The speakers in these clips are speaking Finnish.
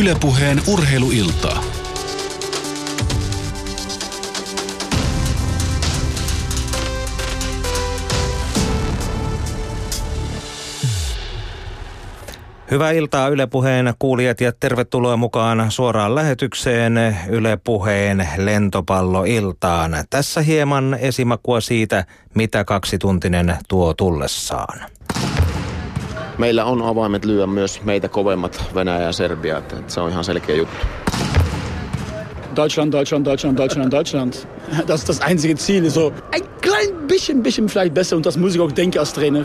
Ylepuheen urheiluiltaa. Hyvää iltaa Yle Puheen kuulijat ja tervetuloa mukaan suoraan lähetykseen Yle Puheen lentopalloiltaan. Tässä hieman esimakua siitä, mitä kaksituntinen tuo tullessaan. Meillä on avaimet lyödä myös meitä kovemmat Venäjä ja Serbia, että se on ihan selkeä juttu. Deutschland, Deutschland, Deutschland, Deutschland, Deutschland. Das ist das einzige Ziel. So ein klein bisschen, bisschen vielleicht besser und das muss ich auch denken als Trainer.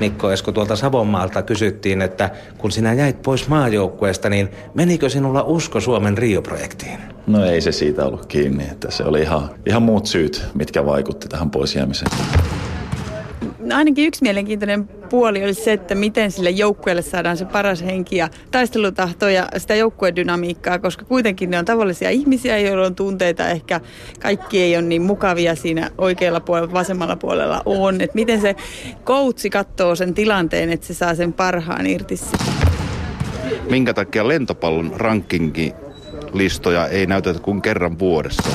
Mikko Esko tuolta Savonmaalta kysyttiin, että kun sinä jäit pois maajoukkueesta, niin menikö sinulla usko Suomen Rio-projektiin? No ei se siitä ollut kiinni, että se oli ihan, ihan muut syyt, mitkä vaikutti tähän poisjäämiseen. No ainakin yksi mielenkiintoinen puoli olisi se, että miten sille joukkueelle saadaan se paras henki ja taistelutahto ja sitä joukkuedynamiikkaa, koska kuitenkin ne on tavallisia ihmisiä, joilla on tunteita. Ehkä kaikki ei ole niin mukavia siinä oikealla puolella, vasemmalla puolella on. Että miten se koutsi katsoo sen tilanteen, että se saa sen parhaan irti. Minkä takia lentopallon rankingi listoja ei näytetä kuin kerran vuodessa?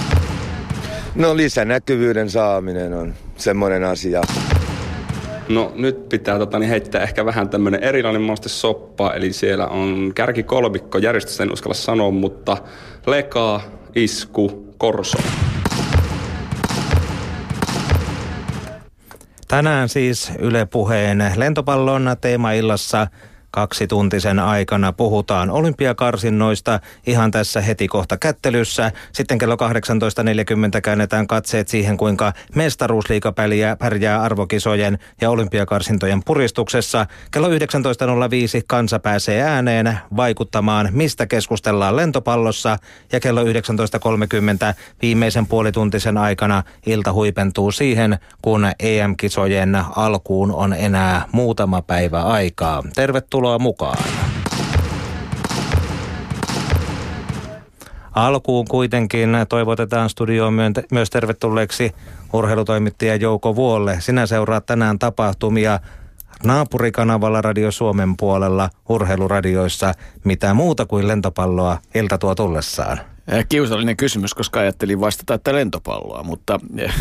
No lisänäkyvyyden saaminen on semmoinen asia. No nyt pitää tota, niin heittää ehkä vähän tämmöinen erilainen mauste soppa, eli siellä on kärki kolmikko, järjestöstä en uskalla sanoa, mutta Leka, Isku, Korso. Tänään siis Yle Puheen lentopallon teemaillassa kaksituntisen aikana puhutaan olympiakarsinnoista ihan tässä heti kohta kättelyssä. Sitten kello 18.40 käännetään katseet siihen, kuinka mestaruusliiga pärjää arvokisojen ja olympiakarsintojen puristuksessa. Kello 19.05 kansa pääsee ääneen vaikuttamaan, mistä keskustellaan lentopallossa. Ja kello 19.30 viimeisen puolituntisen aikana ilta huipentuu siihen, kun EM-kisojen alkuun on enää muutama päivä aikaa. Tervetuloa Tervetuloa mukaan. Alkuun kuitenkin toivotetaan studioon myös tervetulleeksi urheilutoimittaja Jouko Vuolle. Sinä seuraat tänään tapahtumia naapurikanavalla Radio Suomen puolella urheiluradioissa. Mitä muuta kuin lentopalloa ilta tuo tullessaan? Eh, kiusallinen kysymys, koska ajattelin vastata, että lentopalloa, mutta eh,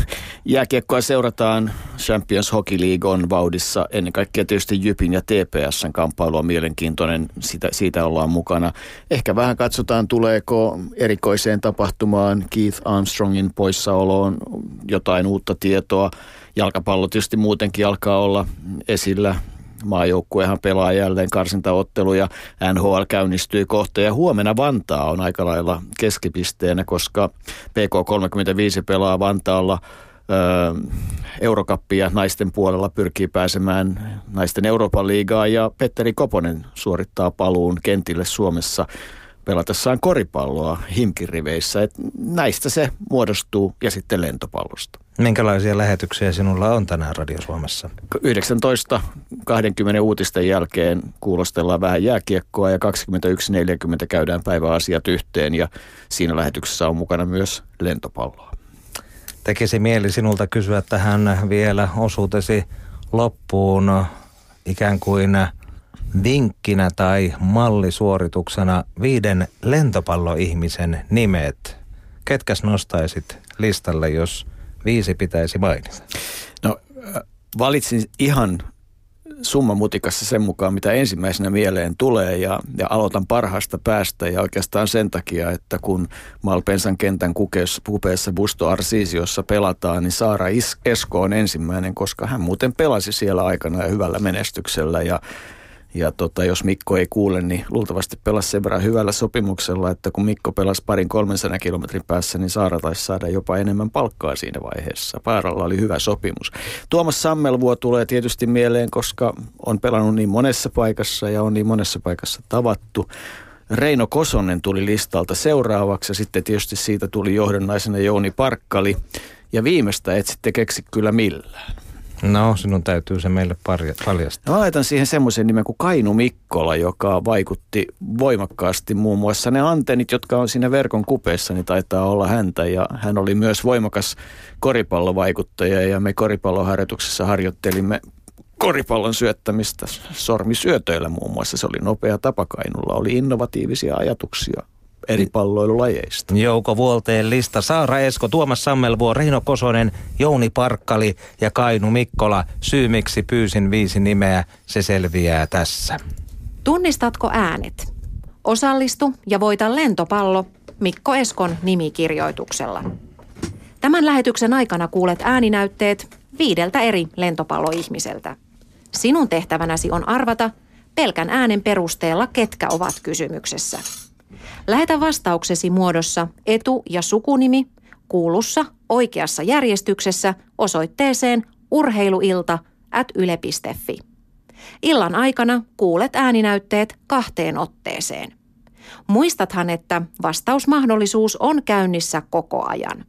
jääkiekkoa seurataan. Champions Hockey League on vauhdissa. Ennen kaikkea tietysti Jypin ja TPSn kamppailu on mielenkiintoinen. Siitä, siitä ollaan mukana. Ehkä vähän katsotaan, tuleeko erikoiseen tapahtumaan Keith Armstrongin poissaoloon jotain uutta tietoa. Jalkapallo tietysti muutenkin alkaa olla esillä Maajoukkuehan pelaa jälleen karsintaotteluja. NHL käynnistyy kohta ja huomenna Vantaa on aika lailla keskipisteenä, koska PK35 pelaa Vantaalla Eurokappia naisten puolella pyrkii pääsemään naisten Euroopan liigaa ja Petteri Koponen suorittaa paluun kentille Suomessa pelatessaan koripalloa himkiriveissä. Et näistä se muodostuu ja sitten lentopallosta. Minkälaisia lähetyksiä sinulla on tänään Radio Suomessa? 19 20 uutisten jälkeen kuulostellaan vähän jääkiekkoa ja 21.40 käydään päiväasiat yhteen ja siinä lähetyksessä on mukana myös lentopalloa. Tekisi mieli sinulta kysyä tähän vielä osuutesi loppuun ikään kuin vinkkinä tai mallisuorituksena viiden lentopalloihmisen nimet. Ketkäs nostaisit listalle, jos viisi pitäisi mainita? No valitsin ihan summa mutikassa sen mukaan, mitä ensimmäisenä mieleen tulee ja, ja aloitan parhaasta päästä ja oikeastaan sen takia, että kun Malpensan kentän kukeessa, kupeessa Busto Arsisiossa pelataan, niin Saara Esko on ensimmäinen, koska hän muuten pelasi siellä aikana ja hyvällä menestyksellä ja ja tota, jos Mikko ei kuule, niin luultavasti pelasi sen verran hyvällä sopimuksella, että kun Mikko pelasi parin 300 kilometrin päässä, niin Saara taisi saada jopa enemmän palkkaa siinä vaiheessa. Paaralla oli hyvä sopimus. Tuomas Sammelvuo tulee tietysti mieleen, koska on pelannut niin monessa paikassa ja on niin monessa paikassa tavattu. Reino Kosonen tuli listalta seuraavaksi ja sitten tietysti siitä tuli johdannaisena Jouni Parkkali. Ja viimeistä et sitten keksi kyllä millään. No, sinun täytyy se meille paljastaa. Mä laitan siihen semmoisen nimen kuin Kainu Mikkola, joka vaikutti voimakkaasti muun muassa ne antennit, jotka on siinä verkon kupeessa, niin taitaa olla häntä. Ja hän oli myös voimakas koripallovaikuttaja ja me koripalloharjoituksessa harjoittelimme koripallon syöttämistä sormisyötöillä muun muassa. Se oli nopea tapa Kainulla, oli innovatiivisia ajatuksia eri palloilulajeista. Jouko Vuolteen lista Saara Esko, Tuomas Sammelvuo, Reino Kosonen, Jouni Parkkali ja Kainu Mikkola. Syy miksi pyysin viisi nimeä, se selviää tässä. Tunnistatko äänet? Osallistu ja voita lentopallo Mikko Eskon nimikirjoituksella. Tämän lähetyksen aikana kuulet ääninäytteet viideltä eri lentopalloihmiseltä. Sinun tehtävänäsi on arvata pelkän äänen perusteella, ketkä ovat kysymyksessä. Lähetä vastauksesi muodossa etu- ja sukunimi kuulussa oikeassa järjestyksessä osoitteeseen urheiluilta at yle.fi. Illan aikana kuulet ääninäytteet kahteen otteeseen. Muistathan, että vastausmahdollisuus on käynnissä koko ajan.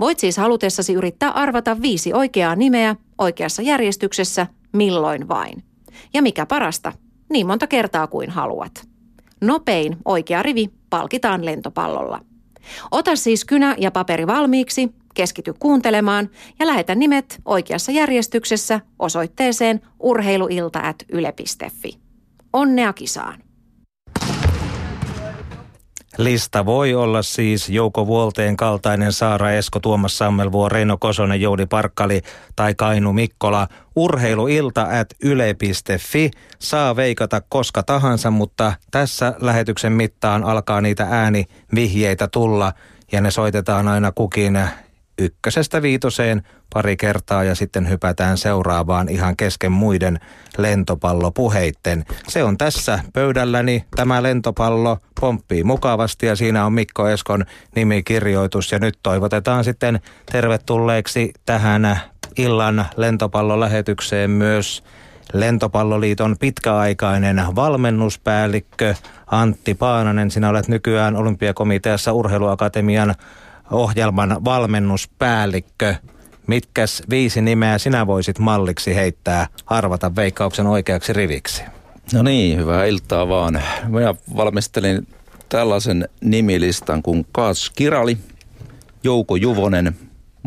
Voit siis halutessasi yrittää arvata viisi oikeaa nimeä oikeassa järjestyksessä milloin vain. Ja mikä parasta, niin monta kertaa kuin haluat. Nopein oikea rivi palkitaan lentopallolla. Ota siis kynä ja paperi valmiiksi, keskity kuuntelemaan ja lähetä nimet oikeassa järjestyksessä osoitteeseen urheiluilta.yle.fi. Onnea kisaan! Lista voi olla siis Jouko Vuolteen kaltainen Saara Esko, Tuomas Sammelvuo, Reino Kosonen, Joudi Parkkali tai Kainu Mikkola. Urheiluilta at yle.fi saa veikata koska tahansa, mutta tässä lähetyksen mittaan alkaa niitä äänivihjeitä tulla ja ne soitetaan aina kukin ykkösestä viitoseen pari kertaa ja sitten hypätään seuraavaan ihan kesken muiden lentopallopuheitten. Se on tässä pöydälläni. Tämä lentopallo pomppii mukavasti ja siinä on Mikko Eskon nimikirjoitus ja nyt toivotetaan sitten tervetulleeksi tähän illan lentopallolähetykseen myös Lentopalloliiton pitkäaikainen valmennuspäällikkö Antti Paananen. Sinä olet nykyään Olympiakomiteassa Urheiluakatemian ohjelman valmennuspäällikkö. Mitkäs viisi nimeä sinä voisit malliksi heittää arvata veikkauksen oikeaksi riviksi? No niin, hyvää iltaa vaan. Minä valmistelin tällaisen nimilistan kuin Kaas Kirali, Jouko Juvonen,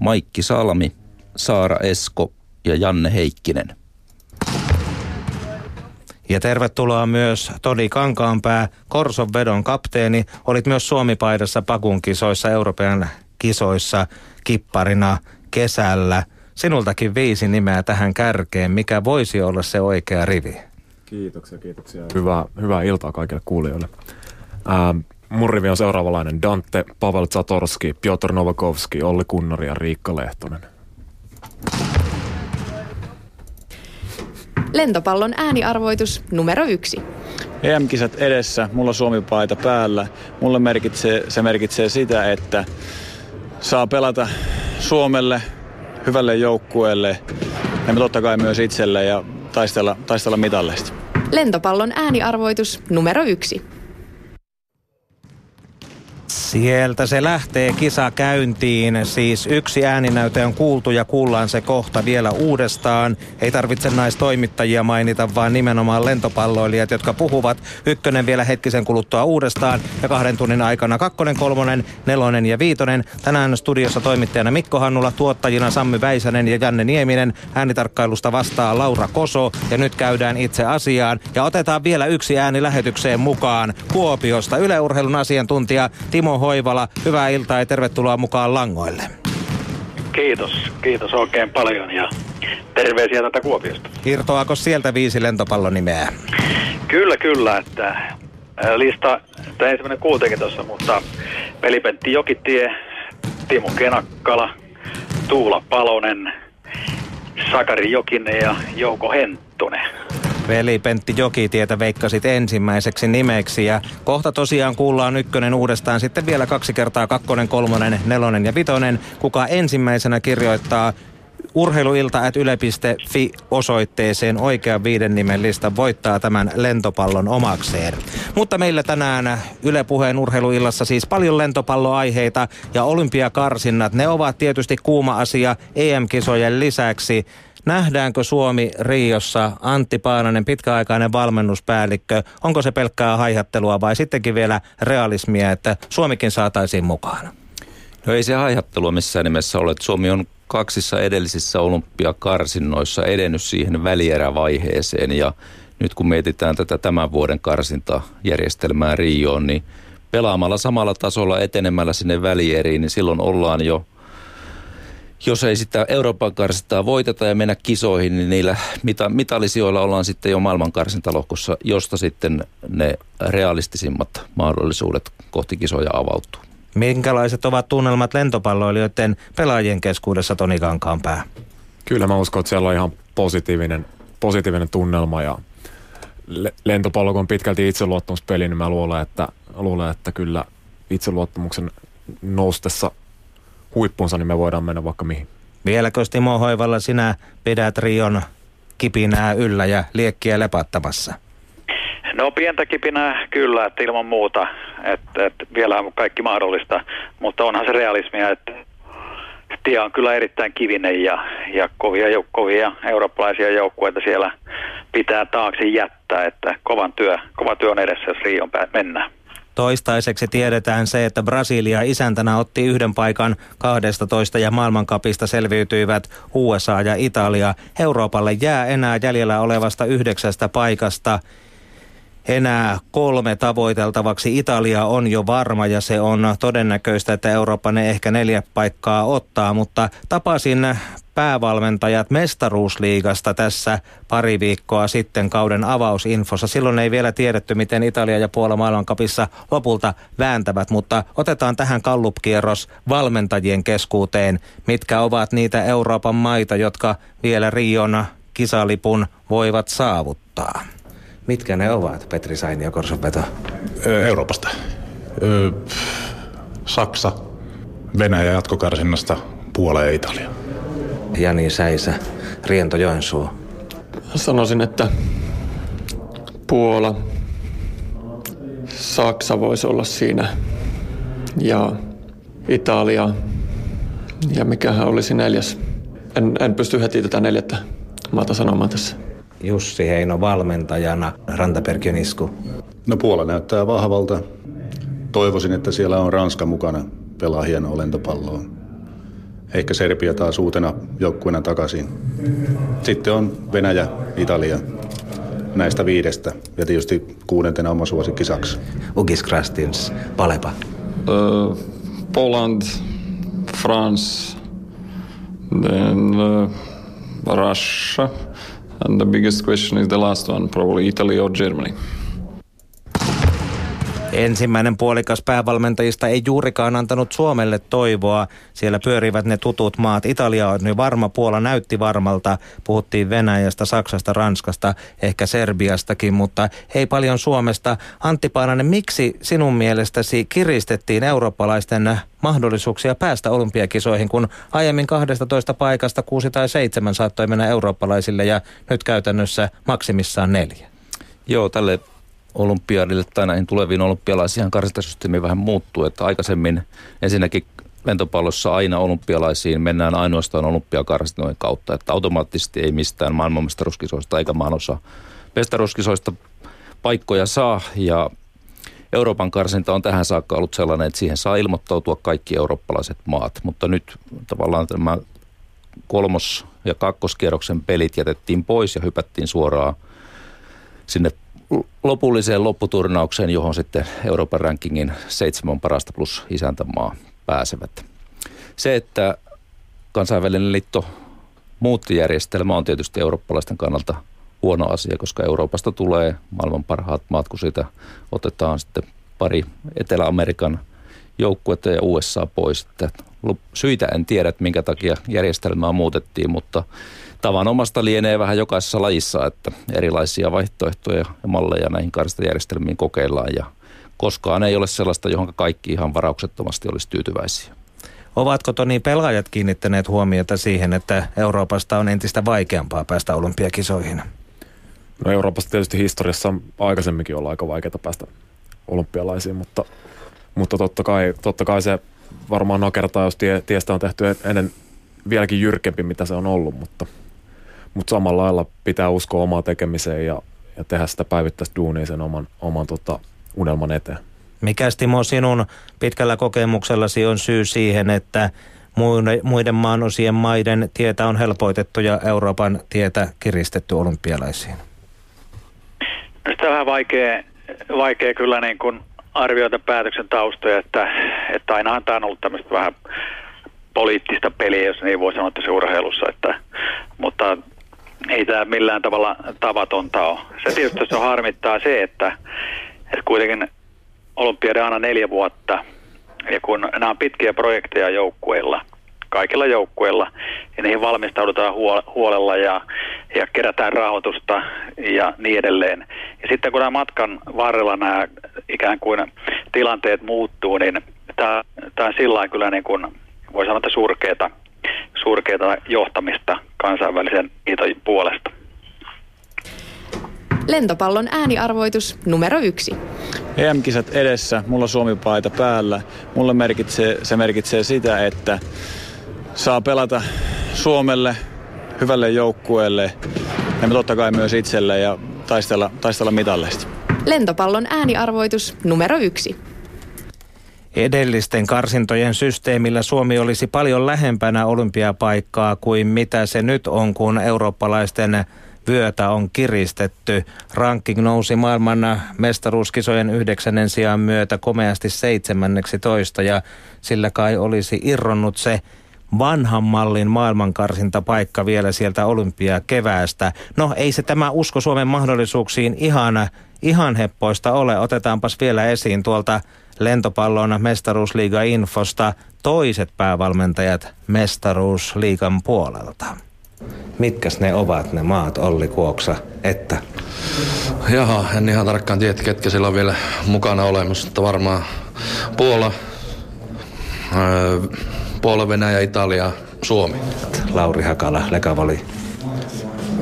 Maikki Salmi, Saara Esko ja Janne Heikkinen. Ja tervetuloa myös Toni Kankaanpää, Korson vedon kapteeni. Olit myös Suomipaidassa Pakun kisoissa, Euroopan kisoissa kipparina kesällä. Sinultakin viisi nimeä tähän kärkeen. Mikä voisi olla se oikea rivi? Kiitoksia, kiitoksia. Hyvää, hyvää iltaa kaikille kuulijoille. Ää, mun rivi on seuraavanlainen. Dante, Pavel Zatorski, Piotr Novakovski, Olli Kunnari ja Riikka Lehtonen. Lentopallon ääniarvoitus numero yksi. EM-kisat edessä, mulla Suomi-paita päällä. Mulle merkitsee, se merkitsee sitä, että saa pelata Suomelle, hyvälle joukkueelle ja totta kai myös itselle ja taistella, taistella mitalleista. Lentopallon ääniarvoitus numero yksi. Sieltä se lähtee kisa käyntiin. Siis yksi ääninäyte on kuultu ja kuullaan se kohta vielä uudestaan. Ei tarvitse naistoimittajia mainita, vaan nimenomaan lentopalloilijat, jotka puhuvat. Ykkönen vielä hetkisen kuluttua uudestaan ja kahden tunnin aikana kakkonen, kolmonen, nelonen ja viitonen. Tänään studiossa toimittajana Mikko Hannula, tuottajina Sammy Väisänen ja Janne Nieminen. Äänitarkkailusta vastaa Laura Koso ja nyt käydään itse asiaan. Ja otetaan vielä yksi ääni lähetykseen mukaan Kuopiosta. Yleurheilun asiantuntija Timo Hoivala, hyvää iltaa ja tervetuloa mukaan Langoille. Kiitos, kiitos oikein paljon ja terveisiä tätä Kuopiosta. Irtoako sieltä viisi lentopallonimeä? Kyllä, kyllä, että lista, tämä ensimmäinen kuultiinkin tuossa, mutta Pelipentti Jokitie, Timo Kenakkala, Tuula Palonen, Sakari Jokinen ja Jouko Henttunen. Veli Pentti Jokitietä veikkasit ensimmäiseksi nimeksi ja kohta tosiaan kuullaan ykkönen uudestaan sitten vielä kaksi kertaa kakkonen, kolmonen, nelonen ja vitonen. Kuka ensimmäisenä kirjoittaa urheiluilta at yle.fi osoitteeseen oikean viiden nimen lista voittaa tämän lentopallon omakseen. Mutta meillä tänään Yle Puheen urheiluillassa siis paljon lentopalloaiheita ja olympiakarsinnat. Ne ovat tietysti kuuma asia EM-kisojen lisäksi. Nähdäänkö Suomi Riossa Antti Paananen, pitkäaikainen valmennuspäällikkö? Onko se pelkkää haihattelua vai sittenkin vielä realismia, että Suomikin saataisiin mukaan? No ei se haihattelua missään nimessä ole. Suomi on kaksissa edellisissä olympiakarsinnoissa edennyt siihen välierävaiheeseen ja nyt kun mietitään tätä tämän vuoden karsintajärjestelmää Rioon, niin pelaamalla samalla tasolla etenemällä sinne välieriin, niin silloin ollaan jo jos ei sitä Euroopan karsintaa voiteta ja mennä kisoihin, niin niillä mita- mitallisijoilla ollaan sitten jo maailman karsintalohkossa, josta sitten ne realistisimmat mahdollisuudet kohti kisoja avautuu. Minkälaiset ovat tunnelmat lentopalloilijoiden pelaajien keskuudessa Toni Kankaanpää? Kyllä mä uskon, että siellä on ihan positiivinen, positiivinen tunnelma ja lentopallo on pitkälti itseluottamuspeli, niin mä luulen, että, luulen, että kyllä itseluottamuksen noustessa huippunsa, niin me voidaan mennä vaikka mihin. Vieläkö Timo Hoivalla sinä pidät Rion kipinää yllä ja liekkiä lepattamassa? No pientä kipinää kyllä, että ilman muuta, että, että vielä on kaikki mahdollista, mutta onhan se realismia, että tie on kyllä erittäin kivinen ja, ja kovia, kovia eurooppalaisia joukkueita siellä pitää taakse jättää, että kovan työ, kova työ on edessä, jos Rion mennään. Toistaiseksi tiedetään se, että Brasilia isäntänä otti yhden paikan 12 ja maailmankapista selviytyivät USA ja Italia. Euroopalle jää enää jäljellä olevasta yhdeksästä paikasta enää kolme tavoiteltavaksi. Italia on jo varma ja se on todennäköistä, että Eurooppa ne ehkä neljä paikkaa ottaa, mutta tapasin päävalmentajat mestaruusliigasta tässä pari viikkoa sitten kauden avausinfossa. Silloin ei vielä tiedetty, miten Italia ja Puola maailmankapissa lopulta vääntävät, mutta otetaan tähän kallupkierros valmentajien keskuuteen, mitkä ovat niitä Euroopan maita, jotka vielä Rion kisalipun voivat saavuttaa. Mitkä ne ovat, Petri Sainio Korsonveto? Euroopasta. Saksa, Venäjä jatkokarsinnasta, Puola ja Italia. Jani Säisä, Riento Joensuu. Sanoisin, että Puola, Saksa voisi olla siinä ja Italia ja mikähän olisi neljäs. En, en pysty heti tätä neljättä maata sanomaan tässä. Jussi Heino valmentajana, Rantaperkiön isku? No Puola näyttää vahvalta. Toivoisin, että siellä on Ranska mukana, pelaa hienoa lentopalloa. Ehkä Serbia taas uutena joukkueena takaisin. Sitten on Venäjä, Italia näistä viidestä ja tietysti kuudentena oma suosikki Saksa. Ugis Krastins, Palepa. Uh, Poland, France, then uh, Russia. And the biggest question is the last one, probably Italy or Germany. Ensimmäinen puolikas päävalmentajista ei juurikaan antanut Suomelle toivoa. Siellä pyörivät ne tutut maat. Italia on nyt varma, Puola näytti varmalta. Puhuttiin Venäjästä, Saksasta, Ranskasta, ehkä Serbiastakin, mutta ei paljon Suomesta. Antti Paananen, miksi sinun mielestäsi kiristettiin eurooppalaisten mahdollisuuksia päästä olympiakisoihin, kun aiemmin 12 paikasta 6 tai 7 saattoi mennä eurooppalaisille ja nyt käytännössä maksimissaan neljä? Joo, tälle olympiadille tai näihin tuleviin olympialaisiin karsintasysteemi vähän muuttuu, että aikaisemmin ensinnäkin lentopallossa aina olympialaisiin mennään ainoastaan olympiakarsinoiden kautta, että automaattisesti ei mistään maailmanmestaruuskisoista eikä maanosa mestaruuskisoista paikkoja saa. Ja Euroopan karsinta on tähän saakka ollut sellainen, että siihen saa ilmoittautua kaikki eurooppalaiset maat, mutta nyt tavallaan tämä kolmos- ja kakkoskierroksen pelit jätettiin pois ja hypättiin suoraan sinne lopulliseen lopputurnaukseen, johon sitten Euroopan rankingin seitsemän parasta plus isäntämaa pääsevät. Se, että kansainvälinen liitto muutti järjestelmä on tietysti eurooppalaisten kannalta huono asia, koska Euroopasta tulee maailman parhaat maat, kun siitä otetaan sitten pari Etelä-Amerikan joukkuetta ja USA pois. Että syitä en tiedä, että minkä takia järjestelmää muutettiin, mutta tavanomasta lienee vähän jokaisessa lajissa, että erilaisia vaihtoehtoja ja malleja näihin karstajärjestelmiin kokeillaan ja koskaan ei ole sellaista, johon kaikki ihan varauksettomasti olisi tyytyväisiä. Ovatko Toni pelaajat kiinnittäneet huomiota siihen, että Euroopasta on entistä vaikeampaa päästä olympiakisoihin? No Euroopasta tietysti historiassa on aikaisemminkin ollut aika vaikeaa päästä olympialaisiin, mutta, mutta totta, kai, totta kai se varmaan nakertaa, jos tie, tiestä on tehty ennen vieläkin jyrkempi, mitä se on ollut, mutta – mutta samalla lailla pitää uskoa omaan tekemiseen ja, ja tehdä sitä päivittäistä duunia sen oman, oman tota, unelman eteen. Mikäs Timo sinun pitkällä kokemuksellasi on syy siihen, että muiden maanosien maiden tietä on helpoitettu ja Euroopan tietä kiristetty olympialaisiin? No sitä on vähän vaikea, vaikea kyllä niin kuin arvioida päätöksen taustoja, että, että ainahan tämä on ollut tämmöistä vähän poliittista peliä, jos niin voi sanoa tässä urheilussa, että, mutta ei tämä millään tavalla tavatonta ole. Se tietysti se harmittaa se, että, että kuitenkin olympiade aina neljä vuotta, ja kun nämä on pitkiä projekteja joukkueilla, kaikilla joukkueilla, ja niihin valmistaudutaan huolella ja, ja kerätään rahoitusta ja niin edelleen. Ja sitten kun nämä matkan varrella nämä ikään kuin tilanteet muuttuu, niin tämä, tämä on sillä kyllä niin kuin, voi sanoa, että surkeata, surkeata johtamista kansainvälisen liiton puolesta. Lentopallon ääniarvoitus numero yksi. EM-kisat edessä, mulla Suomi-paita päällä. Mulle merkitsee, se merkitsee sitä, että saa pelata Suomelle, hyvälle joukkueelle ja totta kai myös itselle ja taistella, taistella mitalleista. Lentopallon ääniarvoitus numero yksi. Edellisten karsintojen systeemillä Suomi olisi paljon lähempänä olympiapaikkaa kuin mitä se nyt on, kun eurooppalaisten vyötä on kiristetty. Ranking nousi maailman mestaruuskisojen yhdeksännen sijaan myötä komeasti seitsemänneksi toista ja sillä kai olisi irronnut se vanhan mallin maailmankarsintapaikka vielä sieltä olympia keväästä. No ei se tämä usko Suomen mahdollisuuksiin ihan, ihan heppoista ole. Otetaanpas vielä esiin tuolta lentopallon mestaruusliiga-infosta toiset päävalmentajat mestaruusliigan puolelta. Mitkäs ne ovat ne maat, Olli Kuoksa, että? Jaha, en ihan tarkkaan tiedä, ketkä siellä on vielä mukana olemassa, mutta varmaan Puola, öö, Puola, Venäjä, Italia, Suomi. Lauri Hakala, Lekavoli.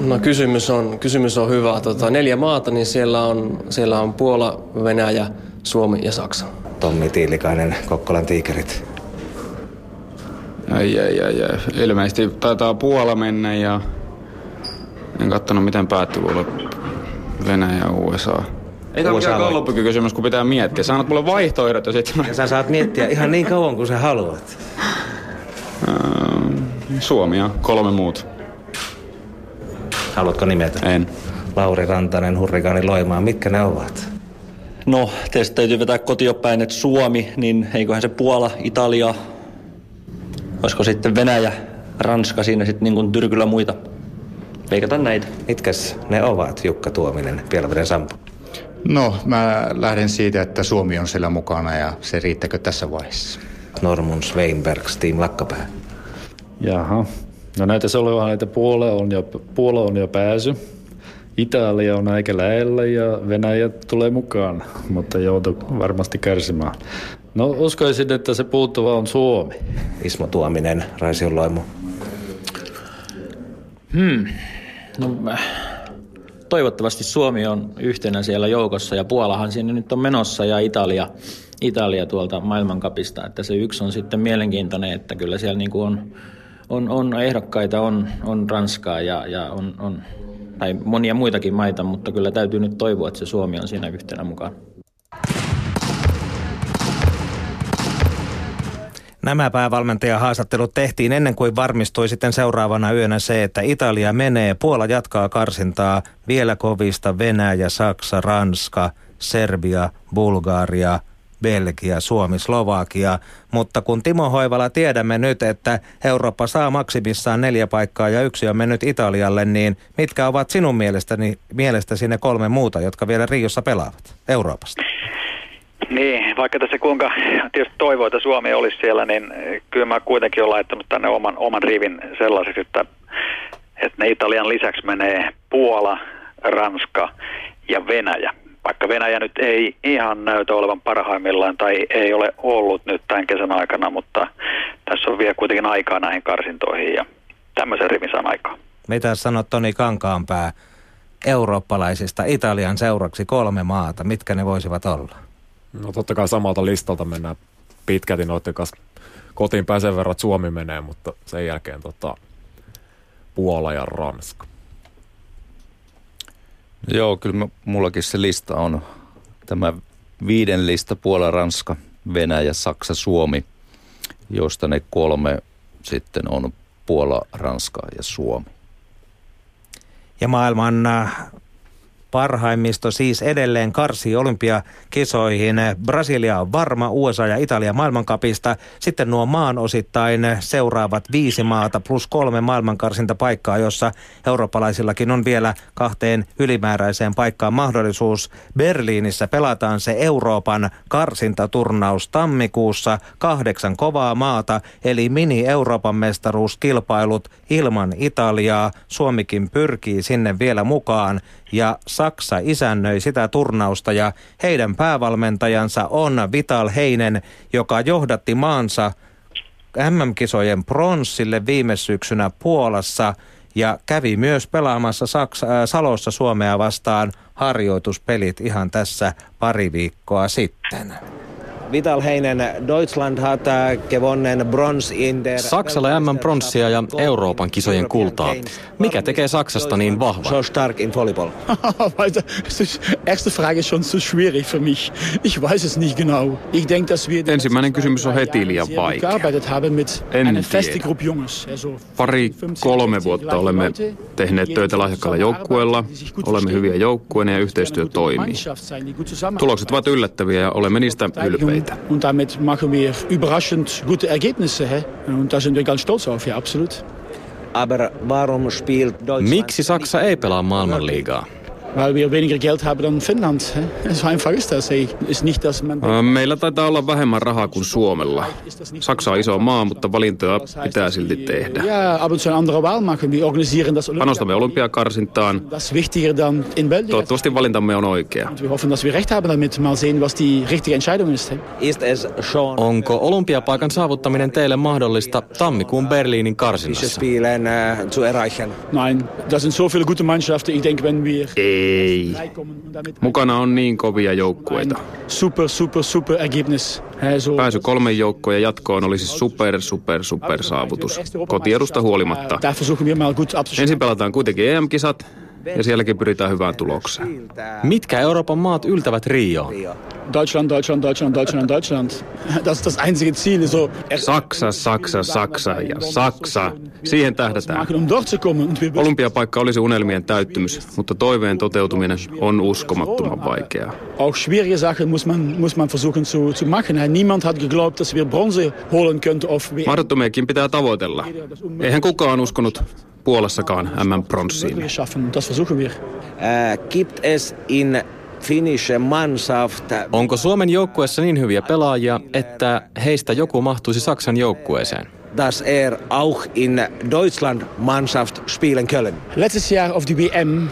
No kysymys on, kysymys on hyvä. Tota, neljä maata, niin siellä on, siellä on Puola, Venäjä, Suomi ja Saksa. Tommi Tiilikainen, Kokkolan tiikerit. Ai, ai, ai, ai. Ilmeisesti taitaa Puola mennä ja en katsonut miten päättyi Venäjä ja USA. Ei tämä mikään gallupykykysymys, kun pitää miettiä. Sä annat mulle vaihtoehdot ja sitten... Ja sä saat miettiä ihan niin kauan kuin sä haluat. Suomi ja kolme muut. Haluatko nimetä? En. Lauri Rantanen, Hurrikaani Loimaa, mitkä ne ovat? No, teistä täytyy vetää kotiopäin, että Suomi, niin eiköhän se Puola, Italia, olisiko sitten Venäjä, Ranska siinä sitten niin kuin tyrkyllä muita. Veikata näitä. Mitkäs ne ovat, Jukka Tuominen, Pielveden Sampo? No, mä lähden siitä, että Suomi on siellä mukana ja se riittäkö tässä vaiheessa. Normun Sveinbergs, Team Lakkapää. Jaha. No näitä olevan, että Puola on jo, Puola on jo pääsy. Italia on aika lähellä ja Venäjä tulee mukaan, mutta joutuu varmasti kärsimään. No uskoisin, että se puuttuva on Suomi. Ismo Tuominen, Raision Loimu. Hmm. No, toivottavasti Suomi on yhtenä siellä joukossa ja Puolahan sinne nyt on menossa ja Italia, Italia tuolta maailmankapista. Että se yksi on sitten mielenkiintoinen, että kyllä siellä niin kuin on, on, on ehdokkaita, on, on Ranskaa ja, ja on, on tai monia muitakin maita, mutta kyllä täytyy nyt toivoa, että se Suomi on siinä yhtenä mukaan. Nämä päävalmentajahaastattelut tehtiin ennen kuin varmistui sitten seuraavana yönä se, että Italia menee, Puola jatkaa karsintaa, vielä kovista Venäjä, Saksa, Ranska, Serbia, Bulgaria, Belgia, Suomi, Slovakia. Mutta kun Timo Hoivala tiedämme nyt, että Eurooppa saa maksimissaan neljä paikkaa ja yksi on mennyt Italialle, niin mitkä ovat sinun mielestäni, mielestäsi ne kolme muuta, jotka vielä Riossa pelaavat Euroopasta? Niin, vaikka tässä kuinka tietysti toivoo, että Suomi olisi siellä, niin kyllä mä kuitenkin olen laittanut tänne oman, oman rivin sellaiseksi, että, että ne Italian lisäksi menee Puola, Ranska ja Venäjä. Vaikka Venäjä nyt ei ihan näytä olevan parhaimmillaan tai ei ole ollut nyt tämän kesän aikana, mutta tässä on vielä kuitenkin aikaa näihin karsintoihin ja tämmöisen rivin saan aikaa. Mitä sanot Toni Kankaanpää eurooppalaisista Italian seuraksi kolme maata? Mitkä ne voisivat olla? No totta kai samalta listalta mennään pitkälti noiden kanssa kotiin pääsen verran, että Suomi menee, mutta sen jälkeen tota, Puola ja Ranska. Joo, kyllä mä, mullakin se lista on tämä viiden lista Puola, Ranska, Venäjä, Saksa, Suomi, josta ne kolme sitten on Puola, Ranska ja Suomi. Ja maailman Parhaimmisto siis edelleen karsii olympiakisoihin. Brasilia on varma, USA ja Italia maailmankapista. Sitten nuo maan osittain seuraavat viisi maata plus kolme maailmankarsintapaikkaa, jossa eurooppalaisillakin on vielä kahteen ylimääräiseen paikkaan mahdollisuus. Berliinissä pelataan se Euroopan karsintaturnaus tammikuussa. Kahdeksan kovaa maata, eli mini-Euroopan mestaruuskilpailut ilman Italiaa. Suomikin pyrkii sinne vielä mukaan ja Saksa isännöi sitä turnausta ja heidän päävalmentajansa on Vital Heinen, joka johdatti maansa MM-kisojen pronssille viime syksynä Puolassa ja kävi myös pelaamassa Saksa, äh, Salossa Suomea vastaan harjoituspelit ihan tässä pari viikkoa sitten. Vital Heinen, Deutschland hat äh, gewonnen Brons in der... Saksalle MM pronssia ja Euroopan kisojen kultaa. Mikä tekee Saksasta niin vahva? So stark in Volleyball. erste Frage ist schon so schwierig für mich. Ich weiß es nicht genau. Ich denke, dass wir Ensimmäinen kysymys on heti liian vaikea. En tiedä. Pari kolme vuotta olemme tehneet töitä lahjakkaalla joukkueella. Olemme hyviä joukkueena ja yhteistyö toimii. Tulokset ovat yllättäviä ja olemme niistä ylpeitä. Weiter. Und damit machen wir überraschend gute Ergebnisse. He? Und da sind wir ganz stolz auf, ja, absolut. Aber warum spielt Deutschland... Miksi Saksa ei pelaa maailmanliigaa? Weil wir weniger Geld haben dan Finnland. So einfach ist das. Ist nicht, dass man... Meillä taitaa olla vähemmän rahaa kuin Suomella. Saksa on iso maa, mutta valintoja pitää silti tehdä. Ja, aber zu anderer Wahl machen. Wir organisieren das Panostamme olympiakarsintaan. Toivottavasti valintamme on oikea. Wir hoffen, dass wir recht haben damit. Mal sehen, was die richtige Entscheidung ist. Onko olympiapaikan saavuttaminen teille mahdollista tammikuun Berliinin karsinassa? Nein, das sind so viele gute Mannschaften. Ich denke, wenn wir... Ei. Ei. Mukana on niin kovia joukkueita. Super, super, super ergebnis. Pääsy kolmen joukkojen jatkoon olisi super, super, super saavutus. Kotiedusta huolimatta. Ensin pelataan kuitenkin EM-kisat ja sielläkin pyritään hyvään tulokseen. Mitkä Euroopan maat yltävät Rio? Deutschland, Deutschland, Deutschland, Deutschland, Deutschland. Das ist das einzige Ziel. So. Saksa, Saksa, Saksa ja Saksa. Siihen tähdätään. Olympiapaikka olisi unelmien täyttymys, mutta toiveen toteutuminen on uskomattoman vaikeaa. Auch schwierige Sachen muss man, muss man versuchen zu, zu machen. Niemand hat geglaubt, dass wir Bronze holen könnten. Mahdottomiakin pitää tavoitella. Eihän kukaan uskonut Puolassakaan. Das wir. Äh, gibt es in Onko Suomen joukkueessa niin hyviä pelaajia, että heistä joku mahtuisi Saksan joukkueeseen? dass er auch in Deutschland Mannschaft spielen können. Letztes Jahr auf die WM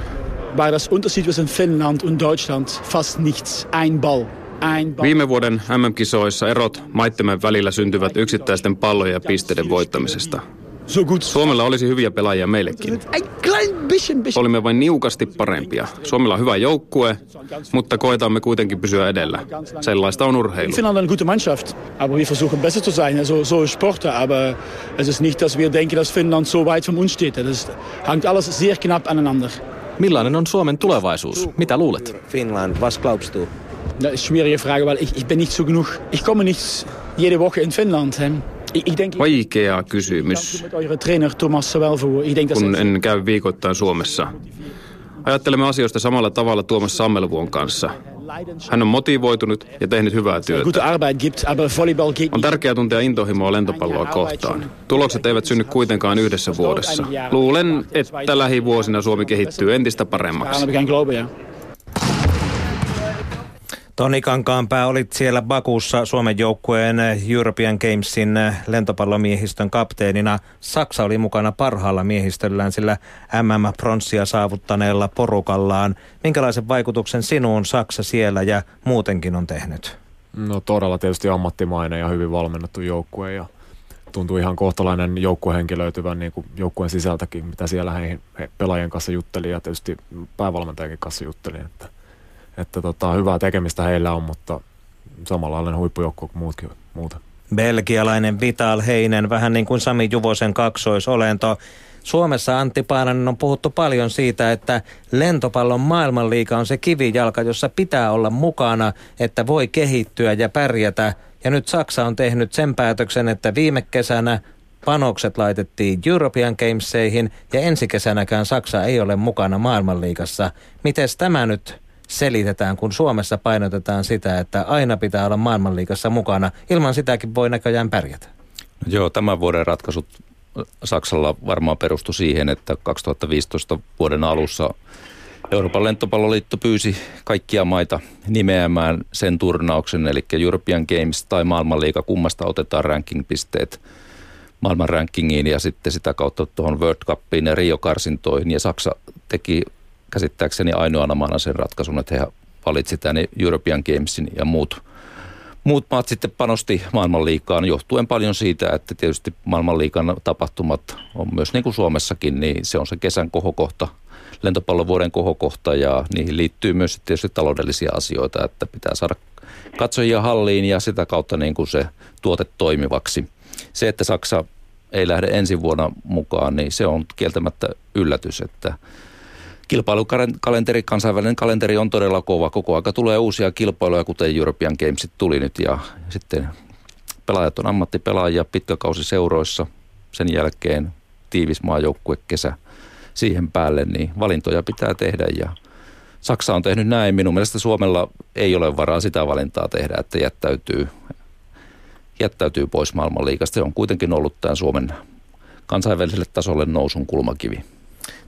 war das Unterschied zwischen Finnland und Deutschland fast nichts. Ein Ball. Viime vuoden MM-kisoissa erot maittemme välillä syntyvät yksittäisten pallojen ja pisteiden voittamisesta. Suomella olisi hyviä pelaajia meillekin. Olimme vain niukasti parempia. Suomella on hyvä joukkue, mutta koetamme kuitenkin pysyä edellä. Sellaista on urheilu. Finland on gute Mannschaft, aber wir versuchen besser zu sein. Also, so Sport, aber es ist nicht, dass wir denken, dass Finland so weit von uns steht. Das hängt alles sehr knapp aneinander. Millainen on Suomen tulevaisuus? Mitä luulet? Finland, was glaubst du? Das ist schwierige Frage, weil ich, ich bin nicht so genug. Ich komme nicht jede Woche in Finland. Vaikea kysymys, kun en käy viikoittain Suomessa. Ajattelemme asioista samalla tavalla Tuomas Sammelvuon kanssa. Hän on motivoitunut ja tehnyt hyvää työtä. On tärkeää tuntea intohimoa lentopalloa kohtaan. Tulokset eivät synny kuitenkaan yhdessä vuodessa. Luulen, että lähivuosina Suomi kehittyy entistä paremmaksi. Toni Kankaanpää olit siellä Bakussa Suomen joukkueen European Gamesin lentopallomiehistön kapteenina. Saksa oli mukana parhaalla miehistöllään sillä MM-pronssia saavuttaneella porukallaan. Minkälaisen vaikutuksen sinuun Saksa siellä ja muutenkin on tehnyt? No todella tietysti ammattimainen ja hyvin valmennettu joukkue ja tuntuu ihan kohtalainen joukkuehenki löytyvän niin kuin joukkueen sisältäkin, mitä siellä he, he pelaajien kanssa jutteli ja tietysti päävalmentajankin kanssa jutteli. Että että tota, hyvää tekemistä heillä on, mutta samanlainen huippujoukkue kuin muutkin muuta. Belgialainen Vital Heinen, vähän niin kuin Sami Juvosen kaksoisolento. Suomessa Antti Paananen on puhuttu paljon siitä, että lentopallon maailmanliiga on se kivijalka, jossa pitää olla mukana, että voi kehittyä ja pärjätä. Ja nyt Saksa on tehnyt sen päätöksen, että viime kesänä panokset laitettiin European Gameseihin ja ensi kesänäkään Saksa ei ole mukana maailmanliigassa. Miten tämä nyt selitetään, kun Suomessa painotetaan sitä, että aina pitää olla maailmanliigassa mukana. Ilman sitäkin voi näköjään pärjätä. Joo, tämän vuoden ratkaisut Saksalla varmaan perustu siihen, että 2015 vuoden alussa Euroopan lentopalloliitto pyysi kaikkia maita nimeämään sen turnauksen, eli European Games tai maailmanliiga, kummasta otetaan ranking-pisteet maailman rankingiin ja sitten sitä kautta tuohon World Cupiin ja Rio-karsintoihin. Ja Saksa teki käsittääkseni ainoana maana sen ratkaisun, että he valitsi tänne European Gamesin ja muut, muut maat sitten panosti maailmanliikaan johtuen paljon siitä, että tietysti maailmanliikan tapahtumat on myös niin kuin Suomessakin, niin se on se kesän kohokohta, lentopallovuoden kohokohta ja niihin liittyy myös tietysti taloudellisia asioita, että pitää saada katsojia halliin ja sitä kautta niin kuin se tuote toimivaksi. Se, että Saksa ei lähde ensi vuonna mukaan, niin se on kieltämättä yllätys, että kilpailukalenteri, kansainvälinen kalenteri on todella kova. Koko aika tulee uusia kilpailuja, kuten European Gamesit tuli nyt ja sitten pelaajat on ammattipelaajia pitkäkausiseuroissa. Sen jälkeen tiivis maajoukkue kesä siihen päälle, niin valintoja pitää tehdä ja Saksa on tehnyt näin. Minun mielestä Suomella ei ole varaa sitä valintaa tehdä, että jättäytyy, jättäytyy pois maailmanliikasta. Se on kuitenkin ollut tämän Suomen kansainväliselle tasolle nousun kulmakivi.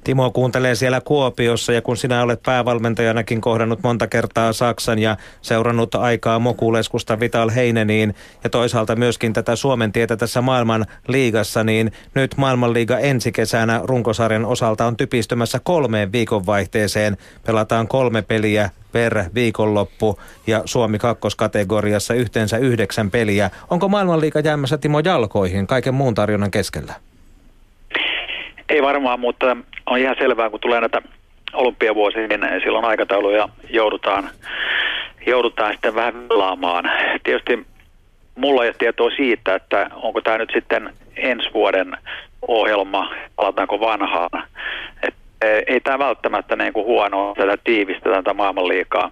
Timo kuuntelee siellä Kuopiossa ja kun sinä olet päävalmentajanakin kohdannut monta kertaa Saksan ja seurannut aikaa Mokuleskusta Vital Heineniin ja toisaalta myöskin tätä Suomen tietä tässä maailman liigassa, niin nyt maailmanliiga ensi kesänä runkosarjan osalta on typistymässä kolmeen viikonvaihteeseen. Pelataan kolme peliä per viikonloppu ja Suomi kakkoskategoriassa yhteensä yhdeksän peliä. Onko maailmanliiga jäämässä Timo jalkoihin kaiken muun tarjonnan keskellä? Ei varmaan, mutta on ihan selvää, kun tulee näitä olympiavuosia, niin silloin aikatauluja joudutaan, joudutaan sitten vähän velaamaan. Tietysti mulla ei ole tietoa siitä, että onko tämä nyt sitten ensi vuoden ohjelma, palataanko vanhaan. Et ei tämä välttämättä niin kuin huono tätä tiivistä tätä maailmanliikaa.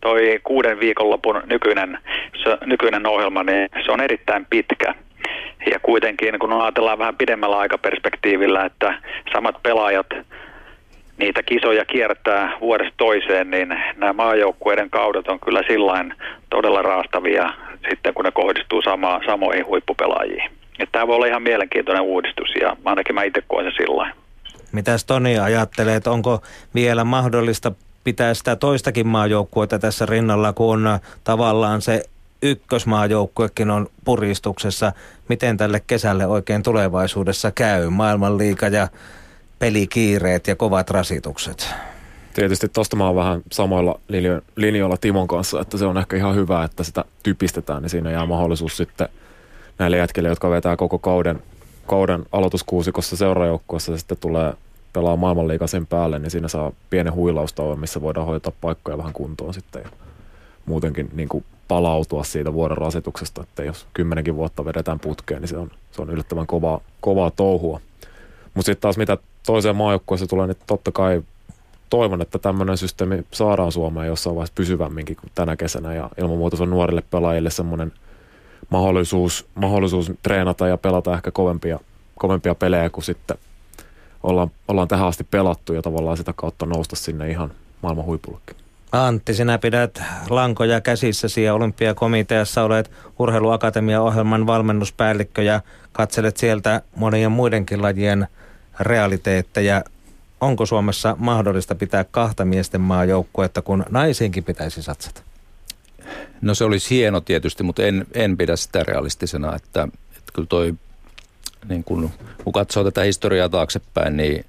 Toi kuuden viikonlopun nykyinen, se, nykyinen ohjelma, niin se on erittäin pitkä. Ja kuitenkin, kun ajatellaan vähän pidemmällä aikaperspektiivillä, että samat pelaajat niitä kisoja kiertää vuodesta toiseen, niin nämä maajoukkueiden kaudet on kyllä sillain todella raastavia sitten, kun ne kohdistuu sama, samoihin huippupelaajiin. Että tämä voi olla ihan mielenkiintoinen uudistus ja ainakin mä itse koen sen sillä Mitäs Toni ajattelee, että onko vielä mahdollista pitää sitä toistakin maajoukkuetta tässä rinnalla, kun tavallaan se ykkösmaajoukkuekin on puristuksessa. Miten tälle kesälle oikein tulevaisuudessa käy? Maailmanliika ja pelikiireet ja kovat rasitukset. Tietysti tuosta mä oon vähän samoilla linjoilla Timon kanssa, että se on ehkä ihan hyvä, että sitä typistetään, niin siinä jää mahdollisuus sitten näille jätkille, jotka vetää koko kauden, kauden aloituskuusikossa seurajoukkueessa ja sitten tulee pelaa maailmanliiga sen päälle, niin siinä saa pienen huilaustauon, missä voidaan hoitaa paikkoja vähän kuntoon sitten ja muutenkin niin kuin palautua siitä vuoden rasituksesta, että jos kymmenenkin vuotta vedetään putkeen, niin se on, se on yllättävän kovaa, kovaa touhua. Mutta sitten taas mitä toiseen maajoukkueeseen tulee, niin totta kai toivon, että tämmöinen systeemi saadaan Suomeen jossain vaiheessa pysyvämminkin kuin tänä kesänä ja ilman muuta se on nuorille pelaajille semmoinen mahdollisuus, mahdollisuus treenata ja pelata ehkä kovempia, kovempia pelejä kuin sitten ollaan, ollaan tähän asti pelattu ja tavallaan sitä kautta nousta sinne ihan maailman huipullekin. Antti, sinä pidät lankoja käsissäsi ja olympiakomiteassa olet urheiluakatemia-ohjelman valmennuspäällikkö ja katselet sieltä monien muidenkin lajien realiteetteja. Onko Suomessa mahdollista pitää kahta miesten maajoukkuetta, kun naisiinkin pitäisi satsata? No se olisi hieno tietysti, mutta en, en pidä sitä realistisena, että, että kyllä toi, niin kun, kun katsoo tätä historiaa taaksepäin, niin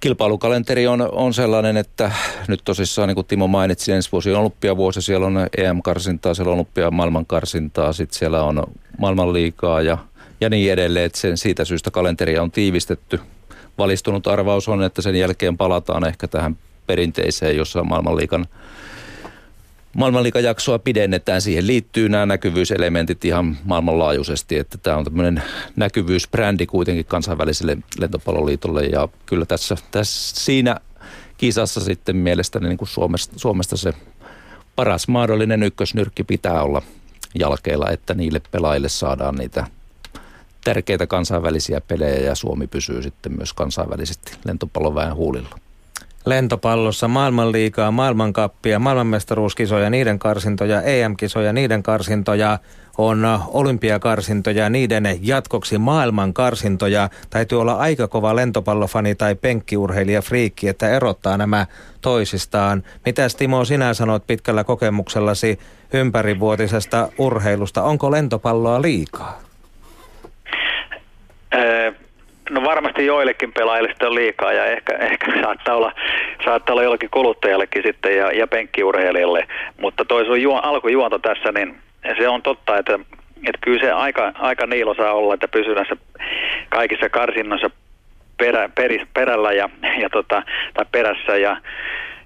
kilpailukalenteri on, on sellainen, että nyt tosissaan, niin kuin Timo mainitsi, ensi vuosi on olympiavuosi, siellä on EM-karsintaa, siellä on olympia maailmankarsintaa, sitten siellä on maailmanliikaa ja, ja niin edelleen, että sen, siitä syystä kalenteria on tiivistetty. Valistunut arvaus on, että sen jälkeen palataan ehkä tähän perinteiseen, jossa maailmanliikan maailmanliikajaksoa pidennetään. Siihen liittyy nämä näkyvyyselementit ihan maailmanlaajuisesti, että tämä on tämmöinen näkyvyysbrändi kuitenkin kansainväliselle lentopalloliitolle ja kyllä tässä, tässä siinä kisassa sitten mielestäni niin kuin Suomesta, Suomesta se paras mahdollinen ykkösnyrkki pitää olla jalkeilla, että niille pelaajille saadaan niitä tärkeitä kansainvälisiä pelejä ja Suomi pysyy sitten myös kansainvälisesti lentopalloväen huulilla lentopallossa maailmanliigaa, maailmankappia, maailmanmestaruuskisoja, niiden karsintoja, EM-kisoja, niiden karsintoja, on olympiakarsintoja, niiden jatkoksi maailmankarsintoja. Täytyy olla aika kova lentopallofani tai penkkiurheilija friikki, että erottaa nämä toisistaan. Mitä Timo sinä sanot pitkällä kokemuksellasi ympärivuotisesta urheilusta? Onko lentopalloa liikaa? No varmasti joillekin pelaajille sitä on liikaa ja ehkä, ehkä saattaa, olla, saattaa olla jollekin kuluttajallekin sitten ja, ja penkkiurheilijalle. Mutta toi sun juo, alkujuonto tässä, niin se on totta, että, että kyllä se aika, aika niilo saa olla, että pysyy näissä kaikissa karsinnoissa perä, peris, perällä ja, ja tota, tai perässä ja,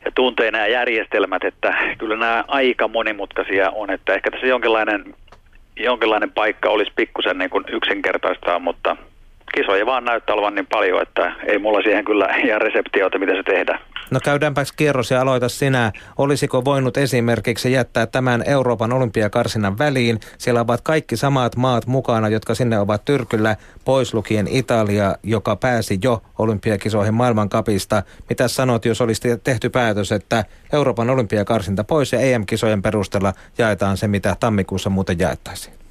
ja tuntee nämä järjestelmät, että kyllä nämä aika monimutkaisia on, että ehkä tässä jonkinlainen, jonkinlainen paikka olisi pikkusen niin yksinkertaistaa, mutta kisoja vaan näyttää olevan niin paljon, että ei mulla siihen kyllä ihan reseptioita, miten se tehdään. No käydäänpäs kierros ja aloita sinä. Olisiko voinut esimerkiksi jättää tämän Euroopan olympiakarsinan väliin? Siellä ovat kaikki samat maat mukana, jotka sinne ovat tyrkyllä, pois lukien Italia, joka pääsi jo olympiakisoihin maailmankapista. Mitä sanot, jos olisi tehty päätös, että Euroopan olympiakarsinta pois ja EM-kisojen perusteella jaetaan se, mitä tammikuussa muuten jaettaisiin?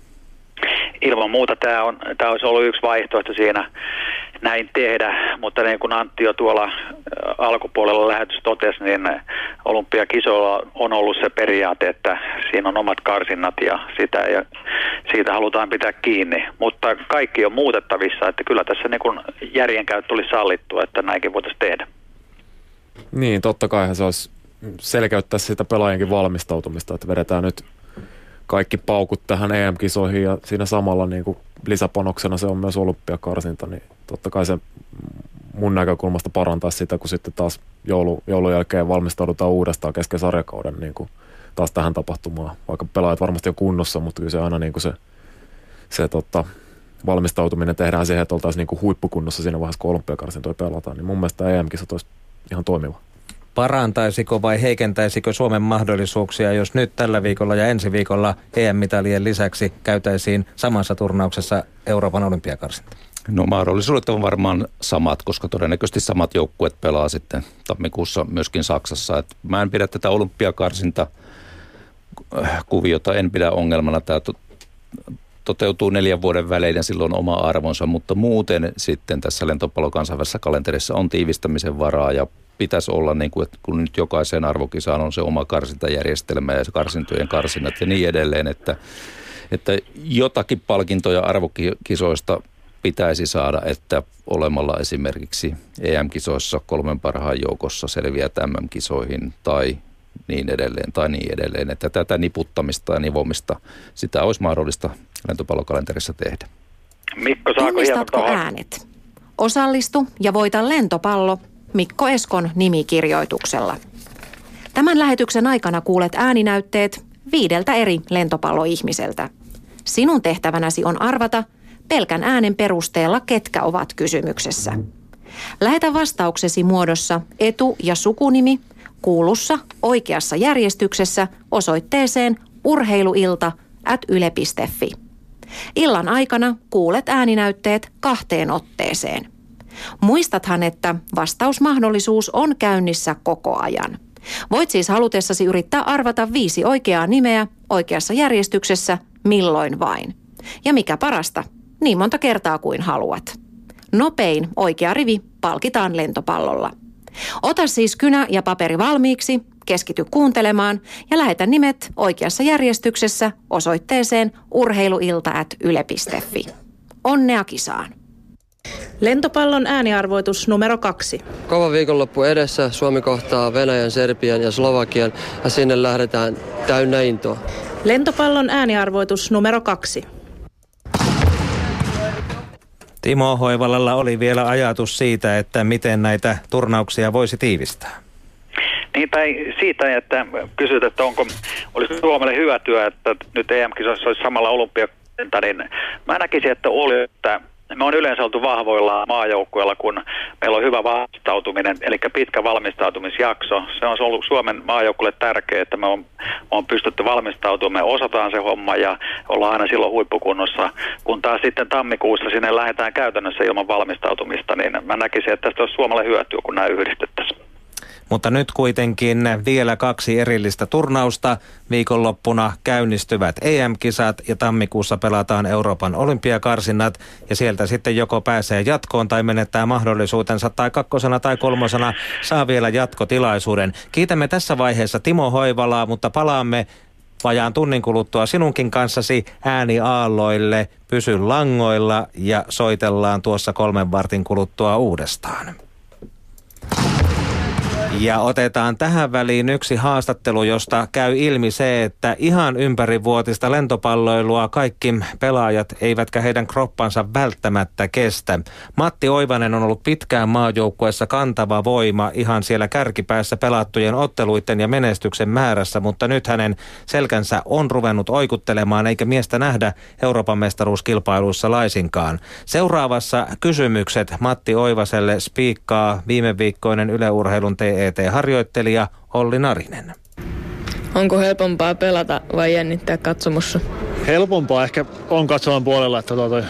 Ilman muuta tämä, on, tämä olisi ollut yksi vaihtoehto siinä näin tehdä, mutta niin kuin Antti jo tuolla alkupuolella lähetys totesi, niin olympiakisoilla on ollut se periaate, että siinä on omat karsinnat ja sitä ja siitä halutaan pitää kiinni. Mutta kaikki on muutettavissa, että kyllä tässä niin kuin järjenkäyttö oli sallittu, että näinkin voitaisiin tehdä. Niin, totta kai se olisi selkeyttää sitä pelaajienkin valmistautumista, että vedetään nyt kaikki paukut tähän EM-kisoihin ja siinä samalla niin kuin lisäpanoksena se on myös olympiakarsinta, niin totta kai se mun näkökulmasta parantaa sitä, kun sitten taas joulu, joulun jälkeen valmistaudutaan uudestaan kesken sarjakauden niin kuin taas tähän tapahtumaan. Vaikka pelaajat varmasti on kunnossa, mutta kyllä se aina niin kuin se, se tota, valmistautuminen tehdään siihen, että oltaisiin niin kuin huippukunnossa siinä vaiheessa, kun olympiakarsintoja pelataan. Niin mun mielestä EM-kisat olisi ihan toimiva parantaisiko vai heikentäisikö Suomen mahdollisuuksia, jos nyt tällä viikolla ja ensi viikolla EM-mitalien lisäksi käytäisiin samassa turnauksessa Euroopan olympiakarsinta? No mahdollisuudet on varmaan samat, koska todennäköisesti samat joukkueet pelaa sitten tammikuussa myöskin Saksassa. Et mä en pidä tätä olympiakarsinta äh, kuviota, en pidä ongelmana. Tämä toteutuu neljän vuoden välein ja silloin oma arvonsa, mutta muuten sitten tässä lentopallon kansainvälisessä kalenterissa on tiivistämisen varaa ja pitäisi olla, niin kuin, että kun nyt jokaiseen arvokisaan on se oma karsintajärjestelmä ja karsintojen karsinnat ja niin edelleen, että, että jotakin palkintoja arvokisoista pitäisi saada, että olemalla esimerkiksi EM-kisoissa kolmen parhaan joukossa selviää MM-kisoihin tai niin edelleen tai niin edelleen, että tätä niputtamista ja nivomista, sitä olisi mahdollista lentopallokalenterissa tehdä. Mikko, saako Tunnistatko äänet? Osallistu ja voita lentopallo Mikko Eskon nimikirjoituksella. Tämän lähetyksen aikana kuulet ääninäytteet viideltä eri lentopalloihmiseltä. Sinun tehtävänäsi on arvata pelkän äänen perusteella, ketkä ovat kysymyksessä. Lähetä vastauksesi muodossa etu- ja sukunimi kuulussa oikeassa järjestyksessä osoitteeseen urheiluilta at. Illan aikana kuulet ääninäytteet kahteen otteeseen. Muistathan, että vastausmahdollisuus on käynnissä koko ajan. Voit siis halutessasi yrittää arvata viisi oikeaa nimeä oikeassa järjestyksessä milloin vain. Ja mikä parasta, niin monta kertaa kuin haluat. Nopein oikea rivi palkitaan lentopallolla. Ota siis kynä ja paperi valmiiksi, keskity kuuntelemaan ja lähetä nimet oikeassa järjestyksessä osoitteeseen urheiluilta.yle.fi. Onnea kisaan! Lentopallon ääniarvoitus numero kaksi. Kova viikonloppu edessä. Suomi kohtaa Venäjän, Serbian ja Slovakian ja sinne lähdetään täynnä intoa. Lentopallon ääniarvoitus numero kaksi. Timo Hoivalalla oli vielä ajatus siitä, että miten näitä turnauksia voisi tiivistää. Niin, tai siitä, että kysyt, että onko, olisi Suomelle hyötyä, että nyt EM-kisoissa olisi samalla olympiakenttä, niin mä näkisin, että oli, että me on yleensä oltu vahvoilla maajoukkueilla, kun meillä on hyvä valmistautuminen, eli pitkä valmistautumisjakso. Se on ollut Suomen maajoukkueelle tärkeää, että me on, me on pystytty valmistautumaan, me osataan se homma ja ollaan aina silloin huippukunnossa. Kun taas sitten tammikuussa sinne lähdetään käytännössä ilman valmistautumista, niin mä näkisin, että tästä olisi Suomelle hyötyä, kun nämä yhdistettäisiin. Mutta nyt kuitenkin vielä kaksi erillistä turnausta. Viikonloppuna käynnistyvät EM-kisat ja tammikuussa pelataan Euroopan olympiakarsinnat. Ja sieltä sitten joko pääsee jatkoon tai menettää mahdollisuutensa tai kakkosena tai kolmosena saa vielä jatkotilaisuuden. Kiitämme tässä vaiheessa Timo Hoivalaa, mutta palaamme vajaan tunnin kuluttua sinunkin kanssasi ääni aalloille. Pysy langoilla ja soitellaan tuossa kolmen vartin kuluttua uudestaan. Ja otetaan tähän väliin yksi haastattelu, josta käy ilmi se, että ihan ympärivuotista lentopalloilua kaikki pelaajat eivätkä heidän kroppansa välttämättä kestä. Matti Oivanen on ollut pitkään maajoukkueessa kantava voima ihan siellä kärkipäässä pelattujen otteluiden ja menestyksen määrässä, mutta nyt hänen selkänsä on ruvennut oikuttelemaan eikä miestä nähdä Euroopan mestaruuskilpailuissa laisinkaan. Seuraavassa kysymykset Matti Oivaselle spiikkaa viime viikkoinen yleurheilun TE TET-harjoittelija Olli Narinen. Onko helpompaa pelata vai jännittää katsomossa? Helpompaa ehkä on katsoman puolella, että tuota,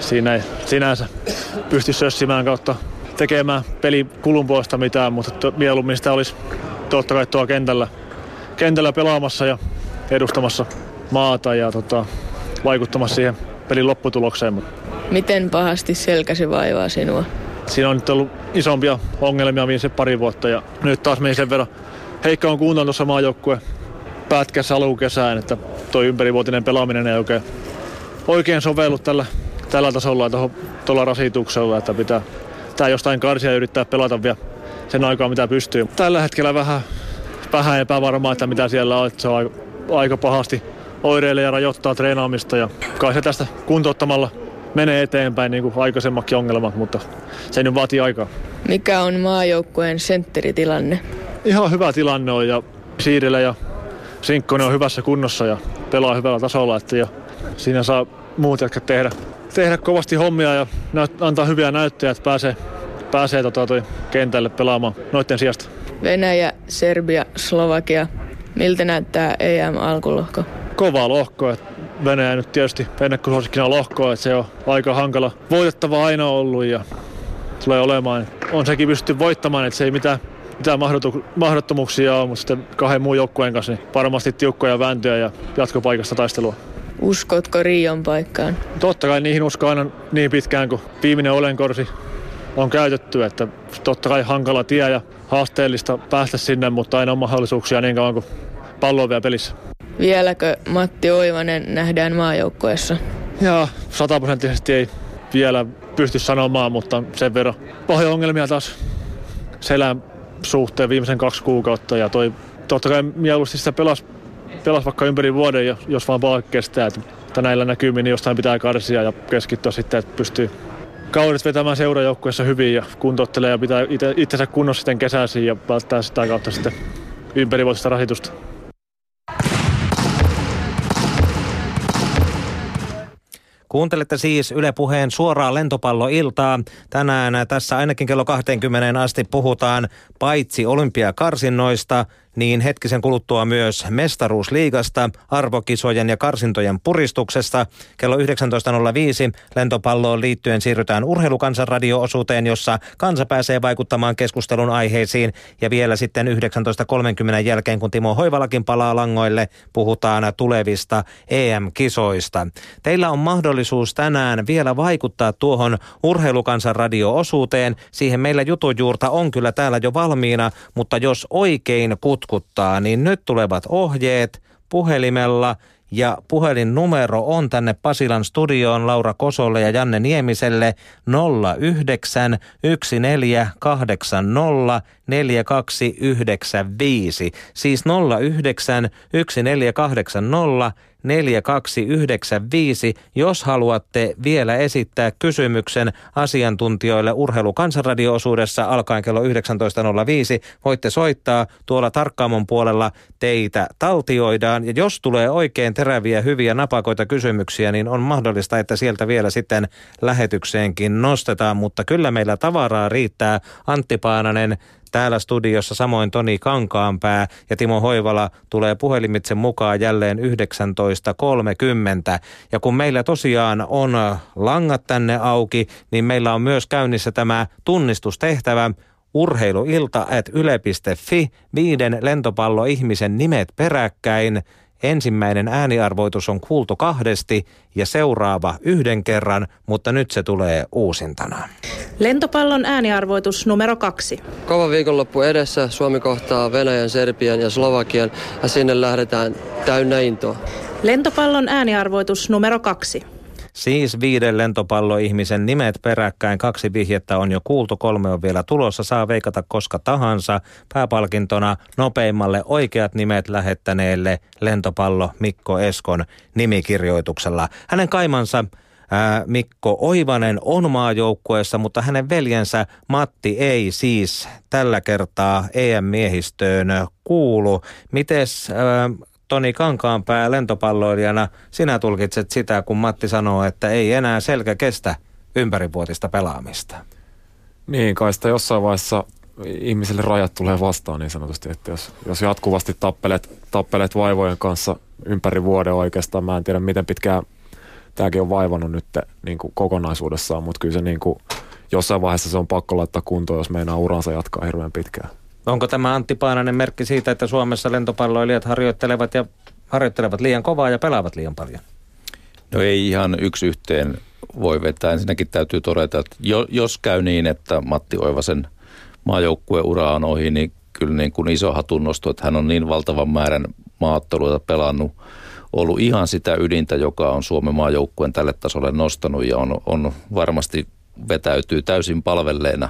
siinä ei sinänsä pysty sössimään kautta tekemään peli kulun puolesta mitään, mutta to, mieluummin sitä olisi totta kai tuolla kentällä, kentällä pelaamassa ja edustamassa maata ja tota, vaikuttamassa siihen pelin lopputulokseen. Miten pahasti selkäsi vaivaa sinua? Siinä on nyt ollut isompia ongelmia viimeisen pari vuotta ja nyt taas meni sen verran heikka on kuuntaan tuossa maajoukkue pätkässä alukesään, että toi ympärivuotinen pelaaminen ei oikein, oikein sovellu tällä, tällä tasolla ja tuolla rasituksella, että pitää tää jostain karsia yrittää pelata vielä sen aikaa mitä pystyy. Tällä hetkellä vähän, vähän epävarmaa, että mitä siellä on, että se on aika, aika pahasti oireilee ja rajoittaa treenaamista ja kai se tästä kuntouttamalla menee eteenpäin niin kuin aikaisemmakin ongelmat, mutta se nyt vaatii aikaa. Mikä on maajoukkueen sentteritilanne? Ihan hyvä tilanne on ja Siidele ja Sinkkonen on hyvässä kunnossa ja pelaa hyvällä tasolla, että ja siinä saa muut jotka tehdä, tehdä kovasti hommia ja näyt, antaa hyviä näyttöjä, että pääsee, pääsee tota toi kentälle pelaamaan noiden sijasta. Venäjä, Serbia, Slovakia. Miltä näyttää EM-alkulohko? Kova lohko. Että Venäjä nyt tietysti ennakkosuosikkina lohkoa, että se on aika hankala voitettava aina ollut ja tulee olemaan. On sekin pystytty voittamaan, että se ei mitään, mitään mahdottomuuksia ole, mutta sitten kahden muun joukkueen kanssa niin varmasti tiukkoja vääntöjä ja jatkopaikasta taistelua. Uskotko Rion paikkaan? Totta kai niihin usko aina niin pitkään kuin viimeinen olenkorsi on käytetty, että totta kai hankala tie ja haasteellista päästä sinne, mutta aina on mahdollisuuksia niin kauan kuin pallo on vielä pelissä. Vieläkö Matti Oivanen nähdään maajoukkoessa? Joo, sataprosenttisesti ei vielä pysty sanomaan, mutta sen verran pahoja ongelmia taas selän suhteen viimeisen kaksi kuukautta ja toi totta kai mieluusti sitä pelas, pelas vaikka ympäri vuoden, jos vaan palkka kestää. Että näillä näkymin niin jostain pitää karsia ja keskittyä sitten, että pystyy kaudet vetämään seurajoukkueessa hyvin ja kuntouttelee ja pitää itsensä kunnossa sitten kesäisiin ja välttää sitä kautta sitten ympärivuotista rasitusta. Kuuntelette siis Yle Puheen suoraa lentopalloiltaa. Tänään tässä ainakin kello 20 asti puhutaan paitsi olympiakarsinnoista – niin hetkisen kuluttua myös mestaruusliigasta, arvokisojen ja karsintojen puristuksesta. Kello 19.05 lentopalloon liittyen siirrytään urheilukansanradio-osuuteen, jossa kansa pääsee vaikuttamaan keskustelun aiheisiin. Ja vielä sitten 19.30 jälkeen, kun Timo Hoivalakin palaa langoille, puhutaan tulevista EM-kisoista. Teillä on mahdollisuus tänään vielä vaikuttaa tuohon urheilukansanradio-osuuteen. Siihen meillä jutujuurta on kyllä täällä jo valmiina, mutta jos oikein kut kutkuttaa, niin nyt tulevat ohjeet puhelimella ja puhelinnumero on tänne Pasilan studioon Laura Kosolle ja Janne Niemiselle 09 1480 4295. Siis 09 1480 4295, jos haluatte vielä esittää kysymyksen asiantuntijoille urheilukansanradio-osuudessa alkaen kello 19.05. Voitte soittaa tuolla Tarkkaamon puolella teitä taltioidaan ja jos tulee oikein teräviä hyviä napakoita kysymyksiä, niin on mahdollista, että sieltä vielä sitten lähetykseenkin nostetaan, mutta kyllä meillä tavaraa riittää. Antti Paananen täällä studiossa, samoin Toni Kankaanpää. Ja Timo Hoivala tulee puhelimitse mukaan jälleen 19.30. Ja kun meillä tosiaan on langat tänne auki, niin meillä on myös käynnissä tämä tunnistustehtävä. Urheiluilta at yle.fi, viiden lentopalloihmisen nimet peräkkäin – Ensimmäinen ääniarvoitus on kuultu kahdesti ja seuraava yhden kerran, mutta nyt se tulee uusintana. Lentopallon ääniarvoitus numero kaksi. Kova viikonloppu edessä. Suomi kohtaa Venäjän, Serbian ja Slovakian ja sinne lähdetään täynnä intoa. Lentopallon ääniarvoitus numero kaksi. Siis viiden lentopalloihmisen nimet peräkkäin, kaksi vihjettä on jo kuultu, kolme on vielä tulossa, saa veikata koska tahansa. Pääpalkintona nopeimmalle oikeat nimet lähettäneelle lentopallo Mikko Eskon nimikirjoituksella. Hänen kaimansa Mikko Oivanen on maajoukkueessa, mutta hänen veljensä Matti ei siis tällä kertaa EM-miehistöön kuulu. Mites ää, Toni Kankaanpää lentopalloilijana sinä tulkitset sitä, kun Matti sanoo, että ei enää selkä kestä ympärivuotista pelaamista? Niin, kai sitä jossain vaiheessa ihmisille rajat tulee vastaan niin sanotusti, että jos, jos jatkuvasti tappelet, tappelet vaivojen kanssa ympäri vuoden oikeastaan, mä en tiedä miten pitkään tämäkin on vaivannut nyt niin kuin kokonaisuudessaan, mutta kyllä se niin kuin, jossain vaiheessa se on pakko laittaa kuntoon, jos meinaa uransa jatkaa hirveän pitkään. Onko tämä Antti Paananen merkki siitä, että Suomessa lentopalloilijat harjoittelevat ja harjoittelevat liian kovaa ja pelaavat liian paljon? No ei ihan yksi yhteen voi vetää. Ensinnäkin täytyy todeta, että jo, jos käy niin, että Matti Oivasen maajoukkueura on ohi, niin kyllä niin kuin iso hatunnosto, että hän on niin valtavan määrän maatteluita pelannut, ollut ihan sitä ydintä, joka on Suomen maajoukkueen tälle tasolle nostanut ja on, on varmasti vetäytyy täysin palvelleena.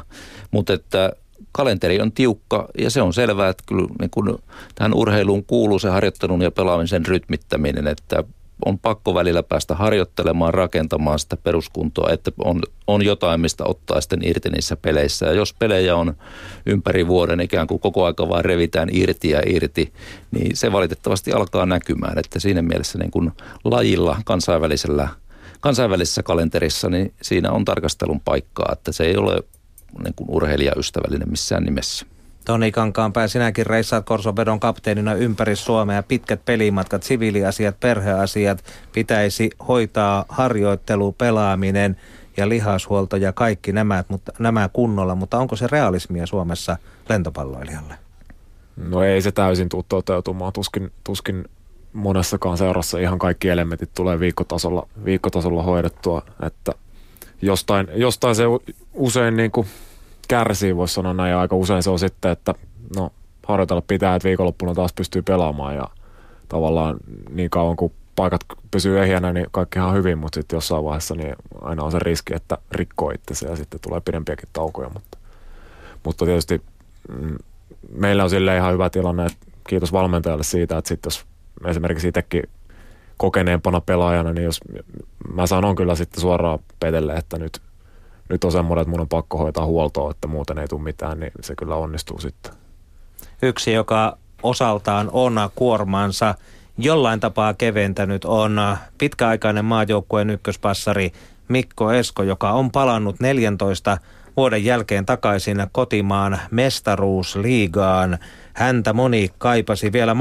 Mutta että kalenteri on tiukka ja se on selvää, että kyllä niin kun tähän urheiluun kuuluu se harjoittelun ja pelaamisen rytmittäminen, että on pakko välillä päästä harjoittelemaan, rakentamaan sitä peruskuntoa, että on, on jotain, mistä ottaa sitten irti niissä peleissä. Ja jos pelejä on ympäri vuoden ikään kuin koko aika vaan revitään irti ja irti, niin se valitettavasti alkaa näkymään. Että siinä mielessä niin kuin lajilla kansainvälisellä kansainvälisessä kalenterissa, niin siinä on tarkastelun paikkaa, että se ei ole niin kuin urheilijaystävällinen missään nimessä. Toni Kankaanpää, sinäkin reissaat Korsovedon kapteenina ympäri Suomea. Pitkät pelimatkat, siviiliasiat, perheasiat pitäisi hoitaa harjoittelu, pelaaminen ja lihashuolto ja kaikki nämä, mutta, nämä kunnolla. Mutta onko se realismia Suomessa lentopalloilijalle? No ei se täysin tule toteutumaan. Tuskin, tuskin monessakaan seurassa ihan kaikki elementit tulee viikkotasolla, viikkotasolla hoidettua. Että jostain, jostain se usein niin kuin kärsii, voisi sanoa näin. Ja aika usein se on sitten, että no, harjoitella pitää, että viikonloppuna taas pystyy pelaamaan ja tavallaan niin kauan kuin paikat pysyy ehjänä, niin kaikki ihan hyvin, mutta sitten jossain vaiheessa niin aina on se riski, että rikkoo itsensä ja sitten tulee pidempiäkin taukoja, mutta, mutta tietysti mm, meillä on sille ihan hyvä tilanne, että kiitos valmentajalle siitä, että sitten jos esimerkiksi itsekin kokeneempana pelaajana, niin jos mä sanon kyllä sitten suoraan Petelle, että nyt, nyt on semmoinen, että mun on pakko hoitaa huoltoa, että muuten ei tule mitään, niin se kyllä onnistuu sitten. Yksi, joka osaltaan on kuormansa jollain tapaa keventänyt, on pitkäaikainen maajoukkueen ykköspassari Mikko Esko, joka on palannut 14 vuoden jälkeen takaisin kotimaan mestaruusliigaan. Häntä moni kaipasi vielä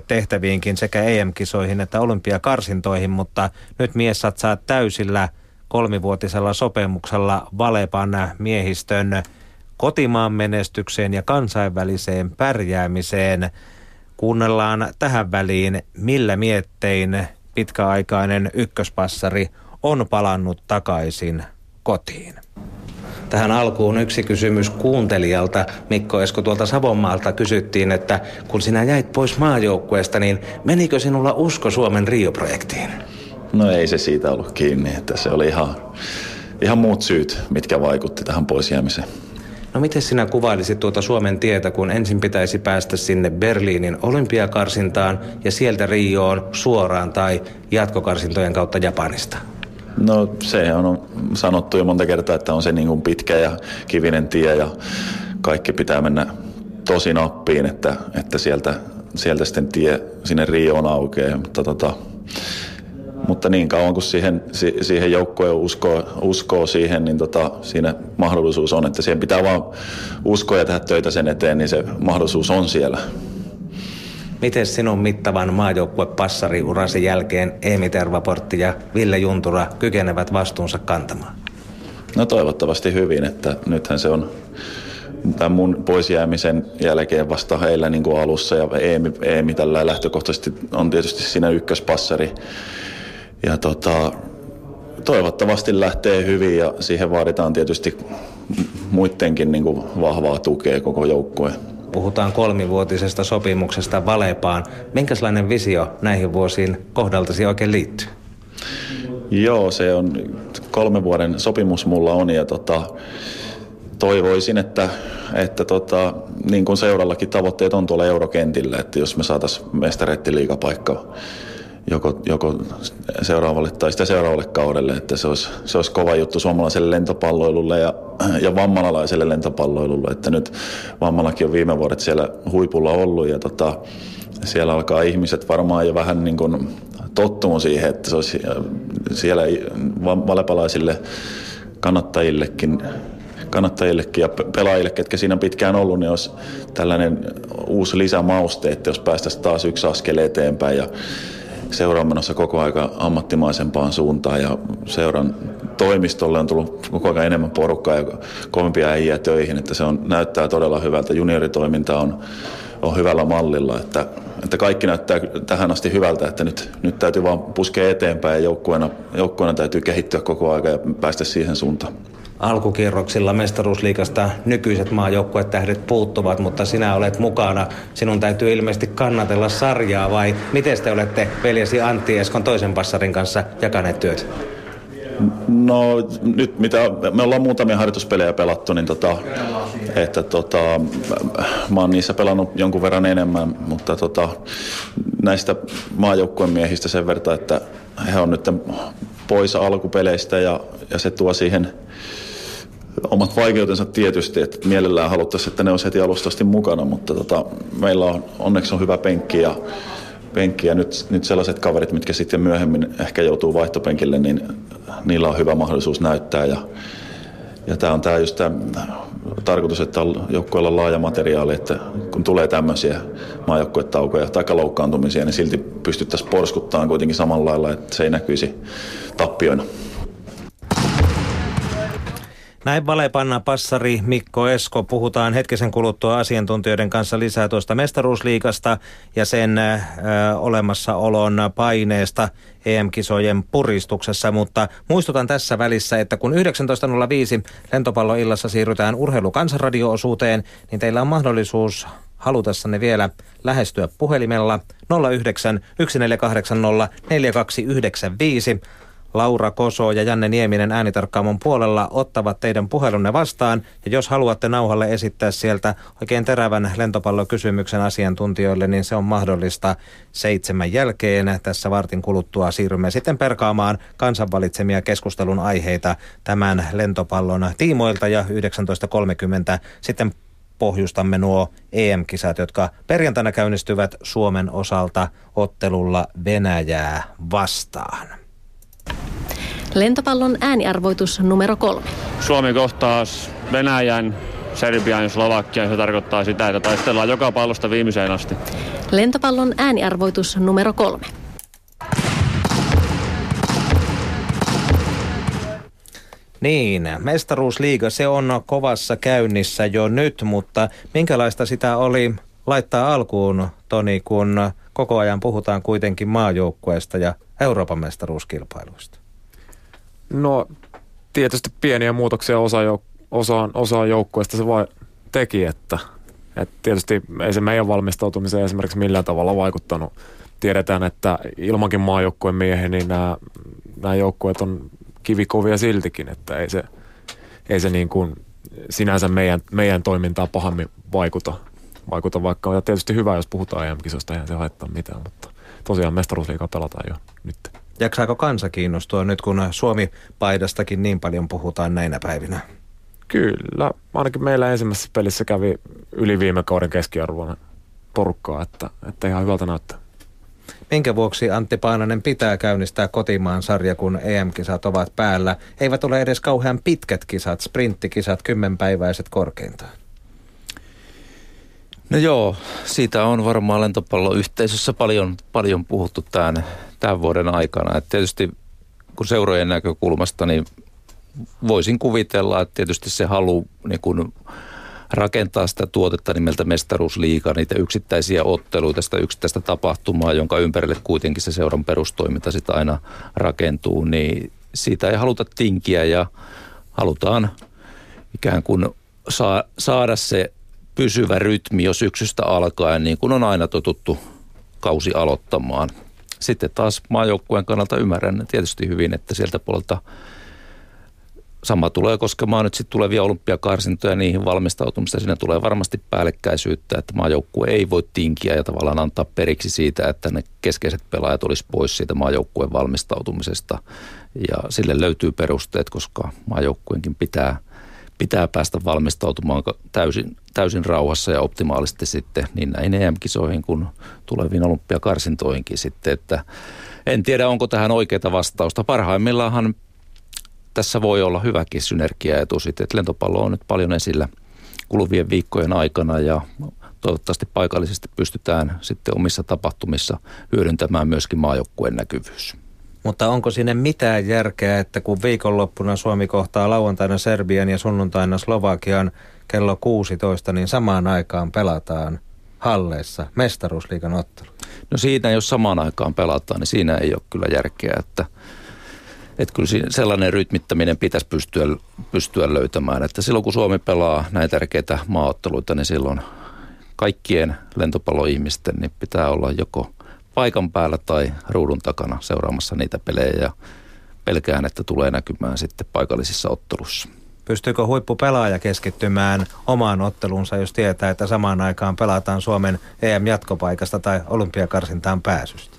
tehtäviinkin sekä EM-kisoihin että olympiakarsintoihin, mutta nyt mies satsaa täysillä kolmivuotisella sopimuksella Valepan miehistön kotimaan menestykseen ja kansainväliseen pärjäämiseen. Kuunnellaan tähän väliin, millä miettein pitkäaikainen ykköspassari on palannut takaisin kotiin. Tähän alkuun yksi kysymys kuuntelijalta. Mikko Esko tuolta Savonmaalta kysyttiin, että kun sinä jäit pois maajoukkueesta, niin menikö sinulla usko Suomen Rio-projektiin? No ei se siitä ollut kiinni, että se oli ihan, ihan muut syyt, mitkä vaikutti tähän pois jäämiseen. No miten sinä kuvailisit tuota Suomen tietä, kun ensin pitäisi päästä sinne Berliinin olympiakarsintaan ja sieltä Rioon suoraan tai jatkokarsintojen kautta Japanista? No se on sanottu jo monta kertaa, että on se niin kuin pitkä ja kivinen tie ja kaikki pitää mennä tosi nappiin, että, että sieltä, sieltä sitten tie sinne Rioon aukeaa. Mutta, tota, mutta niin kauan kuin siihen, siihen joukkoon uskoo, uskoo siihen, niin tota, siinä mahdollisuus on, että siihen pitää vaan uskoa ja tehdä töitä sen eteen, niin se mahdollisuus on siellä. Miten sinun mittavan maajoukkuepassariurasi jälkeen Eemi Tervaportti ja Ville Juntura kykenevät vastuunsa kantamaan? No toivottavasti hyvin, että nythän se on tämän mun poisjäämisen jälkeen vasta heillä niin kuin alussa ja Eemi, Eemi tällä lähtökohtaisesti on tietysti siinä ykköspassari. Ja tota, toivottavasti lähtee hyvin ja siihen vaaditaan tietysti muidenkin niin kuin vahvaa tukea koko joukkueen. Puhutaan kolmivuotisesta sopimuksesta Valepaan. Minkälainen visio näihin vuosiin kohdaltasi oikein liittyy? Joo, se on kolmen vuoden sopimus mulla on ja tota, toivoisin, että, että tota, niin kuin seurallakin tavoitteet on tuolla eurokentillä, että jos me saataisiin mestarettiliikapaikka joko, joko seuraavalle tai sitä seuraavalle kaudelle, että se olisi, se olisi kova juttu suomalaiselle lentopalloilulle ja, ja vammanalaiselle lentopalloilulle, että nyt vammanakin on viime vuodet siellä huipulla ollut ja tota, siellä alkaa ihmiset varmaan jo vähän niin kuin tottumaan siihen, että se olisi siellä valepalaisille kannattajillekin kannattajillekin ja pelaajille, ketkä siinä pitkään ollut, niin olisi tällainen uusi lisämauste, että jos päästäisiin taas yksi askel eteenpäin ja seura on menossa koko aika ammattimaisempaan suuntaan ja seuran toimistolle on tullut koko ajan enemmän porukkaa ja kovempia äijä töihin, että se on, näyttää todella hyvältä. Junioritoiminta on, on hyvällä mallilla, että, että kaikki näyttää tähän asti hyvältä, että nyt, nyt täytyy vaan puskea eteenpäin ja joukkueena, joukkueena täytyy kehittyä koko ajan ja päästä siihen suuntaan alkukierroksilla mestaruusliikasta nykyiset tähdet puuttuvat, mutta sinä olet mukana. Sinun täytyy ilmeisesti kannatella sarjaa vai miten te olette veljesi Antti Eskon toisen passarin kanssa jakaneet työt? No nyt mitä, me ollaan muutamia harjoituspelejä pelattu, niin tota, että tota, mä oon niissä pelannut jonkun verran enemmän, mutta tota, näistä maajoukkueen miehistä sen verran, että he on nyt pois alkupeleistä ja, ja se tuo siihen omat vaikeutensa tietysti, että mielellään haluttaisiin, että ne olisi heti alusta asti mukana, mutta tota, meillä on onneksi on hyvä penkki ja, penkki ja nyt, nyt sellaiset kaverit, mitkä sitten myöhemmin ehkä joutuu vaihtopenkille, niin niillä on hyvä mahdollisuus näyttää ja, ja tämä on tämä just tämä tarkoitus, että on joukkueella laaja materiaali, että kun tulee tämmöisiä maajoukkuetaukoja tai loukkaantumisia, niin silti pystyttäisiin porskuttamaan kuitenkin samalla lailla, että se ei näkyisi tappioina. Näin valepanna passari Mikko Esko. Puhutaan hetkisen kuluttua asiantuntijoiden kanssa lisää tuosta mestaruusliikasta ja sen ö, olemassaolon paineesta EM-kisojen puristuksessa, mutta muistutan tässä välissä, että kun 19.05 lentopalloillassa siirrytään urheilukansanradio-osuuteen, niin teillä on mahdollisuus halutessanne vielä lähestyä puhelimella 09 1480 4295 Laura Koso ja Janne Nieminen äänitarkkaamon puolella ottavat teidän puhelunne vastaan. Ja jos haluatte nauhalle esittää sieltä oikein terävän lentopallokysymyksen asiantuntijoille, niin se on mahdollista seitsemän jälkeen. Tässä vartin kuluttua siirrymme sitten perkaamaan kansanvalitsemia keskustelun aiheita tämän lentopallon tiimoilta ja 19.30 sitten pohjustamme nuo EM-kisat, jotka perjantaina käynnistyvät Suomen osalta ottelulla Venäjää vastaan. Lentopallon ääniarvoitus numero kolme. Suomi kohtaa Venäjän, Serbian ja Slovakian. Se tarkoittaa sitä, että taistellaan joka pallosta viimeiseen asti. Lentopallon ääniarvoitus numero kolme. Niin, mestaruusliiga, se on kovassa käynnissä jo nyt, mutta minkälaista sitä oli laittaa alkuun, Toni, kun koko ajan puhutaan kuitenkin maajoukkueesta ja Euroopan mestaruuskilpailuista? No tietysti pieniä muutoksia osa jouk- osaan, osaan joukkueesta se vai teki, että, että tietysti ei se meidän valmistautumiseen esimerkiksi millään tavalla vaikuttanut. Tiedetään, että ilmankin maajoukkueen miehen, niin nämä, nämä joukkueet on kivikovia siltikin, että ei se, ei se niin kuin sinänsä meidän, meidän toimintaa pahemmin vaikuta, vaikuta vaikka on tietysti hyvä, jos puhutaan EM-kisosta, eihän se haittaa mitään, mutta tosiaan mestaruusliikaa pelataan jo nyt. Jaksaako kansa kiinnostua nyt, kun Suomi-paidastakin niin paljon puhutaan näinä päivinä? Kyllä, ainakin meillä ensimmäisessä pelissä kävi yli viime kauden keskiarvona porukkaa, että, että ihan hyvältä näyttää. Minkä vuoksi Antti Paananen pitää käynnistää kotimaan sarja, kun EM-kisat ovat päällä? Eivät ole edes kauhean pitkät kisat, sprinttikisat, kymmenpäiväiset korkeintaan. No joo, siitä on varmaan lentopalloyhteisössä paljon, paljon puhuttu tämän, tämän vuoden aikana. Et tietysti kun seurojen näkökulmasta, niin voisin kuvitella, että tietysti se halu niin kun rakentaa sitä tuotetta nimeltä mestaruusliiga, niitä yksittäisiä otteluita, sitä yksittäistä tapahtumaa, jonka ympärille kuitenkin se seuran perustoiminta sitä aina rakentuu, niin siitä ei haluta tinkiä ja halutaan ikään kuin saa, saada se pysyvä rytmi jo syksystä alkaen, niin kuin on aina totuttu kausi aloittamaan. Sitten taas maajoukkueen kannalta ymmärrän tietysti hyvin, että sieltä puolelta – Sama tulee koskemaan nyt sitten tulevia olympiakarsintoja niihin valmistautumista. Siinä tulee varmasti päällekkäisyyttä, että maajoukkue ei voi tinkiä ja tavallaan antaa periksi siitä, että ne keskeiset pelaajat olisi pois siitä maajoukkueen valmistautumisesta. Ja sille löytyy perusteet, koska maajoukkueenkin pitää, pitää päästä valmistautumaan täysin, täysin rauhassa ja optimaalisesti sitten niin näihin EM-kisoihin kuin tuleviin olympiakarsintoihinkin sitten, että en tiedä, onko tähän oikeita vastausta. Parhaimmillaanhan tässä voi olla hyväkin synergiaetu sitten, että lentopallo on nyt paljon esillä kuluvien viikkojen aikana ja toivottavasti paikallisesti pystytään sitten omissa tapahtumissa hyödyntämään myöskin maajoukkueen näkyvyys. Mutta onko sinne mitään järkeä, että kun viikonloppuna Suomi kohtaa lauantaina Serbian ja sunnuntaina Slovakian kello 16, niin samaan aikaan pelataan halleissa mestaruusliigan ottelu? No siinä, jos samaan aikaan pelataan, niin siinä ei ole kyllä järkeä, että – että kyllä sellainen rytmittäminen pitäisi pystyä, pystyä löytämään. Että silloin kun Suomi pelaa näitä tärkeitä maaotteluita, niin silloin kaikkien lentopalloihmisten niin pitää olla joko paikan päällä tai ruudun takana seuraamassa niitä pelejä ja pelkään, että tulee näkymään sitten paikallisissa ottelussa. Pystyykö huippupelaaja keskittymään omaan otteluunsa, jos tietää, että samaan aikaan pelataan Suomen EM-jatkopaikasta tai olympiakarsintaan pääsystä?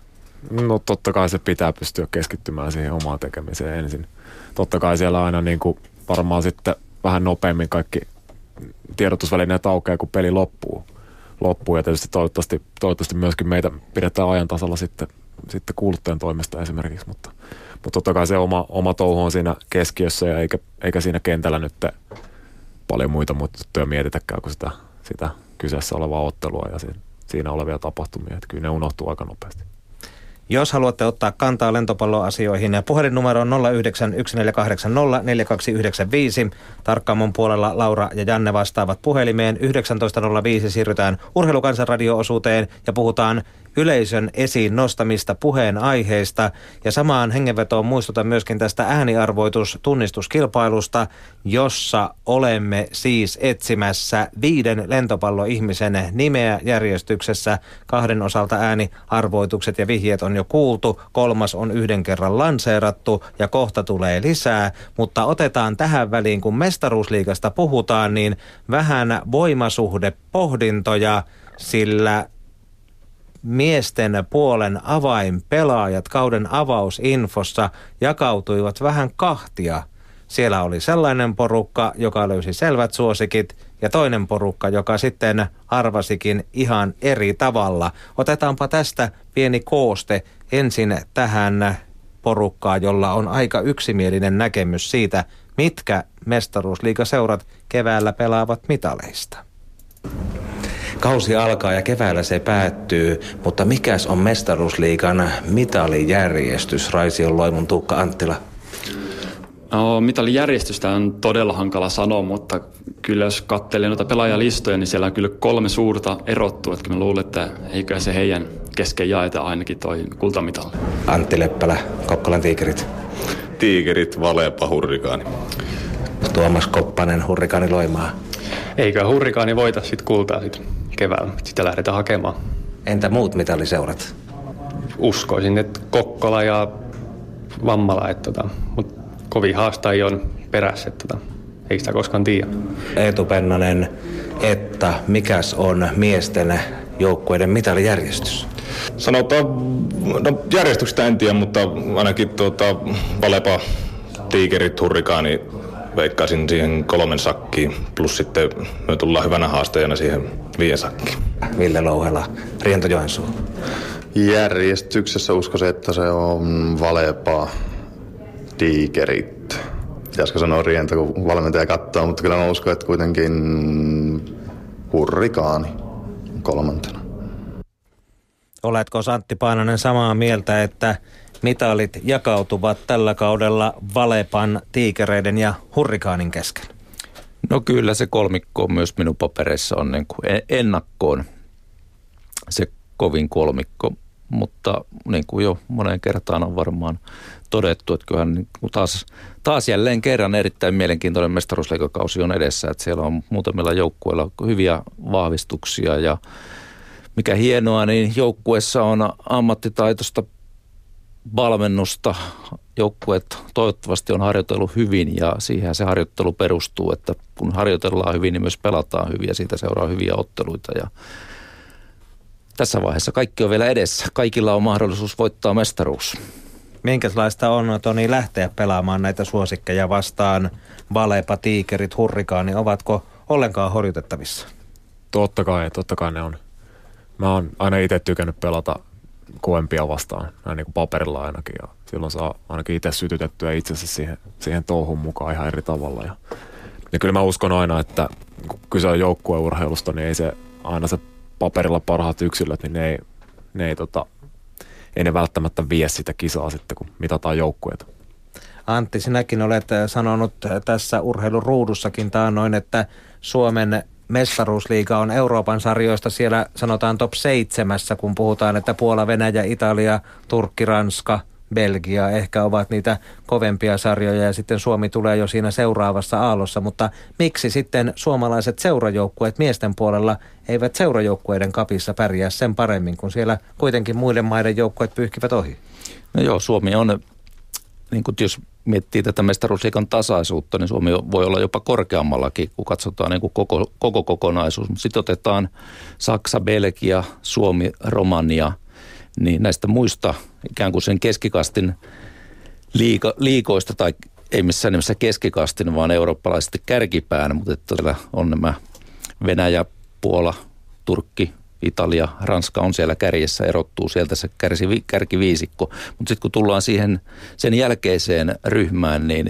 No totta kai se pitää pystyä keskittymään siihen omaan tekemiseen ensin. Totta kai siellä aina niin kuin varmaan sitten vähän nopeammin kaikki tiedotusvälineet aukeaa, kun peli loppuu. Loppuu. Ja tietysti toivottavasti, toivottavasti myöskin meitä pidetään ajan tasalla sitten, sitten kuuluttajan toimesta esimerkiksi. Mutta, mutta totta kai se oma, oma touhu on siinä keskiössä ja eikä, eikä siinä kentällä nyt paljon muita juttuja mietitäkään kuin sitä, sitä kyseessä olevaa ottelua ja siinä olevia tapahtumia. Että kyllä ne unohtuu aika nopeasti. Jos haluatte ottaa kantaa lentopalloasioihin, puhelinnumero on 0914804295. Tarkkaamon puolella Laura ja Janne vastaavat puhelimeen. 19.05 siirrytään urheilukansanradio-osuuteen ja puhutaan yleisön esiin nostamista puheen aiheista. Ja samaan hengenvetoon muistutan myöskin tästä ääniarvoitustunnistuskilpailusta, jossa olemme siis etsimässä viiden lentopalloihmisen nimeä järjestyksessä. Kahden osalta ääniarvoitukset ja vihjeet on jo kuultu, kolmas on yhden kerran lanseerattu ja kohta tulee lisää. Mutta otetaan tähän väliin, kun mestaruusliigasta puhutaan, niin vähän voimasuhdepohdintoja, sillä miesten puolen avainpelaajat kauden avausinfossa jakautuivat vähän kahtia. Siellä oli sellainen porukka, joka löysi selvät suosikit, ja toinen porukka, joka sitten arvasikin ihan eri tavalla. Otetaanpa tästä pieni kooste ensin tähän porukkaan, jolla on aika yksimielinen näkemys siitä, mitkä mestaruusliigaseurat keväällä pelaavat mitaleista. Kausi alkaa ja keväällä se päättyy, mutta mikäs on mestaruusliigan mitalijärjestys, Raision Loimun Tuukka Anttila? No, mitalijärjestystä on todella hankala sanoa, mutta kyllä jos katselee noita pelaajalistoja, niin siellä on kyllä kolme suurta erottua. Että mä luulen, että eikö se heidän kesken jaeta ainakin toi kultamitalle. Antti Leppälä, Kokkolan tiikerit. Tiikerit, Valepa, Hurrikaani. Tuomas Koppanen, Hurrikaani Loimaa. Eikö Hurrikaani voita sitten kultaa sitten keväällä. Sitä lähdetään hakemaan. Entä muut mitalliseurat? Uskoisin, että Kokkola ja Vammala, että tota, mutta kovin haastajia on perässä. Että tota. ei sitä koskaan tiedä. Eetu Pennanen, että mikäs on miesten joukkueiden mitalijärjestys? Sanotaan, no järjestyksestä en tiedä, mutta ainakin tuota, Valepa, Tiikerit, Hurrikaani, veikkaisin siihen kolmen sakkiin, plus sitten me tullaan hyvänä haastajana siihen viien sakkiin. Ville Louhela, Riento Joensuu. Järjestyksessä uskoisin, että se on Valepa, Tiikerit. Pitäisikö sanoa Riento, kun valmentaja katsoo, mutta kyllä mä uskon, että kuitenkin Hurrikaani kolmantena. Oletko Santti Paananen samaa mieltä, että mitalit jakautuvat tällä kaudella Valepan, Tiikereiden ja Hurrikaanin kesken? No kyllä se kolmikko myös minun papereissa on niin kuin ennakkoon se kovin kolmikko, mutta niin kuin jo moneen kertaan on varmaan todettu, että kyllähän niin taas, taas jälleen kerran erittäin mielenkiintoinen mestaruusleikokausi on edessä, että siellä on muutamilla joukkueilla hyviä vahvistuksia ja mikä hienoa, niin joukkueessa on ammattitaitoista valmennusta. Joukkueet toivottavasti on harjoitellut hyvin ja siihen se harjoittelu perustuu, että kun harjoitellaan hyvin, niin myös pelataan hyvin ja siitä seuraa hyviä otteluita. Ja tässä vaiheessa kaikki on vielä edessä. Kaikilla on mahdollisuus voittaa mestaruus. Minkälaista on, Toni, lähteä pelaamaan näitä suosikkeja vastaan? Valepa, Tiikerit, Hurrikaani, ovatko ollenkaan horjutettavissa? Totta kai, totta kai ne on. Mä oon aina itse tykännyt pelata koempia vastaan, näin niin kuin paperilla ainakin. Ja silloin saa ainakin itse sytytettyä itsensä siihen, siihen touhun mukaan ihan eri tavalla. Ja, ja kyllä mä uskon aina, että kun kyse on joukkueurheilusta, niin ei se aina se paperilla parhaat yksilöt, niin ne ei, ne ei, tota, ei ne välttämättä vie sitä kisaa sitten, kun mitataan joukkueita. Antti, sinäkin olet sanonut tässä urheiluruudussakin taannoin, että Suomen mestaruusliiga on Euroopan sarjoista siellä sanotaan top seitsemässä, kun puhutaan, että Puola, Venäjä, Italia, Turkki, Ranska, Belgia ehkä ovat niitä kovempia sarjoja ja sitten Suomi tulee jo siinä seuraavassa aallossa, mutta miksi sitten suomalaiset seurajoukkueet miesten puolella eivät seurajoukkueiden kapissa pärjää sen paremmin, kun siellä kuitenkin muiden maiden joukkueet pyyhkivät ohi? No joo, Suomi on, niin kuin jos miettii tätä mestaruusliikan tasaisuutta, niin Suomi voi olla jopa korkeammallakin, kun katsotaan niin kuin koko, koko kokonaisuus. Sitten otetaan Saksa, Belgia, Suomi, Romania, niin näistä muista ikään kuin sen keskikastin liiko, liikoista tai ei missään nimessä keskikastin, vaan eurooppalaisesti kärkipään, mutta että on nämä Venäjä, Puola, Turkki, Italia, Ranska on siellä kärjessä, erottuu sieltä se kärsi, kärkiviisikko. Mutta sitten kun tullaan siihen sen jälkeiseen ryhmään, niin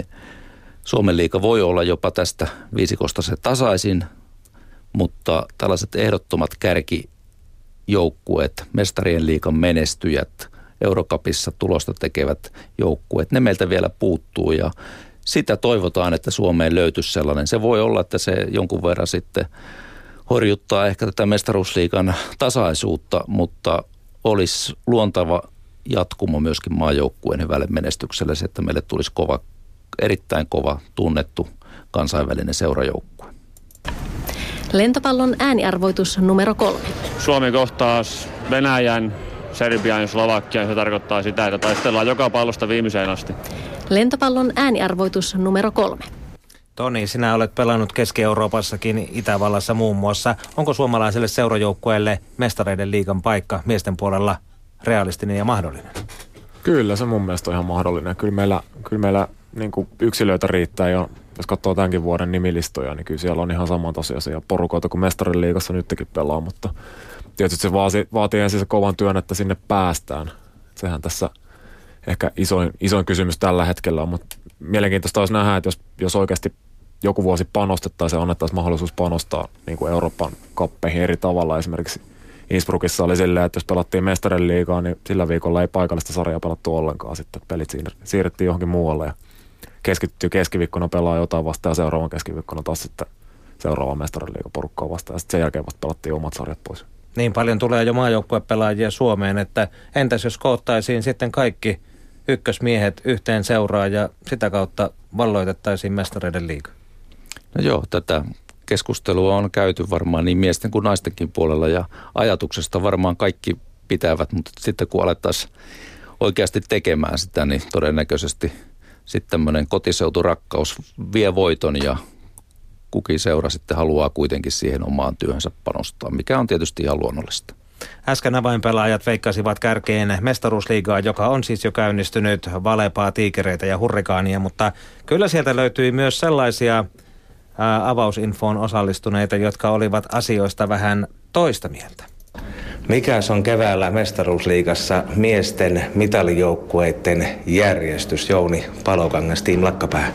Suomen liika voi olla jopa tästä viisikosta se tasaisin, mutta tällaiset ehdottomat kärkijoukkueet, mestarien liikan menestyjät, Eurokapissa tulosta tekevät joukkueet, ne meiltä vielä puuttuu ja sitä toivotaan, että Suomeen löytyisi sellainen. Se voi olla, että se jonkun verran sitten – horjuttaa ehkä tätä mestaruusliikan tasaisuutta, mutta olisi luontava jatkumo myöskin maajoukkueen hyvälle menestykselle, se, että meille tulisi kova, erittäin kova tunnettu kansainvälinen seurajoukkue. Lentopallon ääniarvoitus numero kolme. Suomi kohtaa Venäjän, Serbian ja Slovakian. Se tarkoittaa sitä, että taistellaan joka pallosta viimeiseen asti. Lentopallon ääniarvoitus numero kolme. Toni, sinä olet pelannut Keski-Euroopassakin, Itävallassa muun muassa. Onko suomalaiselle seurajoukkueelle mestareiden liigan paikka miesten puolella realistinen ja mahdollinen? Kyllä, se mun mielestä on ihan mahdollinen. Kyllä meillä, kyllä meillä niin kuin yksilöitä riittää jo. Jos katsoo tämänkin vuoden nimilistoja, niin kyllä siellä on ihan samantasoisia porukoita kuin mestarin liigassa nytkin pelaa, mutta tietysti se vaatii, vaatii ensin se kovan työn, että sinne päästään. Sehän tässä ehkä isoin, isoin kysymys tällä hetkellä on, mutta mielenkiintoista olisi nähdä, että jos, jos oikeasti joku vuosi panostettaisiin ja annettaisiin mahdollisuus panostaa niin kuin Euroopan kappeihin eri tavalla. Esimerkiksi Innsbruckissa oli silleen, että jos pelattiin mestarien liigaa, niin sillä viikolla ei paikallista sarjaa pelattu ollenkaan. Sitten pelit siirrettiin johonkin muualle ja keskittyy keskiviikkona pelaa jotain vastaan ja seuraavan keskiviikkona taas sitten seuraava mestarien porukkaa vastaan. Ja sitten sen jälkeen vasta pelattiin omat sarjat pois. Niin paljon tulee jo maajoukkuepelaajia Suomeen, että entäs jos koottaisiin sitten kaikki ykkösmiehet yhteen seuraa ja sitä kautta valloitettaisiin mestareiden liiga? No joo, tätä keskustelua on käyty varmaan niin miesten kuin naistenkin puolella ja ajatuksesta varmaan kaikki pitävät, mutta sitten kun alettaisiin oikeasti tekemään sitä, niin todennäköisesti sitten tämmöinen kotiseuturakkaus vie voiton ja kukin seura sitten haluaa kuitenkin siihen omaan työhönsä panostaa, mikä on tietysti ihan luonnollista. Äsken avainpelaajat veikkasivat kärkeen mestaruusliigaa, joka on siis jo käynnistynyt valepaa, tiikereitä ja hurrikaania, mutta kyllä sieltä löytyi myös sellaisia ää, avausinfoon osallistuneita, jotka olivat asioista vähän toista mieltä. Mikäs on keväällä mestaruusliigassa miesten mitalijoukkueiden järjestys? Jouni Palokangas, Team Lakkapää.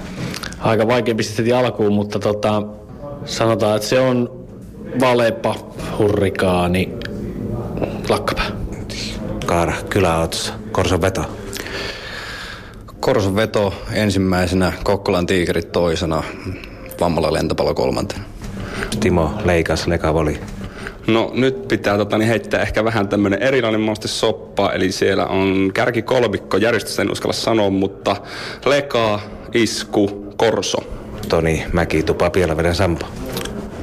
Aika vaikea pistettiin alkuun, mutta tota, sanotaan, että se on Valepa, Hurrikaani, Lakkapää. Kaara, kyläots, Korson veto. Korson veto ensimmäisenä, Kokkolan tiikerit toisena, Vammala lentopallo kolmantena. Timo Leikas, Lekavoli. No nyt pitää tota, niin heittää ehkä vähän tämmöinen erilainen mauste soppa, eli siellä on kärki kolmikko, järjestöstä en uskalla sanoa, mutta Leka, Isku, Korso. Toni Mäki, Tupa, Pielaveden Sampo.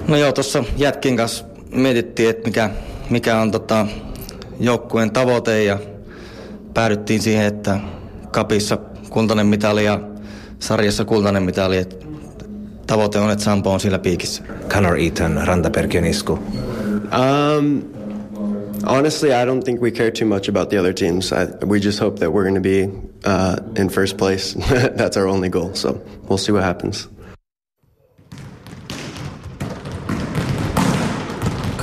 No joo, tuossa jätkin kanssa mietittiin, että mikä, mikä on tota, joukkueen tavoite ja päädyttiin siihen, että kapissa kultainen mitali ja sarjassa kultainen mitali. Et tavoite on, että Sampo on siellä piikissä. Connor Eaton, Rantaperkiön isku. Um, honestly, I don't think we care too much about the other teams. I, we just hope that we're going to be uh, in first place. That's our only goal. So we'll see what happens.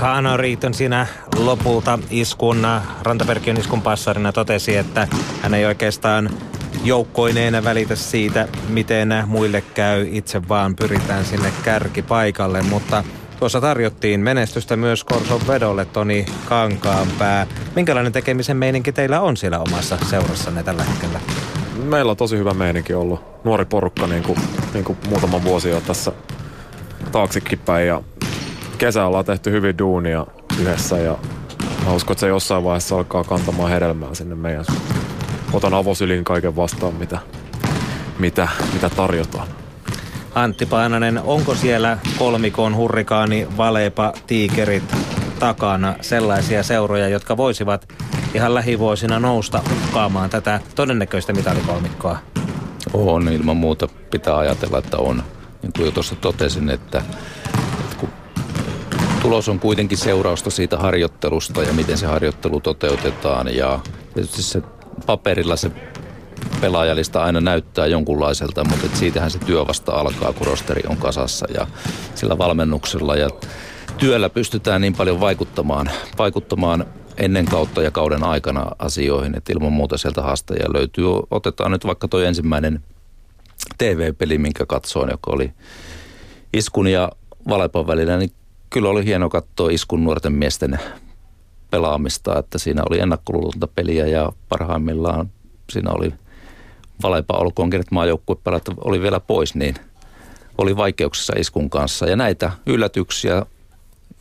Connor Eaton siinä lopulta iskun, Rantaperkiön iskun passarina totesi, että hän ei oikeastaan joukkoineen välitä siitä, miten muille käy. Itse vaan pyritään sinne kärkipaikalle, mutta Tuossa tarjottiin menestystä myös Korson vedolle Toni Kankaanpää. Minkälainen tekemisen meininki teillä on siellä omassa seurassanne tällä hetkellä? Meillä on tosi hyvä meininki ollut. Nuori porukka niin kuin, niin kuin muutama vuosi jo tässä taaksekin päin. Ja kesä ollaan tehty hyvin duunia yhdessä ja mä uskon, että se jossain vaiheessa alkaa kantamaan hedelmää sinne meidän Otan avosylin kaiken vastaan, mitä, mitä, mitä tarjotaan. Antti Paananen, onko siellä kolmikon hurrikaani, valepa, tiikerit takana sellaisia seuroja, jotka voisivat ihan lähivuosina nousta uhkaamaan tätä todennäköistä mitalikolmikkoa? On, ilman muuta pitää ajatella, että on. Niin kuin jo tuossa totesin, että, tulos on kuitenkin seurausta siitä harjoittelusta ja miten se harjoittelu toteutetaan ja tietysti se paperilla se pelaajalista aina näyttää jonkunlaiselta, mutta siitähän se työ vasta alkaa, kun rosteri on kasassa ja sillä valmennuksella ja työllä pystytään niin paljon vaikuttamaan, vaikuttamaan ennen kautta ja kauden aikana asioihin, että ilman muuta sieltä haastajia löytyy. Otetaan nyt vaikka tuo ensimmäinen TV-peli, minkä katsoin, joka oli Iskun ja Valepan välillä, niin kyllä oli hieno katsoa Iskun nuorten miesten pelaamista, että siinä oli ennakkoluutonta peliä ja parhaimmillaan siinä oli Valepa olkoon, kenet maajoukkuepelat oli vielä pois, niin oli vaikeuksissa iskun kanssa. Ja näitä yllätyksiä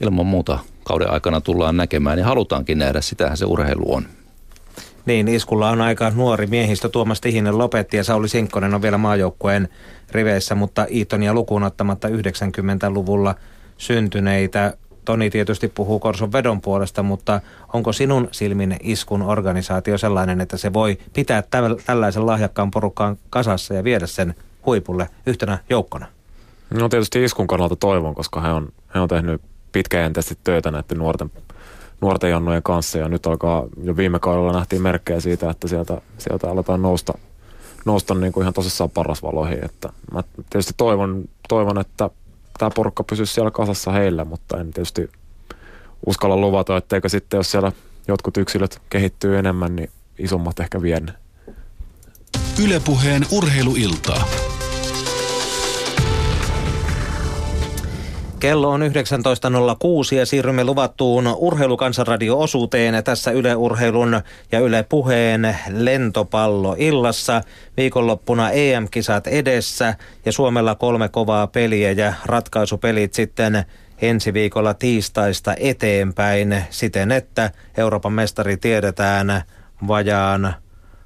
ilman muuta kauden aikana tullaan näkemään ja halutaankin nähdä, sitähän se urheilu on. Niin, iskulla on aika nuori miehistö. Tuomas Tihinen lopetti ja Sauli Sinkkonen on vielä maajoukkueen riveissä, mutta Iitonia lukuun ottamatta 90-luvulla syntyneitä. Toni tietysti puhuu Korson vedon puolesta, mutta onko sinun silmin iskun organisaatio sellainen, että se voi pitää tällaisen lahjakkaan porukkaan kasassa ja viedä sen huipulle yhtenä joukkona? No tietysti iskun kannalta toivon, koska he on, he on tehnyt pitkäjänteisesti töitä näiden nuorten, nuorten jonnojen kanssa ja nyt alkaa jo viime kaudella nähtiin merkkejä siitä, että sieltä, sieltä aletaan nousta, nousta niin kuin ihan tosissaan parasvaloihin. Että mä tietysti toivon, toivon että tämä porukka pysyisi siellä kasassa heillä, mutta en tietysti uskalla luvata, etteikö sitten, jos siellä jotkut yksilöt kehittyy enemmän, niin isommat ehkä vien. Ylepuheen urheiluiltaa. Kello on 19.06 ja siirrymme luvattuun urheilukansanradio-osuuteen tässä Yle Urheilun ja Yle Puheen lentopallo illassa. Viikonloppuna EM-kisat edessä ja Suomella kolme kovaa peliä ja ratkaisupelit sitten ensi viikolla tiistaista eteenpäin siten, että Euroopan mestari tiedetään vajaan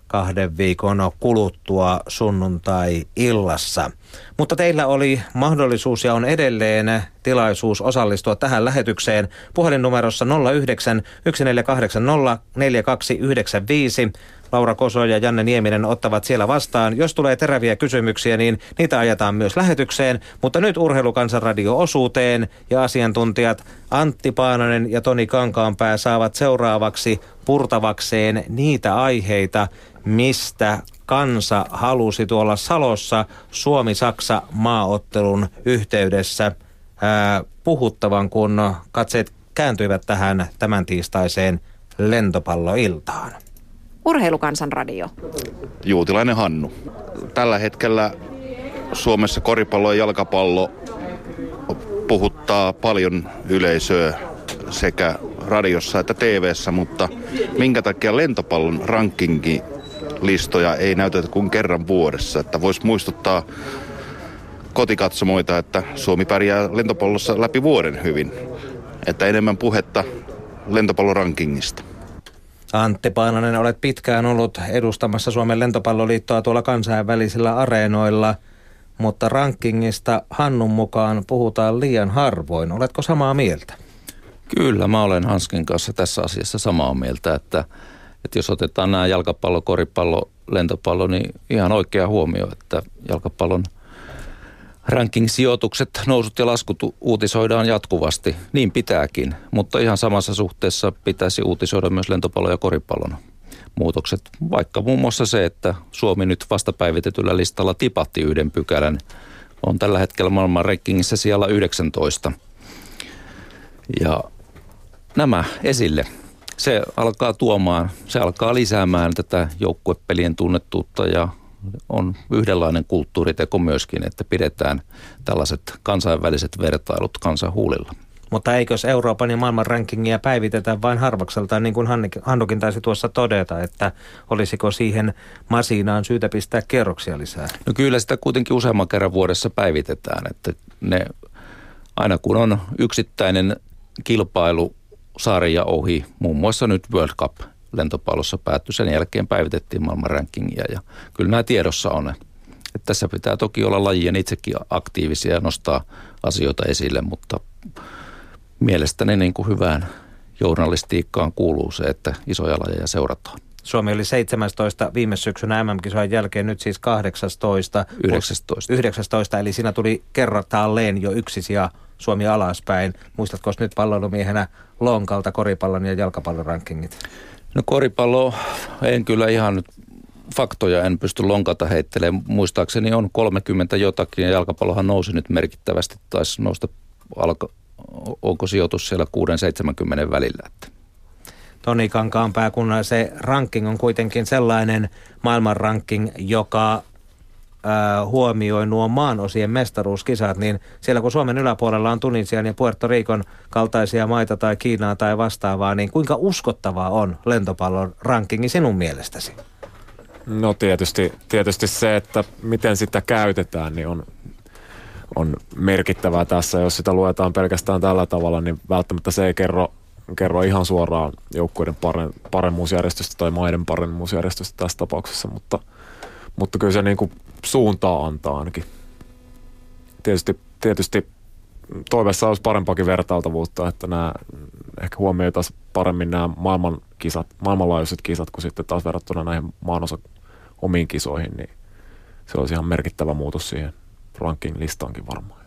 kahden viikon kuluttua sunnuntai-illassa. Mutta teillä oli mahdollisuus ja on edelleen tilaisuus osallistua tähän lähetykseen puhelinnumerossa 09 1480 4295 Laura Koso ja Janne Nieminen ottavat siellä vastaan. Jos tulee teräviä kysymyksiä, niin niitä ajetaan myös lähetykseen. Mutta nyt Urheilukansanradio-osuuteen ja asiantuntijat Antti Paananen ja Toni Kankaanpää saavat seuraavaksi purtavakseen niitä aiheita, mistä kansa halusi tuolla Salossa Suomi-Saksa maaottelun yhteydessä ää, puhuttavan, kun katseet kääntyivät tähän tämän tiistaiseen lentopalloiltaan. Urheilukansan radio. Juutilainen Hannu. Tällä hetkellä Suomessa koripallo ja jalkapallo puhuttaa paljon yleisöä sekä radiossa että TV:ssä, mutta minkä takia lentopallon rankingi listoja ei näytetä kuin kerran vuodessa, että voisi muistuttaa kotikatsomoita, että Suomi pärjää lentopallossa läpi vuoden hyvin, että enemmän puhetta lentopallorankingista. Antti Paananen, olet pitkään ollut edustamassa Suomen lentopalloliittoa tuolla kansainvälisillä areenoilla, mutta rankingista Hannun mukaan puhutaan liian harvoin. Oletko samaa mieltä? Kyllä, mä olen Hanskin kanssa tässä asiassa samaa mieltä, että, että jos otetaan nämä jalkapallo, koripallo, lentopallo, niin ihan oikea huomio, että jalkapallon ranking-sijoitukset, nousut ja laskut uutisoidaan jatkuvasti. Niin pitääkin, mutta ihan samassa suhteessa pitäisi uutisoida myös lentopallon ja koripallon muutokset. Vaikka muun muassa se, että Suomi nyt vastapäivitetyllä listalla tipatti yhden pykälän, on tällä hetkellä maailman rankingissa siellä 19. Ja nämä esille. Se alkaa tuomaan, se alkaa lisäämään tätä joukkuepelien tunnettuutta ja on yhdenlainen kulttuuriteko myöskin, että pidetään tällaiset kansainväliset vertailut kansan huulilla. Mutta eikös Euroopan ja maailman rankingia päivitetä vain harvakseltaan, niin kuin Hannukin taisi tuossa todeta, että olisiko siihen masiinaan syytä pistää kerroksia lisää? No kyllä sitä kuitenkin useamman kerran vuodessa päivitetään, että ne aina kun on yksittäinen kilpailu sarja ohi, muun muassa nyt World Cup lentopallossa päättyi. Sen jälkeen päivitettiin maailman rankingia ja kyllä nämä tiedossa on. Että tässä pitää toki olla lajien itsekin aktiivisia ja nostaa asioita esille, mutta mielestäni niin kuin hyvään journalistiikkaan kuuluu se, että isoja lajeja seurataan. Suomi oli 17 viime syksynä MM-kisojen jälkeen, nyt siis 18. 19. 19, eli siinä tuli kerrataalleen jo yksi sija Suomi alaspäin. Muistatko nyt pallolumiehenä lonkalta koripallon ja jalkapallon rankingit? No koripallo en kyllä ihan nyt faktoja en pysty lonkata heittelemään. Muistaakseni on 30 jotakin ja jalkapallohan nousi nyt merkittävästi. Taisi nousta, alko, onko sijoitus siellä 6-70 välillä. Että. Toni Kankaanpää, kun se ranking on kuitenkin sellainen maailman ranking, joka huomioi nuo maanosien mestaruuskisat, niin siellä kun Suomen yläpuolella on Tunisian ja Puerto Ricon kaltaisia maita tai Kiinaa tai vastaavaa, niin kuinka uskottavaa on lentopallon rankingi sinun mielestäsi? No tietysti, tietysti se, että miten sitä käytetään, niin on, on merkittävää tässä. Jos sitä luetaan pelkästään tällä tavalla, niin välttämättä se ei kerro, kerro ihan suoraan joukkueiden paremmuusjärjestystä tai maiden paremmuusjärjestystä tässä tapauksessa, mutta, mutta kyllä se niin kuin suuntaa antaa ainakin. Tietysti, tietysti toiveessa olisi parempakin vertailtavuutta, että nämä ehkä huomioitaisiin paremmin nämä maailman kisat, maailmanlaajuiset kisat, kun sitten taas verrattuna näihin maanosa omiin kisoihin, niin se olisi ihan merkittävä muutos siihen ranking-listaankin varmaan.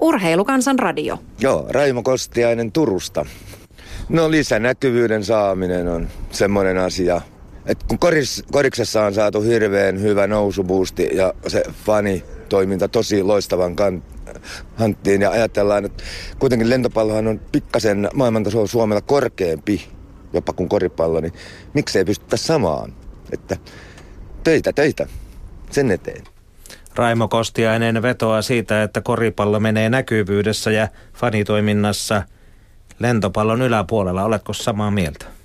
Urheilukansan radio. Joo, Raimo Kostiainen Turusta. No lisänäkyvyyden saaminen on semmoinen asia, et kun koris, koriksessa on saatu hirveän hyvä nousubuusti ja se fani toiminta tosi loistavan kan, hanttiin ja ajatellaan, että kuitenkin lentopallohan on pikkasen maailmantaso Suomella korkeampi jopa kuin koripallo, niin miksei pystytä samaan? Että töitä, töitä sen eteen. Raimo Kostiainen vetoaa siitä, että koripallo menee näkyvyydessä ja fanitoiminnassa lentopallon yläpuolella. Oletko samaa mieltä?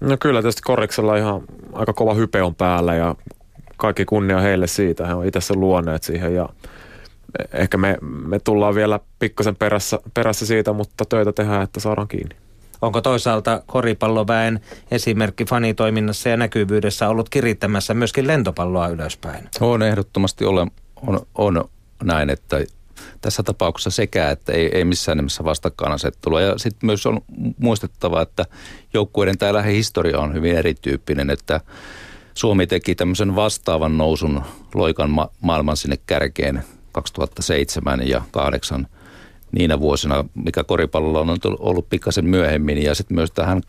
No kyllä tietysti Korriksella ihan aika kova hype on päällä ja kaikki kunnia heille siitä. He on itse sen luoneet siihen ja ehkä me, me tullaan vielä pikkasen perässä, perässä siitä, mutta töitä tehdään, että saadaan kiinni. Onko toisaalta koripalloväen esimerkki fanitoiminnassa ja näkyvyydessä ollut kirittämässä myöskin lentopalloa ylöspäin? On ehdottomasti ole, on, on näin, että tässä tapauksessa sekä, että ei, ei missään nimessä vastakkainasettelua. Ja sitten myös on muistettava, että joukkueiden tämä lähihistoria on hyvin erityyppinen, että Suomi teki tämmöisen vastaavan nousun loikan ma- maailman sinne kärkeen 2007 ja 2008 niinä vuosina, mikä koripallolla on ollut pikkasen myöhemmin. Ja sitten myös tähän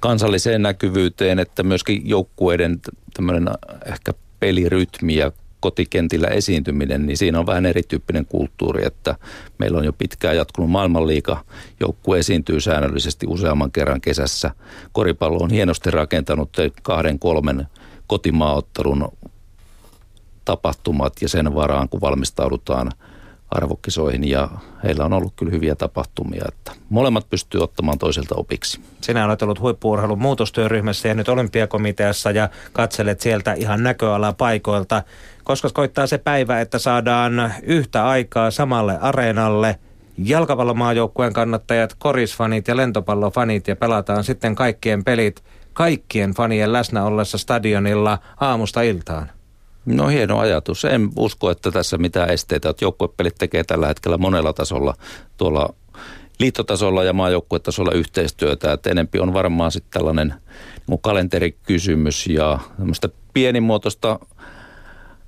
kansalliseen näkyvyyteen, että myöskin joukkueiden tämmöinen ehkä pelirytmi ja kotikentillä esiintyminen, niin siinä on vähän erityyppinen kulttuuri, että meillä on jo pitkään jatkunut maailmanliiga. Joukkue esiintyy säännöllisesti useamman kerran kesässä. Koripallo on hienosti rakentanut kahden, kolmen kotimaaottelun tapahtumat ja sen varaan, kun valmistaudutaan arvokkisoihin ja heillä on ollut kyllä hyviä tapahtumia, että molemmat pystyy ottamaan toiselta opiksi. Sinä olet ollut huippuurheilun muutostyöryhmässä ja nyt olympiakomiteassa ja katselet sieltä ihan näköalaa paikoilta. Koska koittaa se päivä, että saadaan yhtä aikaa samalle areenalle jalkapallomaajoukkueen kannattajat, korisfanit ja lentopallofanit ja pelataan sitten kaikkien pelit kaikkien fanien läsnä ollessa stadionilla aamusta iltaan? No hieno ajatus. En usko, että tässä mitään esteitä. Että joukkuepelit tekee tällä hetkellä monella tasolla tuolla liittotasolla ja maajoukkuetasolla yhteistyötä. Että enempi on varmaan sitten tällainen niin kalenterikysymys ja tämmöistä pienimuotoista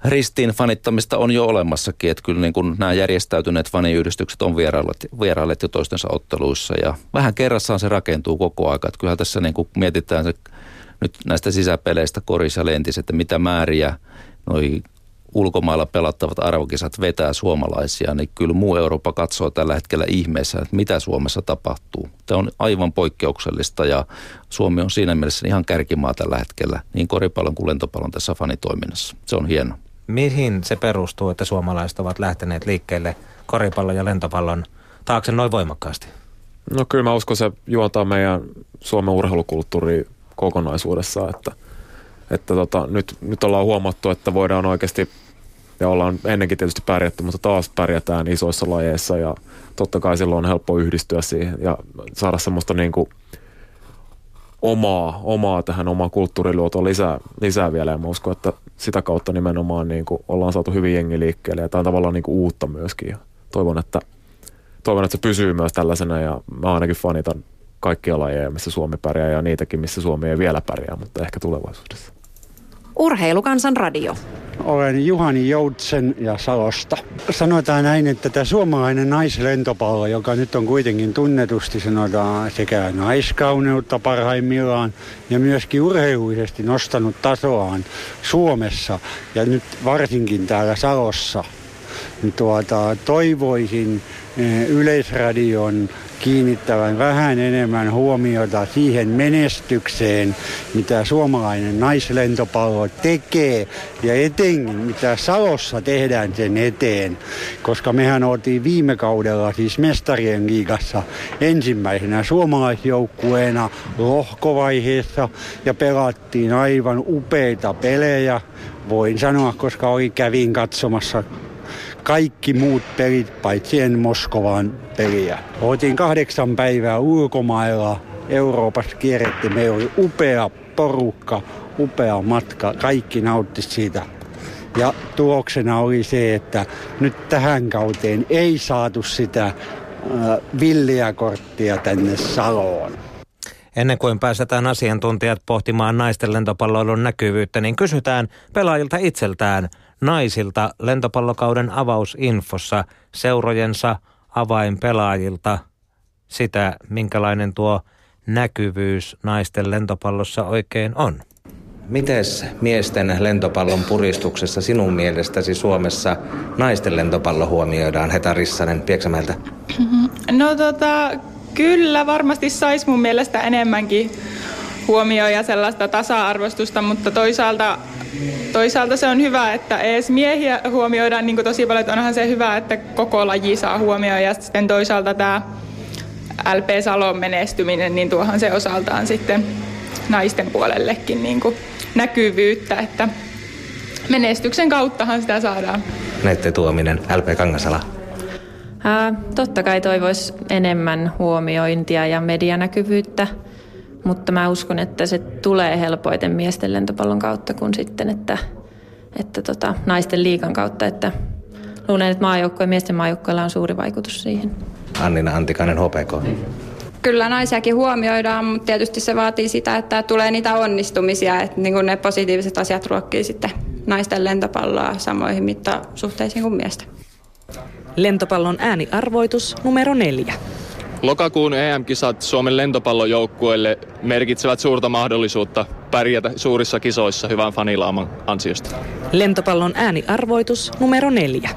ristiin fanittamista on jo olemassakin, että kyllä niin kuin nämä järjestäytyneet faniyhdistykset on vierailleet, vierailleet jo toistensa otteluissa ja vähän kerrassaan se rakentuu koko aika. Että kyllähän tässä niin kuin mietitään se nyt näistä sisäpeleistä koris ja lentis, että mitä määriä noi ulkomailla pelattavat arvokisat vetää suomalaisia, niin kyllä muu Eurooppa katsoo tällä hetkellä ihmeessä, että mitä Suomessa tapahtuu. Tämä on aivan poikkeuksellista ja Suomi on siinä mielessä ihan kärkimaa tällä hetkellä, niin koripallon kuin lentopallon tässä fanitoiminnassa. Se on hieno mihin se perustuu, että suomalaiset ovat lähteneet liikkeelle koripallon ja lentopallon taakse noin voimakkaasti? No kyllä mä uskon, se juontaa meidän Suomen urheilukulttuuri kokonaisuudessaan, että, että tota, nyt, nyt ollaan huomattu, että voidaan oikeasti, ja ollaan ennenkin tietysti pärjätty, mutta taas pärjätään isoissa lajeissa ja totta kai silloin on helppo yhdistyä siihen ja saada semmoista niin kuin omaa, omaa tähän omaan kulttuuriluotoon lisää, lisää vielä. Ja mä uskon, että sitä kautta nimenomaan niin kuin ollaan saatu hyvin jengi liikkeelle ja tämä on tavallaan niin kuin uutta myöskin. Ja toivon, että, toivon, että se pysyy myös tällaisena ja mä ainakin fanitan kaikkia lajeja, missä Suomi pärjää ja niitäkin, missä Suomi ei vielä pärjää, mutta ehkä tulevaisuudessa. Urheilukansan radio. Olen Juhani Joutsen ja Salosta. Sanotaan näin, että tämä suomalainen naislentopallo, joka nyt on kuitenkin tunnetusti sanotaan sekä naiskauneutta parhaimmillaan ja myöskin urheiluisesti nostanut tasoaan Suomessa ja nyt varsinkin täällä Salossa, niin tuota, toivoisin Yleisradion kiinnittävän vähän enemmän huomiota siihen menestykseen, mitä suomalainen naislentopallo tekee ja etenkin mitä Salossa tehdään sen eteen, koska mehän oltiin viime kaudella siis mestarien liigassa ensimmäisenä suomalaisjoukkueena lohkovaiheessa ja pelattiin aivan upeita pelejä. Voin sanoa, koska oli kävin katsomassa kaikki muut pelit paitsi en Moskovan peliä. Oltiin kahdeksan päivää ulkomailla. Euroopassa kierrettiin. Meillä oli upea porukka, upea matka. Kaikki nautti siitä. Ja tuloksena oli se, että nyt tähän kauteen ei saatu sitä äh, villiä korttia tänne Saloon. Ennen kuin pääsetään asiantuntijat pohtimaan naisten lentopalloilun näkyvyyttä, niin kysytään pelaajilta itseltään – naisilta lentopallokauden avausinfossa seurojensa avainpelaajilta sitä, minkälainen tuo näkyvyys naisten lentopallossa oikein on. Mites miesten lentopallon puristuksessa sinun mielestäsi Suomessa naisten lentopallo huomioidaan, Heta Rissanen Pieksämäeltä? No tota, kyllä varmasti saisi mun mielestä enemmänkin huomioon ja sellaista tasa-arvostusta, mutta toisaalta toisaalta se on hyvä, että edes miehiä huomioidaan niin tosi paljon, että onhan se hyvä, että koko laji saa huomioon ja sitten toisaalta tämä LP Salon menestyminen, niin tuohan se osaltaan sitten naisten puolellekin niin kuin näkyvyyttä, että menestyksen kauttahan sitä saadaan. Nette Tuominen, LP Kangasala. Ää, totta kai toivoisi enemmän huomiointia ja medianäkyvyyttä mutta mä uskon, että se tulee helpoiten miesten lentopallon kautta kuin sitten, että, että tota, naisten liikan kautta, että luulen, että maajoukkue ja miesten maajoukkueella on suuri vaikutus siihen. Annina Antikainen, HPK. Kyllä naisiakin huomioidaan, mutta tietysti se vaatii sitä, että tulee niitä onnistumisia, että niin ne positiiviset asiat ruokkii sitten naisten lentopalloa samoihin mittasuhteisiin kuin miestä. Lentopallon ääniarvoitus numero neljä. Lokakuun EM-kisat Suomen lentopallojoukkueelle merkitsevät suurta mahdollisuutta pärjätä suurissa kisoissa hyvän fanilaaman ansiosta. Lentopallon ääniarvoitus numero neljä.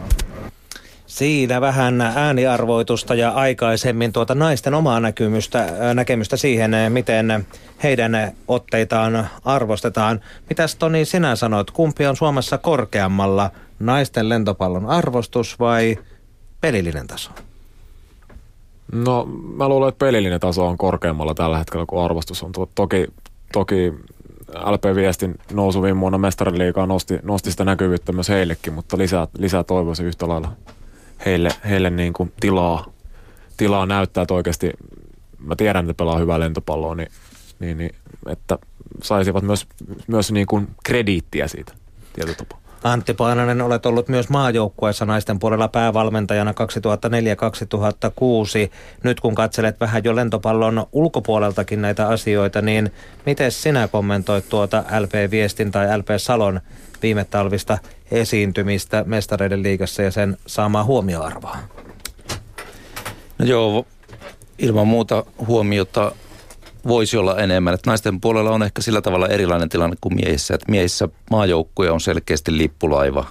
Siinä vähän ääniarvoitusta ja aikaisemmin tuota naisten omaa näkemystä, näkemystä siihen, miten heidän otteitaan arvostetaan. Mitäs Toni sinä sanoit, kumpi on Suomessa korkeammalla, naisten lentopallon arvostus vai pelillinen taso? No mä luulen, että pelillinen taso on korkeammalla tällä hetkellä kuin arvostus on. Toki, toki LP-viestin nousu viime vuonna mestariliikaa nosti, nosti sitä näkyvyyttä myös heillekin, mutta lisää, lisää toivoisin yhtä lailla heille, heille niin kuin tilaa, tilaa näyttää, että oikeasti mä tiedän, että pelaa hyvää lentopalloa, niin, niin, niin että saisivat myös, myös niin kuin krediittiä siitä tietyllä tapaa. Antti Paananen, olet ollut myös maajoukkueessa naisten puolella päävalmentajana 2004-2006. Nyt kun katselet vähän jo lentopallon ulkopuoleltakin näitä asioita, niin miten sinä kommentoit tuota LP-viestin tai LP Salon viime talvista esiintymistä mestareiden liigassa ja sen saamaa huomioarvoa? No joo, ilman muuta huomiota voisi olla enemmän. Että naisten puolella on ehkä sillä tavalla erilainen tilanne kuin miehissä. Että miehissä maajoukkue on selkeästi lippulaiva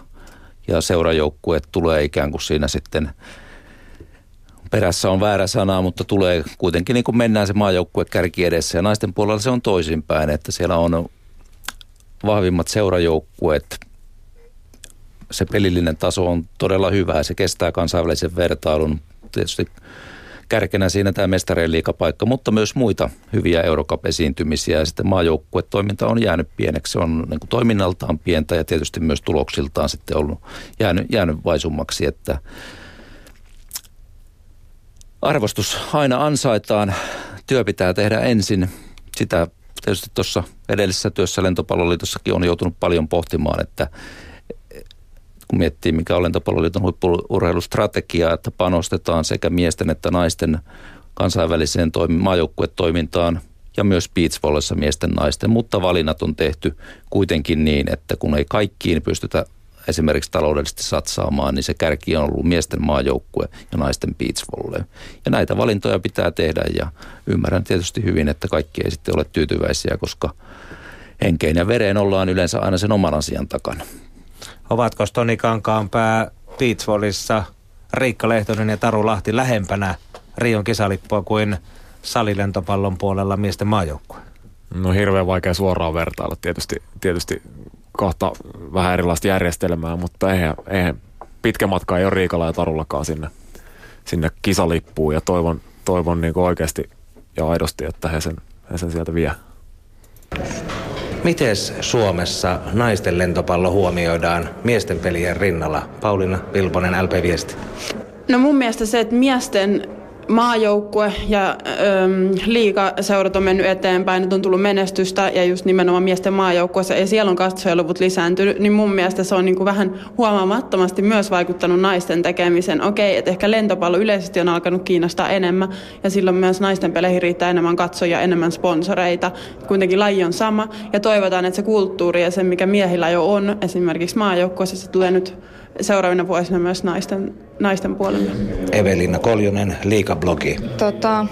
ja seurajoukkue tulee ikään kuin siinä sitten perässä on väärä sana, mutta tulee kuitenkin niin kuin mennään se maajoukkue kärki edessä. Ja naisten puolella se on toisinpäin, että siellä on vahvimmat seurajoukkueet. Se pelillinen taso on todella hyvä ja se kestää kansainvälisen vertailun. Tietysti kärkenä siinä tämä mestareen liikapaikka, mutta myös muita hyviä Eurocup-esiintymisiä. Ja sitten maajoukkuetoiminta on jäänyt pieneksi. Se on niin kuin toiminnaltaan pientä ja tietysti myös tuloksiltaan sitten ollut jäänyt, jäänyt vaisummaksi, että arvostus aina ansaitaan. Työ pitää tehdä ensin. Sitä tietysti tuossa edellisessä työssä Lentopalloliitossakin on joutunut paljon pohtimaan, että kun miettii mikä on Lentopalloliiton huippurheilustrategia, että panostetaan sekä miesten että naisten kansainväliseen toimi- maajoukkuetoimintaan ja myös beachvolleyssa miesten naisten, mutta valinnat on tehty kuitenkin niin, että kun ei kaikkiin pystytä esimerkiksi taloudellisesti satsaamaan, niin se kärki on ollut miesten maajoukkue ja naisten beachvolley. Ja näitä valintoja pitää tehdä ja ymmärrän tietysti hyvin, että kaikki ei sitten ole tyytyväisiä, koska henkeen ja vereen ollaan yleensä aina sen oman asian takana. Ovatko Toni Kankaanpää Beachvolissa Riikka Lehtonen ja Taru Lahti lähempänä Rion kisalippua kuin salilentopallon puolella miesten maajoukkue? No hirveän vaikea suoraan vertailla tietysti, tietysti kohta vähän erilaista järjestelmää, mutta eihän, eihän pitkä matka ei ole Riikalla ja Tarullakaan sinne, sinne kisalippuun ja toivon, toivon niin oikeasti ja aidosti, että he sen, he sen sieltä vie. Miten Suomessa naisten lentopallo huomioidaan miesten pelien rinnalla? Pauliina Vilponen, LP-viesti. No mun mielestä se, että miesten maajoukkue ja ähm, liigaseurat on mennyt eteenpäin, nyt on tullut menestystä ja just nimenomaan miesten maajoukkueessa ja siellä on katsojaluvut lisääntynyt, niin mun mielestä se on niin kuin vähän huomaamattomasti myös vaikuttanut naisten tekemiseen. Okei, että ehkä lentopallo yleisesti on alkanut kiinnostaa enemmän ja silloin myös naisten peleihin riittää enemmän katsojia, enemmän sponsoreita. Kuitenkin laji on sama ja toivotaan, että se kulttuuri ja se, mikä miehillä jo on esimerkiksi maajoukkueessa, se tulee nyt seuraavina vuosina myös naisten, naisten puolelle. Evelina Koljonen, Liikablogi. Tota,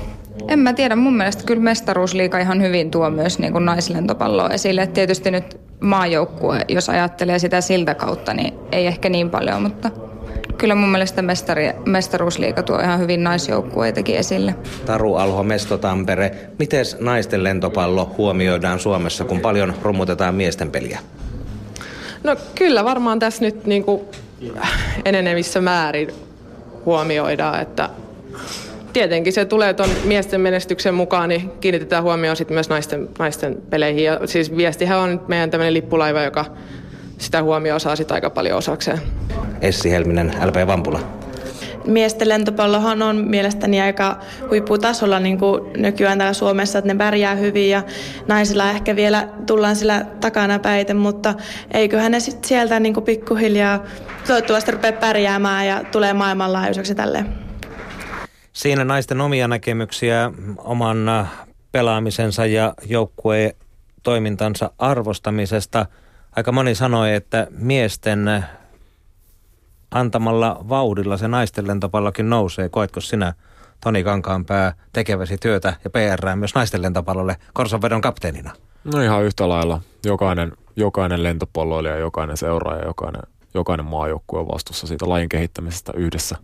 en mä tiedä, mun mielestä kyllä mestaruusliika ihan hyvin tuo myös niin kuin naislentopalloa esille. Et tietysti nyt maajoukkue, jos ajattelee sitä siltä kautta, niin ei ehkä niin paljon, mutta kyllä mun mielestä mestari, mestaruusliika tuo ihan hyvin naisjoukkueitakin esille. Taru Alho, Mesto Tampere. Miten naisten lentopallo huomioidaan Suomessa, kun paljon rummutetaan miesten peliä? No kyllä varmaan tässä nyt niin kuin enenevissä määrin huomioidaan, että tietenkin se tulee tuon miesten menestyksen mukaan, niin kiinnitetään huomioon sitten myös naisten, naisten peleihin. Ja siis viestihän on meidän tämmöinen lippulaiva, joka sitä huomioon saa sitten aika paljon osakseen. Essi Helminen, LP Vampula. Miesten lentopallohan on mielestäni aika huipputasolla niin kuin nykyään täällä Suomessa, että ne pärjää hyvin ja naisilla ehkä vielä tullaan sillä takana päiten, mutta eiköhän ne sitten sieltä niin kuin pikkuhiljaa toivottavasti rupeaa pärjäämään ja tulee maailmanlaajuiseksi tälleen. Siinä naisten omia näkemyksiä oman pelaamisensa ja joukkueen toimintansa arvostamisesta. Aika moni sanoi, että miesten antamalla vauhdilla se naisten lentopallokin nousee. Koetko sinä, Toni Kankaanpää, tekeväsi työtä ja PR myös naisten lentopallolle Korsonvedon kapteenina? No ihan yhtä lailla. Jokainen, jokainen lentopalloilija, jokainen seuraaja, jokainen, jokainen maajoukkue on vastuussa siitä lajin kehittämisestä yhdessä.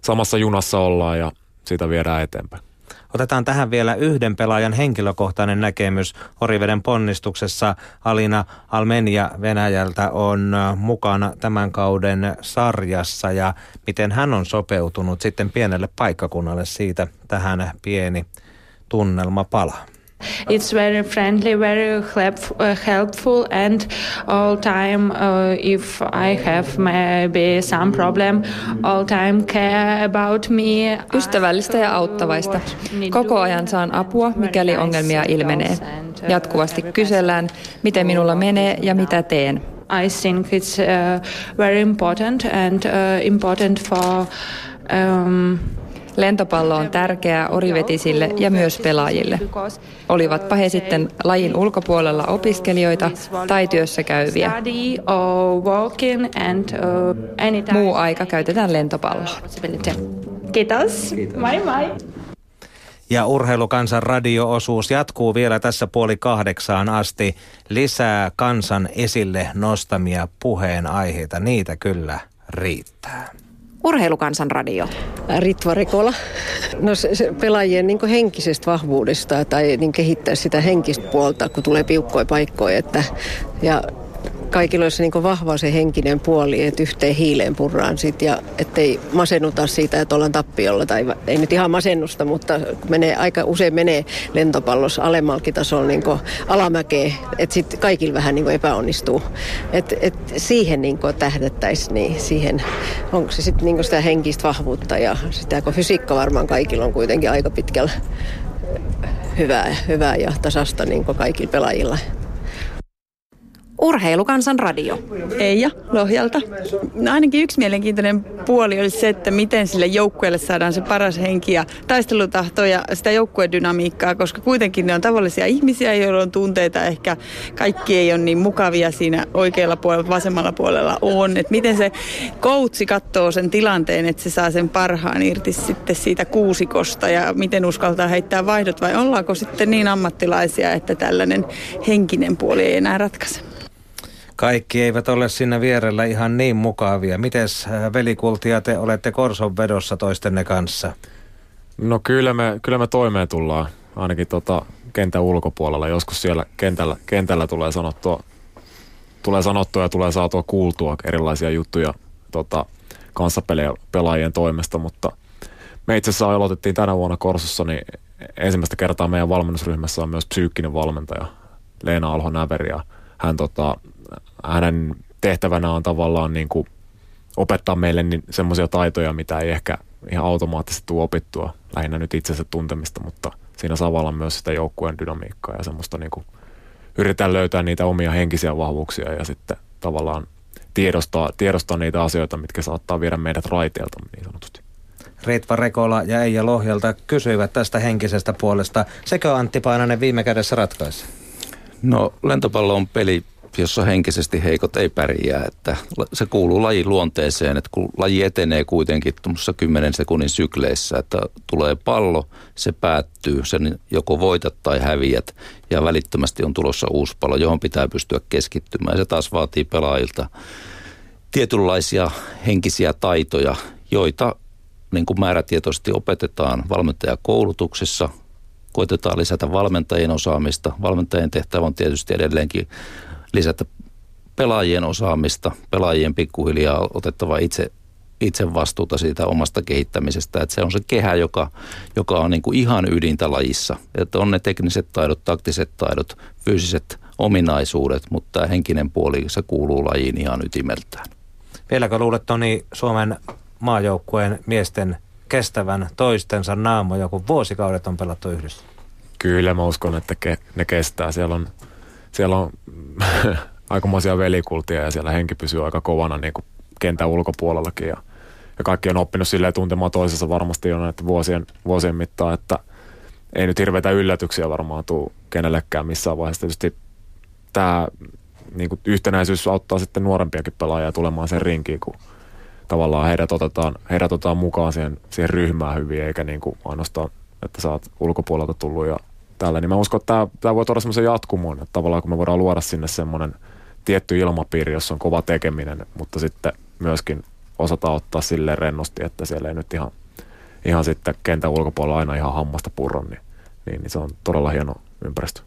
Samassa junassa ollaan ja siitä viedään eteenpäin. Otetaan tähän vielä yhden pelaajan henkilökohtainen näkemys. Oriveden ponnistuksessa Alina Almenia Venäjältä on äh, mukana tämän kauden sarjassa ja miten hän on sopeutunut sitten pienelle paikkakunnalle siitä tähän pieni tunnelmapala. It's very friendly, very uh, helpful, and all time uh, if I have maybe some problem, all time care about me. Ystävällistä ja auttavaista. Koko ajan saan apua, mikäli ongelmia ilmenee. Uh, Jatkuvasti kysellään, miten minulla menee ja mitä teen. I think it's uh, very important and uh, important for um, Lentopallo on tärkeää orivetisille ja myös pelaajille. Olivatpa he sitten lajin ulkopuolella opiskelijoita tai työssä käyviä. Muu aika käytetään lentopalloa. Kiitos. Moi moi. Ja Urheilukansan radio-osuus jatkuu vielä tässä puoli kahdeksaan asti. Lisää kansan esille nostamia puheenaiheita, niitä kyllä riittää. Urheilukansan radio. Ritva Rekola. No se, se pelaajien niin henkisestä vahvuudesta tai niin kehittää sitä henkistä puolta, kun tulee piukkoja paikkoja. Että, ja kaikilla olisi niin vahva se henkinen puoli, että yhteen hiileen purraan sit ja ettei masennuta siitä, että ollaan tappiolla. Tai ei nyt ihan masennusta, mutta menee, aika usein menee lentopallossa alemmalkin tasolla niin alamäkeen, että sitten kaikilla vähän niin epäonnistuu. Et, et siihen niin tähdettäisiin, niin siihen onko se sitten niin sitä henkistä vahvuutta ja sitä, kun fysiikka varmaan kaikilla on kuitenkin aika pitkällä hyvää, hyvää ja tasasta niin kaikilla pelaajilla. Urheilukansan radio. Eija Lohjalta. No ainakin yksi mielenkiintoinen puoli olisi se, että miten sille joukkueelle saadaan se paras henki ja taistelutahto ja sitä joukkuedynamiikkaa, koska kuitenkin ne on tavallisia ihmisiä, joilla on tunteita. Ehkä kaikki ei ole niin mukavia siinä oikealla puolella, vasemmalla puolella on. Että miten se koutsi katsoo sen tilanteen, että se saa sen parhaan irti sitten siitä kuusikosta ja miten uskaltaa heittää vaihdot vai ollaanko sitten niin ammattilaisia, että tällainen henkinen puoli ei enää ratkaise? Kaikki eivät ole siinä vierellä ihan niin mukavia. Mites äh, velikultia te olette Korson vedossa toistenne kanssa? No kyllä me, kyllä me toimeen tullaan, ainakin tota kentän ulkopuolella. Joskus siellä kentällä, kentällä tulee sanottua, tulee sanottua ja tulee saatua kuultua erilaisia juttuja tota, kanssapelaajien toimesta, mutta me itse asiassa aloitettiin tänä vuonna Korsossa, niin ensimmäistä kertaa meidän valmennusryhmässä on myös psyykkinen valmentaja Leena Alho-Näveri ja hän tota, hänen tehtävänä on tavallaan niin kuin opettaa meille niin semmoisia taitoja, mitä ei ehkä ihan automaattisesti tule opittua, lähinnä nyt itsensä tuntemista, mutta siinä samalla myös sitä joukkueen dynamiikkaa ja semmoista niin kuin yritetään löytää niitä omia henkisiä vahvuuksia ja sitten tavallaan tiedostaa, tiedostaa niitä asioita, mitkä saattaa viedä meidät raiteelta niin sanotusti. Ritva Rekola ja Eija Lohjalta kysyivät tästä henkisestä puolesta. Sekö Antti Painanen viime kädessä ratkaisi? No lentopallo on peli, jossa henkisesti heikot ei pärjää. Että se kuuluu lajin luonteeseen, että kun laji etenee kuitenkin tuossa 10 sekunnin sykleissä, että tulee pallo, se päättyy, sen joko voitat tai häviät ja välittömästi on tulossa uusi pallo, johon pitää pystyä keskittymään. Se taas vaatii pelaajilta tietynlaisia henkisiä taitoja, joita niin kuin määrätietoisesti opetetaan valmentajakoulutuksessa, koitetaan lisätä valmentajien osaamista. Valmentajien tehtävä on tietysti edelleenkin lisätä pelaajien osaamista, pelaajien pikkuhiljaa otettava itse, itse vastuuta siitä omasta kehittämisestä. Että se on se kehä, joka, joka on niin kuin ihan ydintä lajissa. Että on ne tekniset taidot, taktiset taidot, fyysiset ominaisuudet, mutta tämä henkinen puoli, se kuuluu lajiin ihan ytimeltään. Vieläkö luulet Toni Suomen maajoukkueen miesten kestävän toistensa naamoja, kun vuosikaudet on pelattu yhdessä? Kyllä mä uskon, että ke, ne kestää. Siellä on, siellä on aikamoisia velikultia ja siellä henki pysyy aika kovana niin kuin kentän ulkopuolellakin. Ja, ja kaikki on oppinut silleen tuntemaan toisessa varmasti jo näiden vuosien, vuosien mittaan, että ei nyt hirveitä yllätyksiä varmaan tule kenellekään missään vaiheessa. Tietysti tämä niin kuin yhtenäisyys auttaa sitten nuorempiakin pelaajia tulemaan sen rinkiin, kun tavallaan heidät otetaan, heidät otetaan mukaan siihen, siihen ryhmään hyvin, eikä niin kuin ainoastaan, että sä oot ulkopuolelta tullut ja tällä. Niin mä uskon, että tämä, tämä voi tuoda semmoisen jatkumon, että tavallaan kun me voidaan luoda sinne semmoinen tietty ilmapiiri, jossa on kova tekeminen, mutta sitten myöskin osata ottaa sille rennosti, että siellä ei nyt ihan, ihan sitten kentän ulkopuolella aina ihan hammasta purron, niin, niin, niin se on todella hieno ympäristö.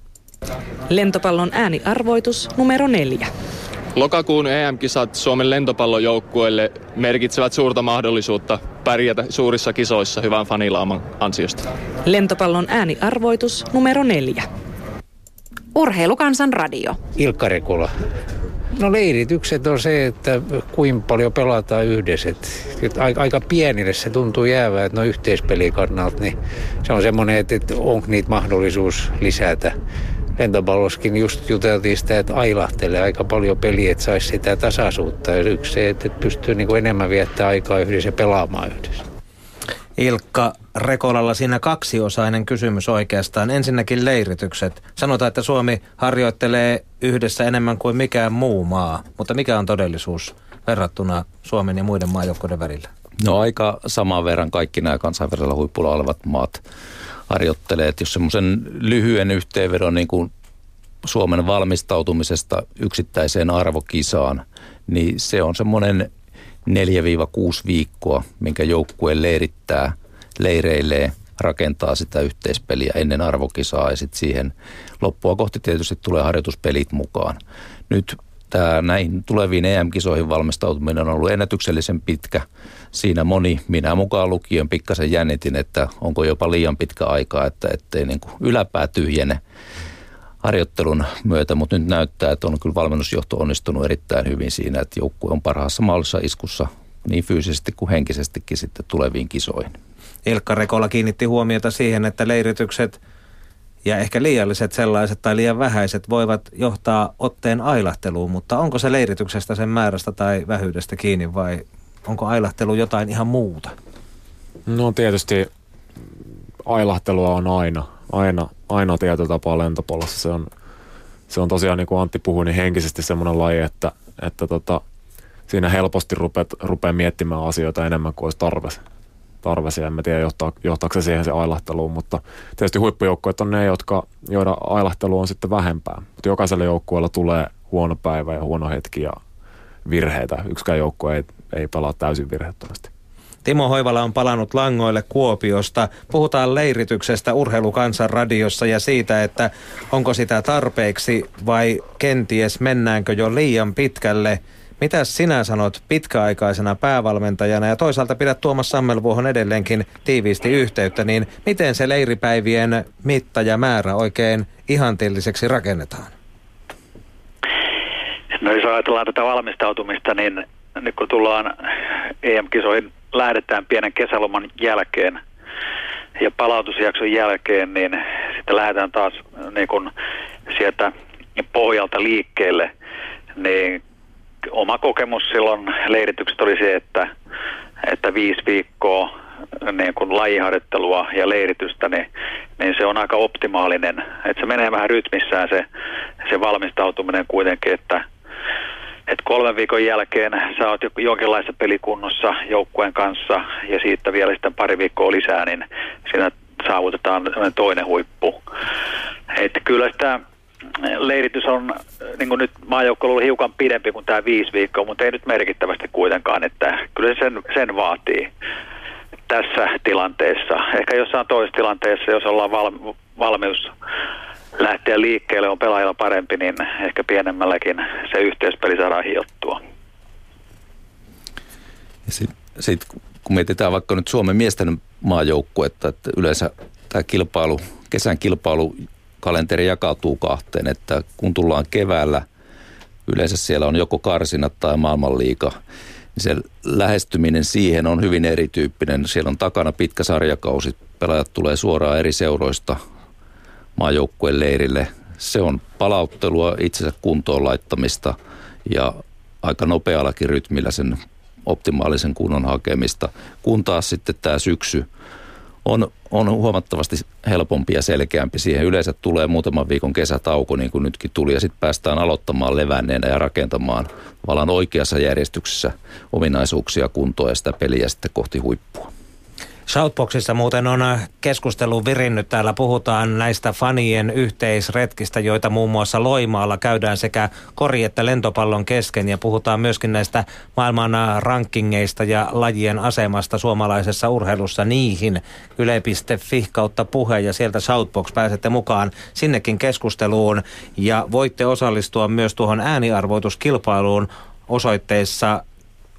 Lentopallon ääniarvoitus numero neljä. Lokakuun EM-kisat Suomen lentopallojoukkueelle merkitsevät suurta mahdollisuutta pärjätä suurissa kisoissa hyvän fanilaaman ansiosta. Lentopallon ääniarvoitus numero neljä. Urheilukansan radio. Ilkka Rekula. No leiritykset on se, että kuinka paljon pelataan yhdessä. että aika pienille se tuntuu jäävää, että no yhteispelikarnalta, niin se on semmoinen, että, että onko niitä mahdollisuus lisätä lentopalloskin just juteltiin sitä, että ailahtelee aika paljon peliä, että saisi sitä tasaisuutta. Ja yksi se, että pystyy niin kuin enemmän viettää aikaa yhdessä ja pelaamaan yhdessä. Ilkka Rekolalla siinä kaksiosainen kysymys oikeastaan. Ensinnäkin leiritykset. Sanotaan, että Suomi harjoittelee yhdessä enemmän kuin mikään muu maa, mutta mikä on todellisuus verrattuna Suomen ja muiden maajoukkoiden välillä? No aika saman verran kaikki nämä kansainvälisellä huipulla olevat maat harjoittelee. Että jos semmoisen lyhyen yhteenvedon niin kuin Suomen valmistautumisesta yksittäiseen arvokisaan, niin se on semmoinen 4-6 viikkoa, minkä joukkue leirittää, leireilee, rakentaa sitä yhteispeliä ennen arvokisaa ja sitten siihen loppua kohti tietysti tulee harjoituspelit mukaan. Nyt tämä näihin tuleviin EM-kisoihin valmistautuminen on ollut ennätyksellisen pitkä. Siinä moni, minä mukaan lukien, pikkasen jännitin, että onko jopa liian pitkä aika, että ettei niin kuin yläpää tyhjene harjoittelun myötä, mutta nyt näyttää, että on kyllä valmennusjohto onnistunut erittäin hyvin siinä, että joukkue on parhaassa mahdollisessa iskussa niin fyysisesti kuin henkisestikin sitten tuleviin kisoihin. Ilkka Rekola kiinnitti huomiota siihen, että leiritykset ja ehkä liialliset sellaiset tai liian vähäiset voivat johtaa otteen ailahteluun, mutta onko se leirityksestä sen määrästä tai vähyydestä kiinni vai onko ailahtelu jotain ihan muuta? No tietysti ailahtelua on aina, aina, aina tietyllä tapaa lentopallossa. Se on, se on tosiaan niin kuin Antti puhui, niin henkisesti semmoinen laji, että, että tota, siinä helposti rupeat, rupeaa miettimään asioita enemmän kuin olisi tarve tarve En mä tiedä, johtaa, johtaako se siihen se ailahteluun, mutta tietysti huippujoukkueet on ne, jotka, joiden ailahtelu on sitten vähempää. Mutta jokaiselle joukkueella tulee huono päivä ja huono hetki ja virheitä. Yksikään joukkue ei, ei pelaa täysin virheettömästi. Timo Hoivala on palannut langoille Kuopiosta. Puhutaan leirityksestä urheilukansan radiossa ja siitä, että onko sitä tarpeeksi vai kenties mennäänkö jo liian pitkälle – mitä sinä sanot pitkäaikaisena päävalmentajana ja toisaalta pidät Tuomas Sammelvuohon edelleenkin tiiviisti yhteyttä, niin miten se leiripäivien mitta ja määrä oikein ihanteelliseksi rakennetaan? No jos ajatellaan tätä valmistautumista, niin nyt kun tullaan EM-kisoihin, lähdetään pienen kesäloman jälkeen ja palautusjakson jälkeen, niin sitten lähdetään taas niin kun sieltä pohjalta liikkeelle, niin oma kokemus silloin leiritykset oli se, että, että viisi viikkoa niin kuin lajiharjoittelua ja leiritystä, niin, niin se on aika optimaalinen. Että se menee vähän rytmissään se, se valmistautuminen kuitenkin, että, että kolmen viikon jälkeen sä oot jonkinlaisessa pelikunnossa joukkueen kanssa ja siitä vielä sitten pari viikkoa lisää, niin siinä saavutetaan toinen huippu. Että kyllä sitä leiritys on niin kuin nyt maajoukko ollut hiukan pidempi kuin tämä viisi viikkoa, mutta ei nyt merkittävästi kuitenkaan, että kyllä se sen, sen vaatii tässä tilanteessa. Ehkä jossain toisessa tilanteessa, jos ollaan valmi, valmius lähteä liikkeelle, on pelaajilla parempi, niin ehkä pienemmälläkin se yhteispeli saadaan hiottua. Sitten sit, kun mietitään vaikka nyt Suomen miesten maajoukkuetta, että yleensä tämä kilpailu, kesän kilpailu kalenteri jakautuu kahteen, että kun tullaan keväällä, yleensä siellä on joko karsinat tai maailmanliiga, niin se lähestyminen siihen on hyvin erityyppinen. Siellä on takana pitkä sarjakausi, pelaajat tulee suoraan eri seuroista maajoukkueen leirille. Se on palauttelua, itsensä kuntoon laittamista ja aika nopeallakin rytmillä sen optimaalisen kunnon hakemista, kun taas sitten tämä syksy on, on huomattavasti helpompi ja selkeämpi. Siihen yleensä tulee muutaman viikon kesätauko, niin kuin nytkin tuli, ja sitten päästään aloittamaan levänneenä ja rakentamaan vallan oikeassa järjestyksessä ominaisuuksia kuntoa ja sitä peliä sitten kohti huippua. Shoutboxissa muuten on äh, keskustelu virinnyt. Täällä puhutaan näistä fanien yhteisretkistä, joita muun muassa Loimaalla käydään sekä kori- että lentopallon kesken. Ja puhutaan myöskin näistä maailman äh, rankingeista ja lajien asemasta suomalaisessa urheilussa niihin. Yle.fi kautta puhe ja sieltä Shoutbox pääsette mukaan sinnekin keskusteluun. Ja voitte osallistua myös tuohon ääniarvoituskilpailuun osoitteessa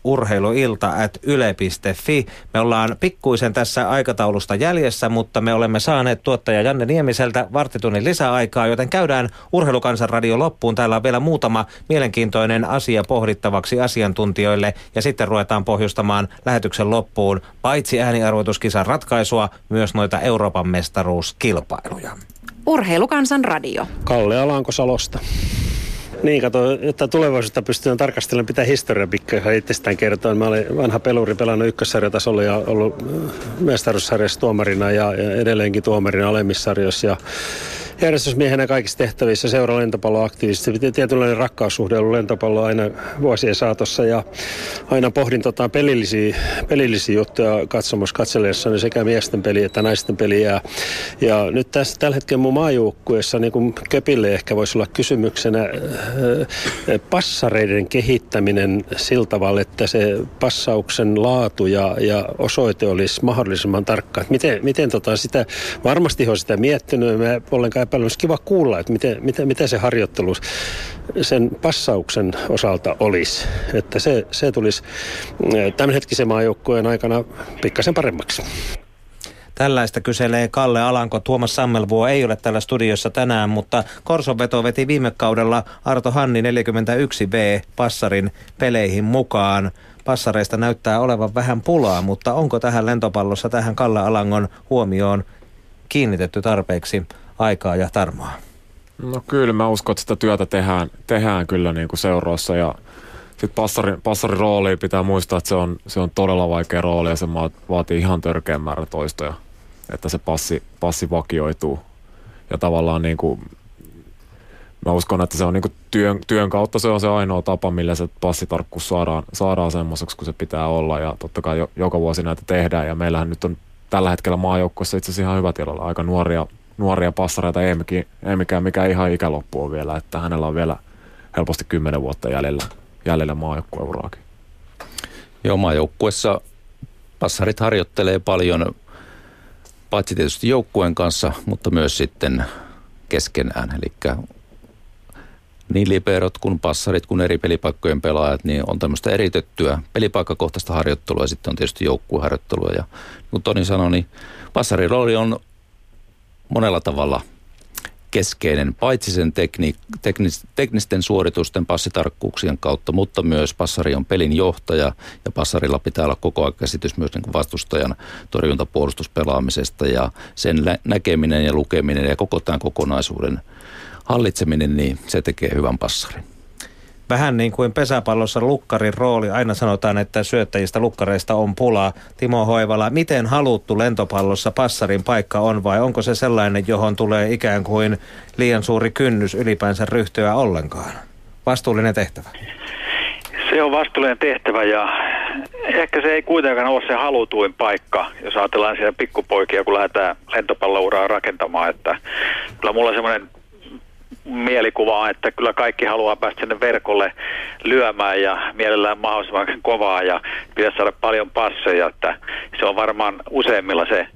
urheiluilta at yle.fi. Me ollaan pikkuisen tässä aikataulusta jäljessä, mutta me olemme saaneet tuottaja Janne Niemiseltä varttitunnin lisäaikaa, joten käydään Urheilukansan radio loppuun. Täällä on vielä muutama mielenkiintoinen asia pohdittavaksi asiantuntijoille ja sitten ruvetaan pohjustamaan lähetyksen loppuun paitsi ääniarvoituskisan ratkaisua, myös noita Euroopan mestaruuskilpailuja. Urheilukansan radio. Kalle Alankosalosta. Niin, kato, että tulevaisuutta pystytään tarkastelemaan, pitää historia pikkasen itsestään kertoa. Mä olin vanha peluri, pelannut ykkössarjatasolla ja ollut äh, mestaruussarjassa tuomarina ja, edelleenkin tuomarina alemmissarjoissa. Ja järjestysmiehenä kaikissa tehtävissä seuraa lentopallo aktiivisesti. Tietynlainen rakkaussuhde on ollut lentopallo aina vuosien saatossa ja aina pohdin tota pelillisiä, pelillisiä juttuja katsomus katsellessa sekä miesten peli että naisten peli. Ja, nyt tässä tällä hetkellä mun maajoukkueessa niin kuin Köpille ehkä voisi olla kysymyksenä äh, passareiden kehittäminen sillä tavalla, että se passauksen laatu ja, ja osoite olisi mahdollisimman tarkka. miten, miten tota sitä, varmasti on sitä miettinyt, mä ollenkaan paljon olisi kiva kuulla, että miten, miten, miten se harjoittelu sen passauksen osalta olisi. Että se, se tulisi eh, tämänhetkisen maajoukkueen aikana pikkasen paremmaksi. Tällaista kyselee Kalle Alanko. Tuomas Sammelvuo ei ole täällä studiossa tänään, mutta Korsonveto veti viime kaudella Arto Hanni 41B passarin peleihin mukaan. Passareista näyttää olevan vähän pulaa, mutta onko tähän lentopallossa, tähän Kalle Alangon huomioon kiinnitetty tarpeeksi aikaa ja tarmoa? No kyllä, mä uskon, että sitä työtä tehdään, tehdään kyllä niin kuin seuroissa ja sitten passarin, passarin rooli pitää muistaa, että se on, se on todella vaikea rooli ja se vaatii ihan törkeän määrän toistoja, että se passi, passi vakioituu. Ja tavallaan niin kuin, mä uskon, että se on niin kuin työn, työn kautta se on se ainoa tapa, millä se passitarkkuus saadaan, saadaan semmoiseksi kuin se pitää olla. Ja totta kai jo, joka vuosi näitä tehdään ja meillähän nyt on tällä hetkellä maajoukkueessa itse asiassa ihan hyvä tilalla. Aika nuoria nuoria passareita, ei, mikään, ei mikään, mikään ihan ikäloppu on vielä, että hänellä on vielä helposti kymmenen vuotta jäljellä, jäljellä maajoukkueuraakin. Joo, maajoukkuessa passarit harjoittelee paljon, paitsi tietysti joukkueen kanssa, mutta myös sitten keskenään. Eli niin liberot kuin passarit kuin eri pelipaikkojen pelaajat, niin on tämmöistä eritettyä pelipaikkakohtaista harjoittelua ja sitten on tietysti joukkueharjoittelua. Ja niin kuin Toni sanoi, niin passarin rooli on monella tavalla keskeinen, paitsi sen tekni, teknis, teknisten suoritusten passitarkkuuksien kautta, mutta myös passari on pelin johtaja ja passarilla pitää olla koko ajan käsitys myös niin kuin vastustajan torjuntapuolustuspelaamisesta ja sen lä- näkeminen ja lukeminen ja koko tämän kokonaisuuden hallitseminen, niin se tekee hyvän passarin vähän niin kuin pesäpallossa lukkarin rooli. Aina sanotaan, että syöttäjistä lukkareista on pulaa. Timo Hoivala, miten haluttu lentopallossa passarin paikka on vai onko se sellainen, johon tulee ikään kuin liian suuri kynnys ylipäänsä ryhtyä ollenkaan? Vastuullinen tehtävä. Se on vastuullinen tehtävä ja ehkä se ei kuitenkaan ole se halutuin paikka, jos ajatellaan siellä pikkupoikia, kun lähdetään lentopallouraa rakentamaan. Että kyllä mulla semmoinen mielikuvaa, että kyllä kaikki haluaa päästä sinne verkolle lyömään ja mielellään mahdollisimman kovaa ja pitäisi saada paljon passeja, että se on varmaan useimmilla se,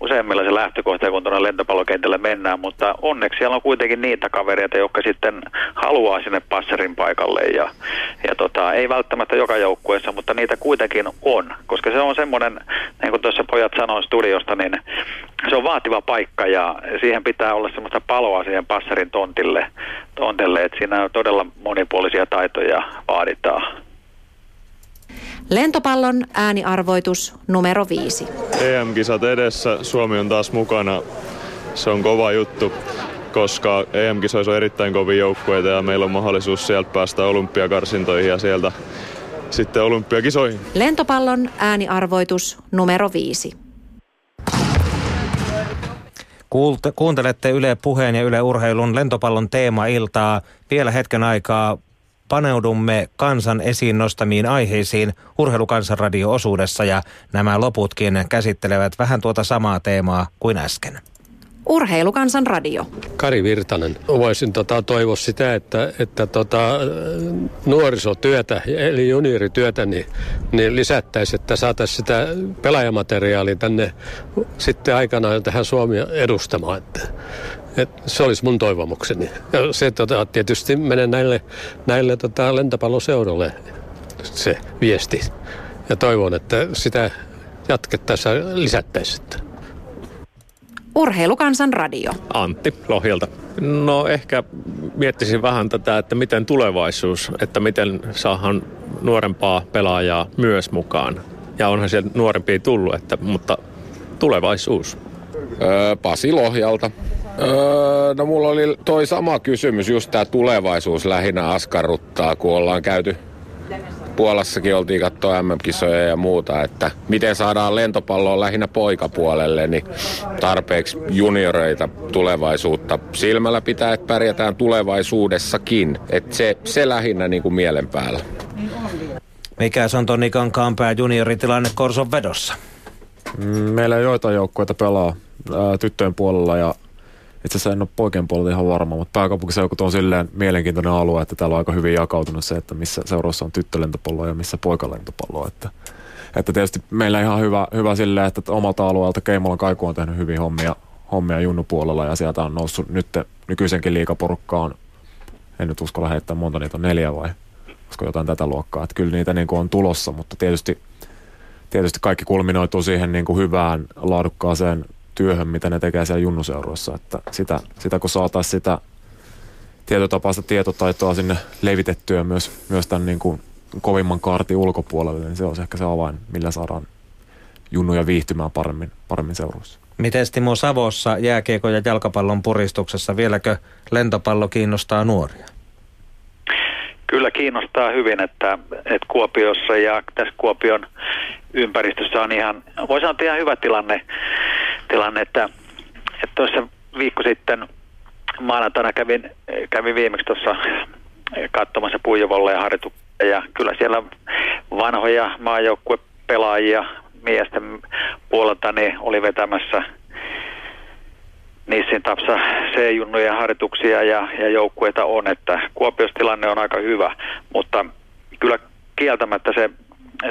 useimmilla se lähtökohta, kun tuonne lentopallokentälle mennään, mutta onneksi siellä on kuitenkin niitä kavereita, jotka sitten haluaa sinne passerin paikalle ja, ja tota, ei välttämättä joka joukkueessa, mutta niitä kuitenkin on, koska se on semmoinen, niin kuin tuossa pojat sanoivat studiosta, niin se on vaativa paikka ja siihen pitää olla semmoista paloa siihen passarin tontille, tontille että siinä on todella monipuolisia taitoja vaaditaan. Lentopallon ääniarvoitus numero viisi. EM-kisat edessä, Suomi on taas mukana. Se on kova juttu, koska EM-kisoissa on erittäin kovia joukkueita ja meillä on mahdollisuus sieltä päästä olympiakarsintoihin ja sieltä sitten olympiakisoihin. Lentopallon ääniarvoitus numero viisi. Kuulte, kuuntelette Yle Puheen ja Yle Urheilun lentopallon teema-iltaa. Vielä hetken aikaa paneudumme kansan esiin nostamiin aiheisiin Urheilukansanradio-osuudessa ja nämä loputkin käsittelevät vähän tuota samaa teemaa kuin äsken. Urheilukansan radio. Kari Virtanen. Voisin tota, toivoa sitä, että, että tota, nuorisotyötä, eli juniorityötä, niin, niin lisättäisiin, että saataisiin sitä pelaajamateriaalia tänne sitten aikanaan tähän Suomi edustamaan. Että, että se olisi mun toivomukseni. Ja se tota, tietysti menee näille, näille tota, lentopalloseudolle se viesti. Ja toivon, että sitä jatkettaisiin lisättäisiin. Urheilukansan radio. Antti Lohjalta. No ehkä miettisin vähän tätä, että miten tulevaisuus, että miten saahan nuorempaa pelaajaa myös mukaan. Ja onhan sieltä nuorempia tullut, että, mutta tulevaisuus. Öö, Pasi Lohjalta. Öö, no mulla oli toi sama kysymys, just tämä tulevaisuus lähinnä askarruttaa, kun ollaan käyty Puolassakin oltiin katsoa MM-kisoja ja muuta, että miten saadaan lentopalloa lähinnä poikapuolelle, niin tarpeeksi junioreita tulevaisuutta silmällä pitää, että pärjätään tulevaisuudessakin. Että se, se lähinnä niin kuin mielen päällä. Mikä on Toni Kankaanpää junioritilanne Korson vedossa? Meillä ei joitain joukkueita pelaa ää, tyttöjen puolella ja itse asiassa en ole poikien puolella ihan varma, mutta pääkaupunkiseutu on silleen mielenkiintoinen alue, että täällä on aika hyvin jakautunut se, että missä seuroissa on tyttölentopalloa ja missä poikalentopalloa. Että, että tietysti meillä ihan hyvä, hyvä silleen, että omalta alueelta Keimolan Kaiku on tehnyt hyvin hommia, hommia junnupuolella ja sieltä on noussut nyt nykyisenkin liikaporukkaan, en nyt uskalla heittää monta, niitä on neljä vai olisiko jotain tätä luokkaa. Että kyllä niitä niin kuin on tulossa, mutta tietysti, tietysti kaikki kulminoituu siihen niin kuin hyvään, laadukkaaseen työhön, mitä ne tekee siellä junnuseuroissa. Että sitä, sitä kun saataisiin sitä tietotapaista tietotaitoa sinne levitettyä myös, myös tämän niin kuin kovimman kaartin ulkopuolelle, niin se on ehkä se avain, millä saadaan junnuja viihtymään paremmin, paremmin seuroissa. Miten Timo Savossa jääkiekon ja jalkapallon puristuksessa vieläkö lentopallo kiinnostaa nuoria? Kyllä kiinnostaa hyvin, että, että Kuopiossa ja tässä Kuopion ympäristössä on ihan, voi sanoa, ihan hyvä tilanne, tilanne että, että tuossa viikko sitten maanantaina kävin, kävin viimeksi tuossa katsomassa Puijovolle ja harjoituksia ja kyllä siellä vanhoja maajoukkuepelaajia miesten puolelta niin oli vetämässä Nissin Tapsa C-junnujen harjoituksia ja, ja joukkueita on, että Kuopiossa tilanne on aika hyvä, mutta kyllä kieltämättä se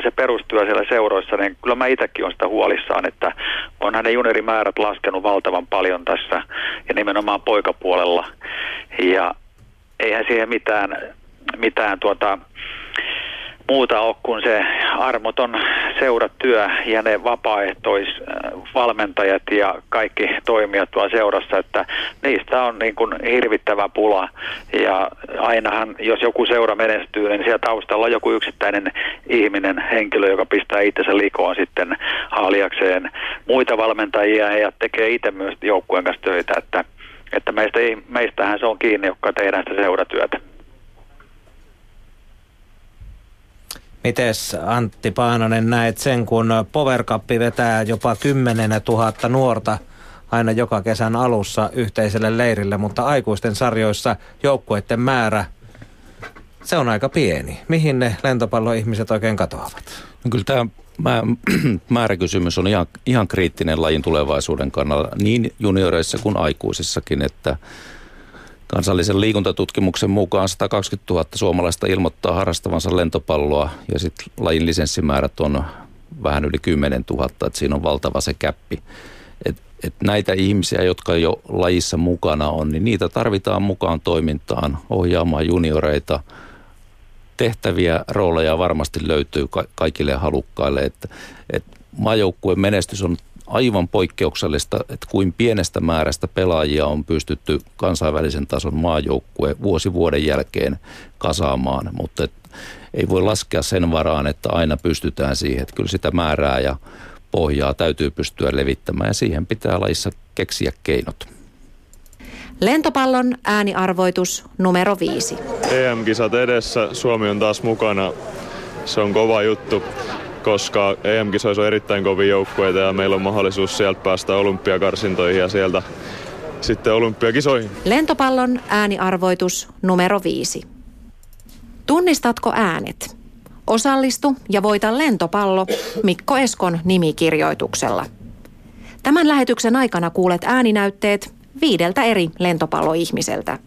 se perustyö siellä seuroissa, niin kyllä mä itsekin olen sitä huolissaan, että on hänen juniorimäärät laskenut valtavan paljon tässä ja nimenomaan poikapuolella. Ja eihän siihen mitään, mitään tuota, muuta ole kuin se armoton seuratyö ja ne vapaaehtoisvalmentajat ja kaikki toimijat tuolla seurassa, että niistä on niin kuin hirvittävä pula. Ja ainahan, jos joku seura menestyy, niin siellä taustalla on joku yksittäinen ihminen, henkilö, joka pistää itsensä likoon sitten haaliakseen muita valmentajia ja tekee itse myös joukkueen kanssa töitä, että, että meistä, meistähän se on kiinni, jotka tehdään sitä seuratyötä. Mites Antti Paananen näet sen, kun Power Cup vetää jopa 10 000 nuorta aina joka kesän alussa yhteiselle leirille, mutta aikuisten sarjoissa joukkueiden määrä, se on aika pieni. Mihin ne lentopalloihmiset oikein katoavat? No kyllä tämä määräkysymys on ihan, ihan kriittinen lajin tulevaisuuden kannalta niin junioreissa kuin aikuisissakin, että Kansallisen liikuntatutkimuksen mukaan 120 000 suomalaista ilmoittaa harrastavansa lentopalloa ja sitten lajin lisenssimäärät on vähän yli 10 000, että siinä on valtava se käppi. Et, et näitä ihmisiä, jotka jo lajissa mukana on, niin niitä tarvitaan mukaan toimintaan, ohjaamaan junioreita. Tehtäviä rooleja varmasti löytyy ka- kaikille halukkaille. Et, et maajoukkueen menestys on aivan poikkeuksellista, että kuin pienestä määrästä pelaajia on pystytty kansainvälisen tason maajoukkue vuosi vuoden jälkeen kasaamaan, mutta et ei voi laskea sen varaan, että aina pystytään siihen. Että kyllä sitä määrää ja pohjaa täytyy pystyä levittämään ja siihen pitää lajissa keksiä keinot. Lentopallon ääniarvoitus numero viisi. EM-kisat edessä, Suomi on taas mukana. Se on kova juttu, koska EM-kisoissa on erittäin kovia joukkueita ja meillä on mahdollisuus sieltä päästä olympiakarsintoihin ja sieltä sitten olympiakisoihin. Lentopallon ääniarvoitus numero viisi. Tunnistatko äänet? Osallistu ja voita lentopallo Mikko Eskon nimikirjoituksella. Tämän lähetyksen aikana kuulet ääninäytteet viideltä eri lentopalloihmiseltä.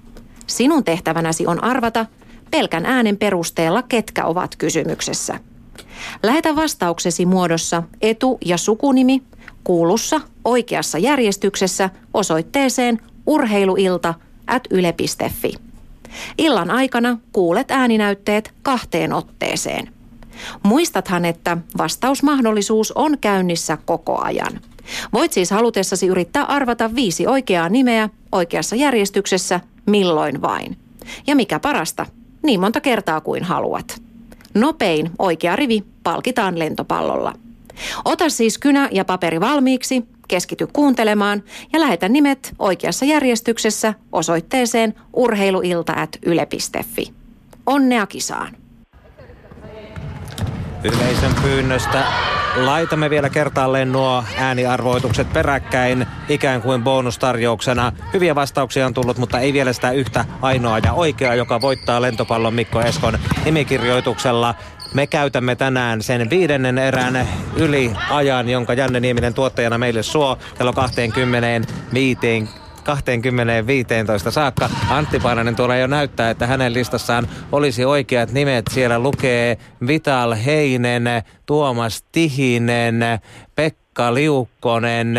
Sinun tehtävänäsi on arvata pelkän äänen perusteella, ketkä ovat kysymyksessä. Lähetä vastauksesi muodossa etu- ja sukunimi kuulussa oikeassa järjestyksessä osoitteeseen urheiluilta at yle.fi. Illan aikana kuulet ääninäytteet kahteen otteeseen. Muistathan, että vastausmahdollisuus on käynnissä koko ajan. Voit siis halutessasi yrittää arvata viisi oikeaa nimeä oikeassa järjestyksessä milloin vain. Ja mikä parasta, niin monta kertaa kuin haluat. Nopein oikea rivi palkitaan lentopallolla. Ota siis kynä ja paperi valmiiksi, keskity kuuntelemaan ja lähetä nimet oikeassa järjestyksessä osoitteeseen urheiluilta.yle.fi. Onnea kisaan! Yleisön pyynnöstä laitamme vielä kertaalleen nuo ääniarvoitukset peräkkäin ikään kuin bonustarjouksena. Hyviä vastauksia on tullut, mutta ei vielä sitä yhtä ainoa ja oikeaa, joka voittaa lentopallon Mikko Eskon nimikirjoituksella. Me käytämme tänään sen viidennen erän yli ajan, jonka Janne Nieminen tuottajana meille suo kello 25 20.15 saakka. Antti Paananen tuolla jo näyttää, että hänen listassaan olisi oikeat nimet. Siellä lukee Vital Heinen, Tuomas Tihinen, Pekka Liukkonen,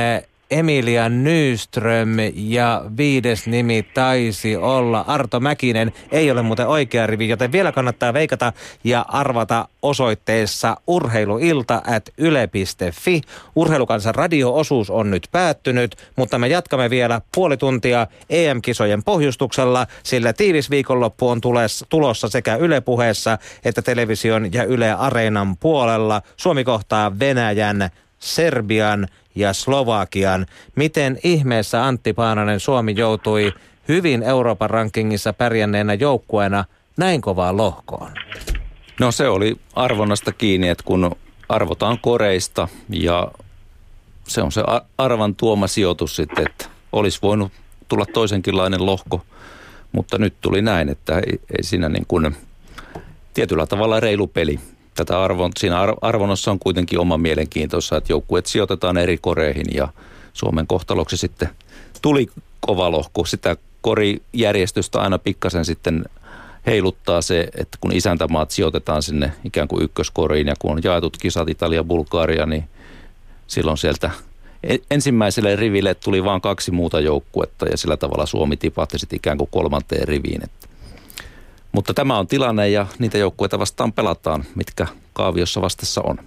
Emilia Nyström ja viides nimi taisi olla Arto Mäkinen. Ei ole muuten oikea rivi, joten vielä kannattaa veikata ja arvata osoitteessa urheiluilta at yle.fi. Urheilukansan radio-osuus on nyt päättynyt, mutta me jatkamme vielä puoli tuntia EM-kisojen pohjustuksella, sillä tiivis viikonloppu on tulossa sekä Yle puheessa että television ja Yle Areenan puolella. Suomi kohtaa Venäjän, Serbian – ja Slovakian. Miten ihmeessä Antti Paananen Suomi joutui hyvin Euroopan rankingissa pärjänneenä joukkueena näin kovaan lohkoon? No se oli arvonnasta kiinni, että kun arvotaan koreista ja se on se arvan tuoma sijoitus sitten, että olisi voinut tulla toisenkinlainen lohko, mutta nyt tuli näin, että ei, ei siinä niin kuin tietyllä tavalla reilu peli tätä arvon, siinä arvonnossa on kuitenkin oma mielenkiintoissa, että joukkueet sijoitetaan eri koreihin ja Suomen kohtaloksi sitten tuli kova lohko. Sitä korijärjestystä aina pikkasen sitten heiluttaa se, että kun isäntämaat sijoitetaan sinne ikään kuin ykköskoriin ja kun on jaetut kisat Italia, Bulgaria, niin silloin sieltä e-, ensimmäiselle riville tuli vain kaksi muuta joukkuetta ja sillä tavalla Suomi tipahti sitten ikään kuin kolmanteen riviin. Että mutta tämä on tilanne ja niitä joukkueita vastaan pelataan, mitkä kaaviossa vastassa on.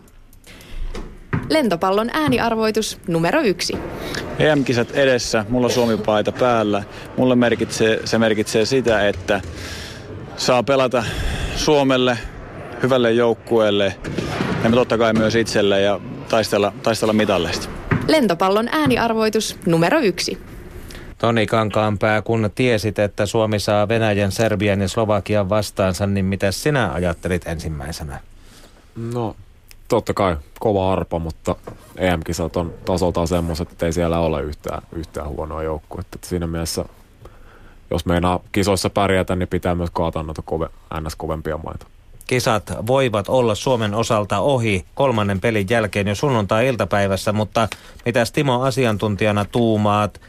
Lentopallon ääniarvoitus numero yksi. EM-kisat edessä, mulla on Suomi-paita päällä. Mulle merkitsee, se merkitsee sitä, että saa pelata Suomelle, hyvälle joukkueelle ja totta kai myös itselle ja taistella, taistella mitalleista. Lentopallon ääniarvoitus numero yksi. Toni Kankaanpää, kun tiesit, että Suomi saa Venäjän, Serbian ja Slovakian vastaansa, niin mitä sinä ajattelit ensimmäisenä? No, totta kai kova arpa, mutta EM-kisat on tasoltaan semmoiset, että ei siellä ole yhtään, yhtään huonoa joukkuetta. Siinä mielessä, jos meinaa kisoissa pärjätä, niin pitää myös kaataa noita kove, ns. kovempia maita. Kisat voivat olla Suomen osalta ohi kolmannen pelin jälkeen jo sunnuntai-iltapäivässä, mutta mitä Timo asiantuntijana tuumaat –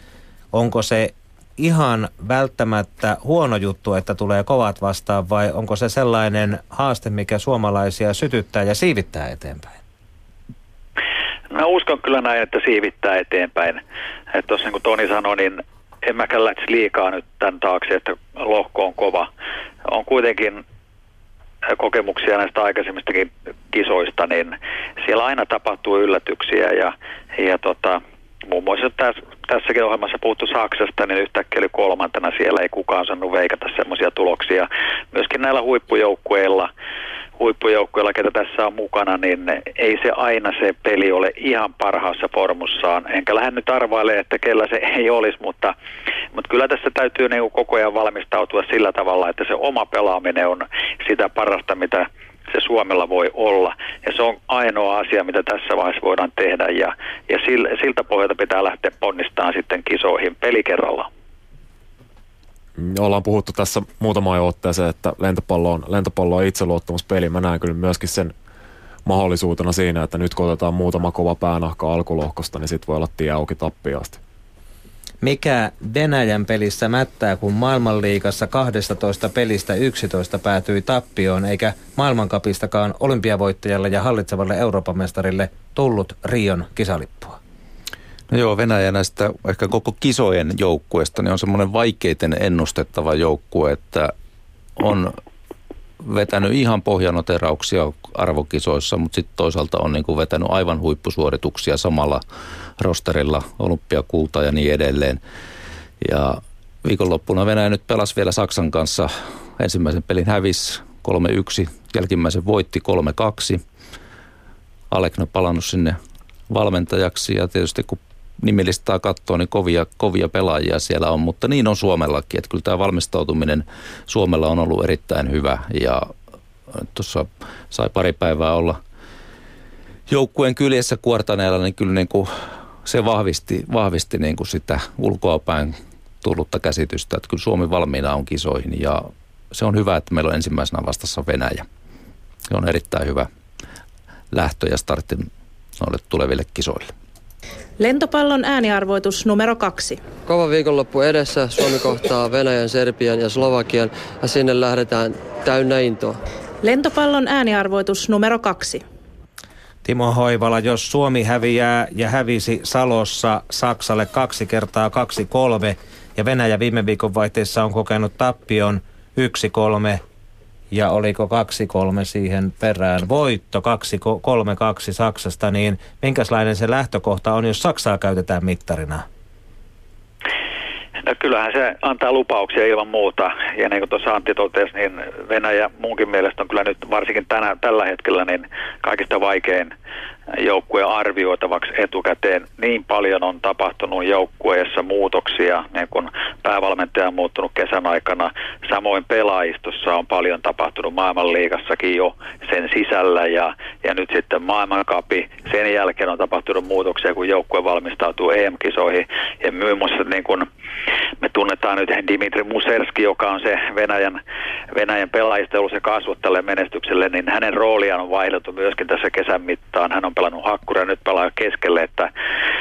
onko se ihan välttämättä huono juttu, että tulee kovat vastaan vai onko se sellainen haaste, mikä suomalaisia sytyttää ja siivittää eteenpäin? Mä uskon kyllä näin, että siivittää eteenpäin. Että tuossa niin kuin Toni sanoi, niin en mäkään lähtisi liikaa nyt tämän taakse, että lohko on kova. On kuitenkin kokemuksia näistä aikaisemmistakin kisoista, niin siellä aina tapahtuu yllätyksiä ja, ja tota, muun muassa tässä, tässäkin ohjelmassa puhuttu Saksasta, niin yhtäkkiä oli kolmantena siellä, ei kukaan saanut veikata semmoisia tuloksia. Myöskin näillä huippujoukkueilla huippujoukkueilla, ketä tässä on mukana, niin ei se aina se peli ole ihan parhaassa formussaan. Enkä lähde nyt arvailemaan, että kellä se ei olisi, mutta, mutta kyllä tässä täytyy niin koko ajan valmistautua sillä tavalla, että se oma pelaaminen on sitä parasta, mitä se Suomella voi olla. Ja se on ainoa asia, mitä tässä vaiheessa voidaan tehdä ja, ja siltä pohjalta pitää lähteä ponnistamaan sitten kisoihin pelikerralla. Mm, ollaan puhuttu tässä muutama otteeseen, että lentopallo on, lentopallo on itseluottamuspeli. Mä näen kyllä myöskin sen mahdollisuutena siinä, että nyt kun otetaan muutama kova päänahka alkulohkosta, niin sitten voi olla tie auki tappiasti. Mikä Venäjän pelissä mättää, kun maailmanliigassa 12 pelistä 11 päätyi tappioon, eikä maailmankapistakaan olympiavoittajalle ja hallitsevalle Euroopan mestarille tullut Rion kisalippua? No joo, Venäjä näistä ehkä koko kisojen joukkueesta niin on semmoinen vaikeiten ennustettava joukkue, että on vetänyt ihan pohjanoterauksia arvokisoissa, mutta sitten toisaalta on niin kuin vetänyt aivan huippusuorituksia samalla rosterilla, olympiakulta ja niin edelleen. Ja viikonloppuna Venäjä nyt pelasi vielä Saksan kanssa. Ensimmäisen pelin hävis 3-1, jälkimmäisen voitti 3-2. Alekno palannut sinne valmentajaksi ja tietysti kun nimilistaa katsoo, niin kovia, kovia pelaajia siellä on, mutta niin on Suomellakin. Että kyllä tämä valmistautuminen Suomella on ollut erittäin hyvä ja tuossa sai pari päivää olla joukkueen kyljessä kuortaneella, niin kyllä niin kuin se vahvisti, vahvisti niin kuin sitä ulkoapäin tullutta käsitystä, että kyllä Suomi valmiina on kisoihin ja se on hyvä, että meillä on ensimmäisenä vastassa Venäjä. Se on erittäin hyvä lähtö ja startti noille tuleville kisoille. Lentopallon ääniarvoitus numero kaksi. Kova viikonloppu edessä. Suomi kohtaa Venäjän, Serbian ja Slovakian ja sinne lähdetään täynnä intoa. Lentopallon ääniarvoitus numero kaksi. Timo Hoivala, jos Suomi häviää ja hävisi Salossa Saksalle kaksi kertaa kaksi kolme ja Venäjä viime viikon vaihteessa on kokenut tappion yksi kolme ja oliko 2-3 siihen perään voitto, 2-3-2 Saksasta, niin minkälainen se lähtökohta on, jos Saksaa käytetään mittarina? No kyllähän se antaa lupauksia ilman muuta. Ja niin kuin tuossa Antti totesi, niin Venäjä munkin mielestä on kyllä nyt varsinkin tänä, tällä hetkellä niin kaikista vaikein joukkueen arvioitavaksi etukäteen. Niin paljon on tapahtunut joukkueessa muutoksia, niin kun päävalmentaja on muuttunut kesän aikana. Samoin pelaajistossa on paljon tapahtunut maailmanliigassakin jo sen sisällä ja, ja nyt sitten maailmankapi. Sen jälkeen on tapahtunut muutoksia, kun joukkue valmistautuu EM-kisoihin. Ja muun muassa niin kun me tunnetaan nyt Dimitri Muserski, joka on se Venäjän, Venäjän pelaajista ollut se kasvot tälle menestykselle, niin hänen rooliaan on vaihdeltu myöskin tässä kesän mittaan. Hän on pelannut hakkura ja nyt pelaa keskelle, että,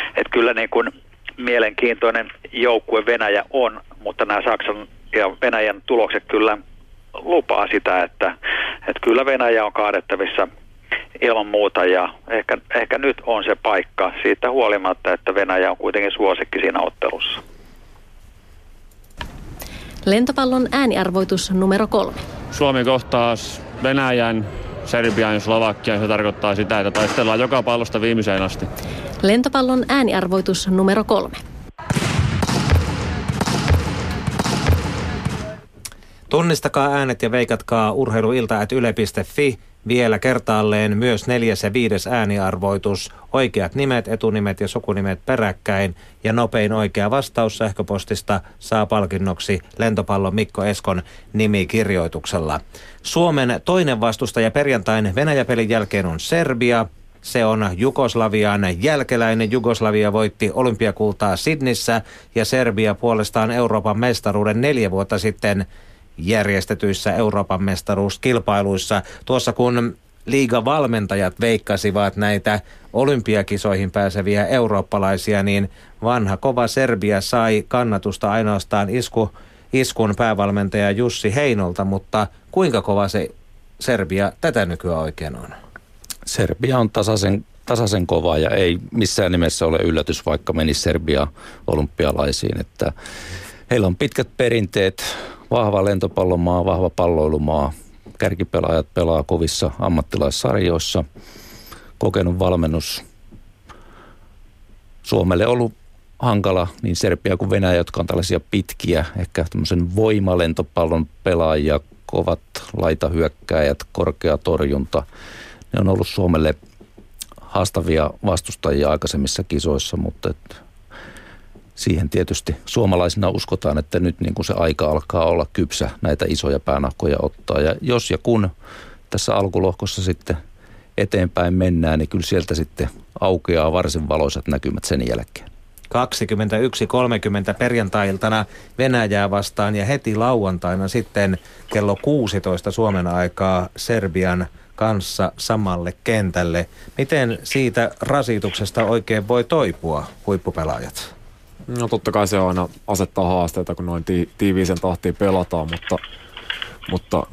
että kyllä niin kuin mielenkiintoinen joukkue Venäjä on, mutta nämä Saksan ja Venäjän tulokset kyllä lupaa sitä, että, että kyllä Venäjä on kaadettavissa ilman muuta ja ehkä, ehkä nyt on se paikka siitä huolimatta, että Venäjä on kuitenkin suosikki siinä ottelussa. Lentopallon ääniarvoitus numero kolme. Suomi kohtaa Venäjän, Serbian ja Slovakian. Se tarkoittaa sitä, että taistellaan joka pallosta viimeiseen asti. Lentopallon ääniarvoitus numero kolme. Tunnistakaa äänet ja veikatkaa urheiluilta.yle.fi. Vielä kertaalleen myös neljäs ja viides ääniarvoitus. Oikeat nimet, etunimet ja sukunimet peräkkäin. Ja nopein oikea vastaus sähköpostista saa palkinnoksi lentopallon Mikko Eskon nimikirjoituksella. Suomen toinen vastustaja perjantain Venäjä-pelin jälkeen on Serbia. Se on Jugoslavian jälkeläinen. Jugoslavia voitti olympiakultaa Sidnissä ja Serbia puolestaan Euroopan mestaruuden neljä vuotta sitten järjestetyissä Euroopan mestaruuskilpailuissa. Tuossa kun liigavalmentajat veikkasivat näitä olympiakisoihin pääseviä eurooppalaisia, niin vanha kova Serbia sai kannatusta ainoastaan isku, iskun päävalmentaja Jussi Heinolta, mutta kuinka kova se Serbia tätä nykyään oikein on? Serbia on tasaisen, tasaisen kova ja ei missään nimessä ole yllätys, vaikka menisi Serbia olympialaisiin. Että heillä on pitkät perinteet, vahva lentopallomaa, vahva palloilumaa. Kärkipelaajat pelaa kovissa ammattilaissarjoissa. Kokenut valmennus Suomelle ollut hankala, niin Serbia kuin Venäjä, jotka on tällaisia pitkiä, ehkä tämmöisen voimalentopallon pelaajia, kovat laitahyökkäjät, korkea torjunta. Ne on ollut Suomelle haastavia vastustajia aikaisemmissa kisoissa, mutta siihen tietysti suomalaisina uskotaan, että nyt niin kuin se aika alkaa olla kypsä näitä isoja päänahkoja ottaa. Ja jos ja kun tässä alkulohkossa sitten eteenpäin mennään, niin kyllä sieltä sitten aukeaa varsin valoisat näkymät sen jälkeen. 21.30 perjantai-iltana Venäjää vastaan ja heti lauantaina sitten kello 16 Suomen aikaa Serbian kanssa samalle kentälle. Miten siitä rasituksesta oikein voi toipua huippupelaajat? No totta kai se aina asettaa haasteita, kun noin ti- tiiviisen tahtiin pelataan, mutta, mutta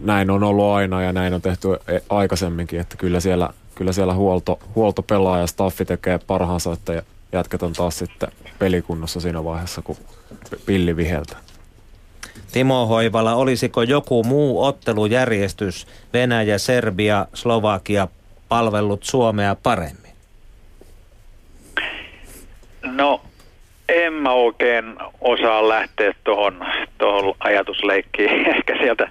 näin on ollut aina ja näin on tehty e- aikaisemminkin, että kyllä siellä, kyllä siellä huolto, huolto pelaa ja staffi tekee parhaansa, että jätkät on taas sitten pelikunnossa siinä vaiheessa, kun pilli viheltä. Timo Hoivala, olisiko joku muu ottelujärjestys Venäjä, Serbia, Slovakia palvellut Suomea paremmin? No, en mä oikein osaa lähteä tuohon ajatusleikkiin. Ehkä sieltä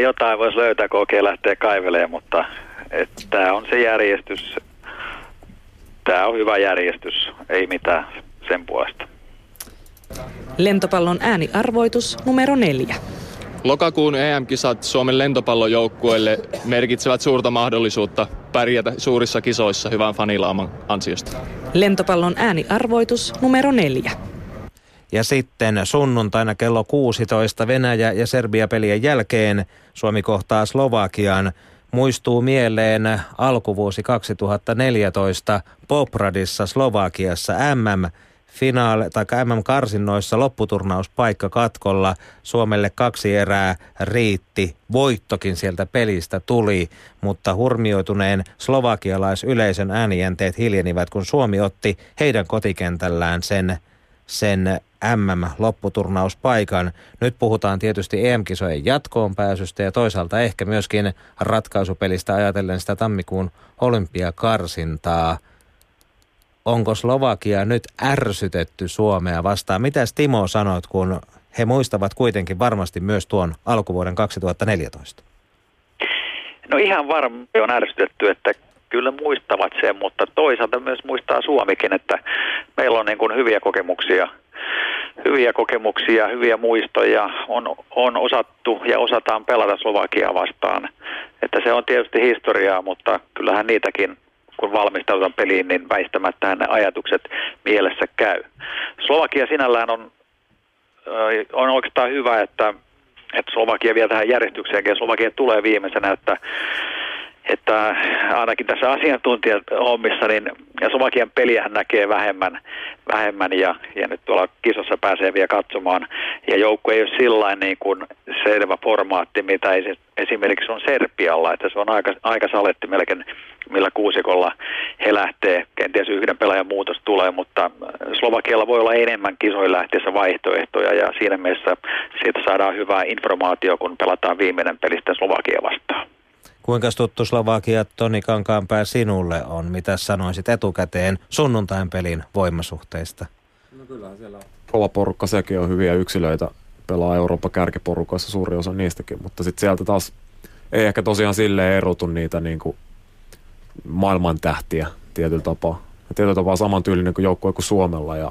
jotain voisi löytää, kun oikein lähtee kaivelemaan, mutta tämä on se järjestys. Tämä on hyvä järjestys, ei mitään sen puolesta. Lentopallon ääniarvoitus numero neljä. Lokakuun EM-kisat Suomen lentopallojoukkueelle merkitsevät suurta mahdollisuutta pärjätä suurissa kisoissa hyvän fanilaaman ansiosta. Lentopallon ääniarvoitus numero neljä. Ja sitten sunnuntaina kello 16 Venäjä ja Serbia-pelien jälkeen Suomi kohtaa Slovakian. Muistuu mieleen alkuvuosi 2014 Popradissa Slovakiassa MM finaali- tai MM-karsinnoissa lopputurnauspaikka katkolla. Suomelle kaksi erää riitti. Voittokin sieltä pelistä tuli, mutta hurmioituneen slovakialaisyleisön äänienteet hiljenivät, kun Suomi otti heidän kotikentällään sen, sen MM-lopputurnauspaikan. Nyt puhutaan tietysti EM-kisojen jatkoon pääsystä ja toisaalta ehkä myöskin ratkaisupelistä ajatellen sitä tammikuun olympiakarsintaa – onko Slovakia nyt ärsytetty Suomea vastaan? Mitäs Timo sanoit, kun he muistavat kuitenkin varmasti myös tuon alkuvuoden 2014? No ihan varmasti on ärsytetty, että kyllä muistavat sen, mutta toisaalta myös muistaa Suomikin, että meillä on niin kuin hyviä kokemuksia, hyviä kokemuksia, hyviä muistoja, on, on osattu ja osataan pelata Slovakia vastaan. Että se on tietysti historiaa, mutta kyllähän niitäkin kun valmistaudutaan peliin, niin väistämättä ne ajatukset mielessä käy. Slovakia sinällään on, on oikeastaan hyvä, että, että Slovakia vie tähän järjestykseen ja Slovakia tulee viimeisenä, että että ainakin tässä asiantuntijahommissa, niin ja Slovakian peliähän näkee vähemmän, vähemmän ja, ja nyt tuolla kisossa pääsee vielä katsomaan. Ja joukko ei ole sillä niin kuin selvä formaatti, mitä esimerkiksi on Serbialla, että se on aika, aika saletti melkein, millä kuusikolla he lähtee. Kenties yhden pelaajan muutos tulee, mutta Slovakialla voi olla enemmän kisoihin lähtiessä vaihtoehtoja ja siinä mielessä siitä saadaan hyvää informaatio, kun pelataan viimeinen pelistä Slovakia vastaan. Kuinka tuttu Slovakia Toni Kankaanpää sinulle on? Mitä sanoisit etukäteen sunnuntain pelin voimasuhteista? No kyllähän siellä on. Kova porukka, sekin on hyviä yksilöitä. Pelaa Euroopan kärkiporukoissa suuri osa niistäkin, mutta sitten sieltä taas ei ehkä tosiaan silleen erotu niitä niin kuin maailman tähtiä tietyllä tapaa. Ja tietyllä tapaa samantyylinen kuin joukkue kuin Suomella ja,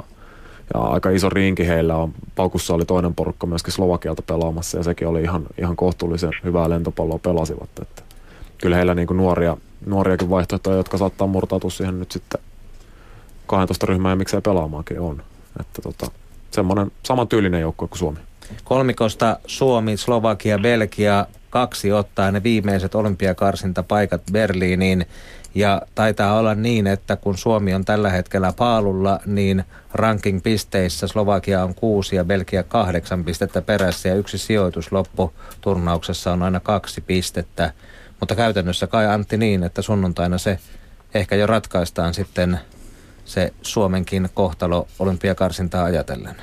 ja aika iso rinki heillä on. Paukussa oli toinen porukka myöskin Slovakialta pelaamassa ja sekin oli ihan, ihan kohtuullisen hyvää lentopalloa pelasivat. Että kyllä heillä niin kuin nuoria, nuoriakin vaihtoehtoja, jotka saattaa murtautua siihen nyt sitten 12 ryhmää ja miksei pelaamaankin on. Että tota, semmoinen samantyylinen joukkue kuin Suomi. Kolmikosta Suomi, Slovakia, Belgia, kaksi ottaa ne viimeiset olympiakarsintapaikat Berliiniin. Ja taitaa olla niin, että kun Suomi on tällä hetkellä paalulla, niin ranking-pisteissä Slovakia on kuusi ja Belgia kahdeksan pistettä perässä ja yksi sijoitus lopputurnauksessa on aina kaksi pistettä. Mutta käytännössä kai Antti niin, että sunnuntaina se ehkä jo ratkaistaan sitten se Suomenkin kohtalo olympiakarsintaa ajatellen.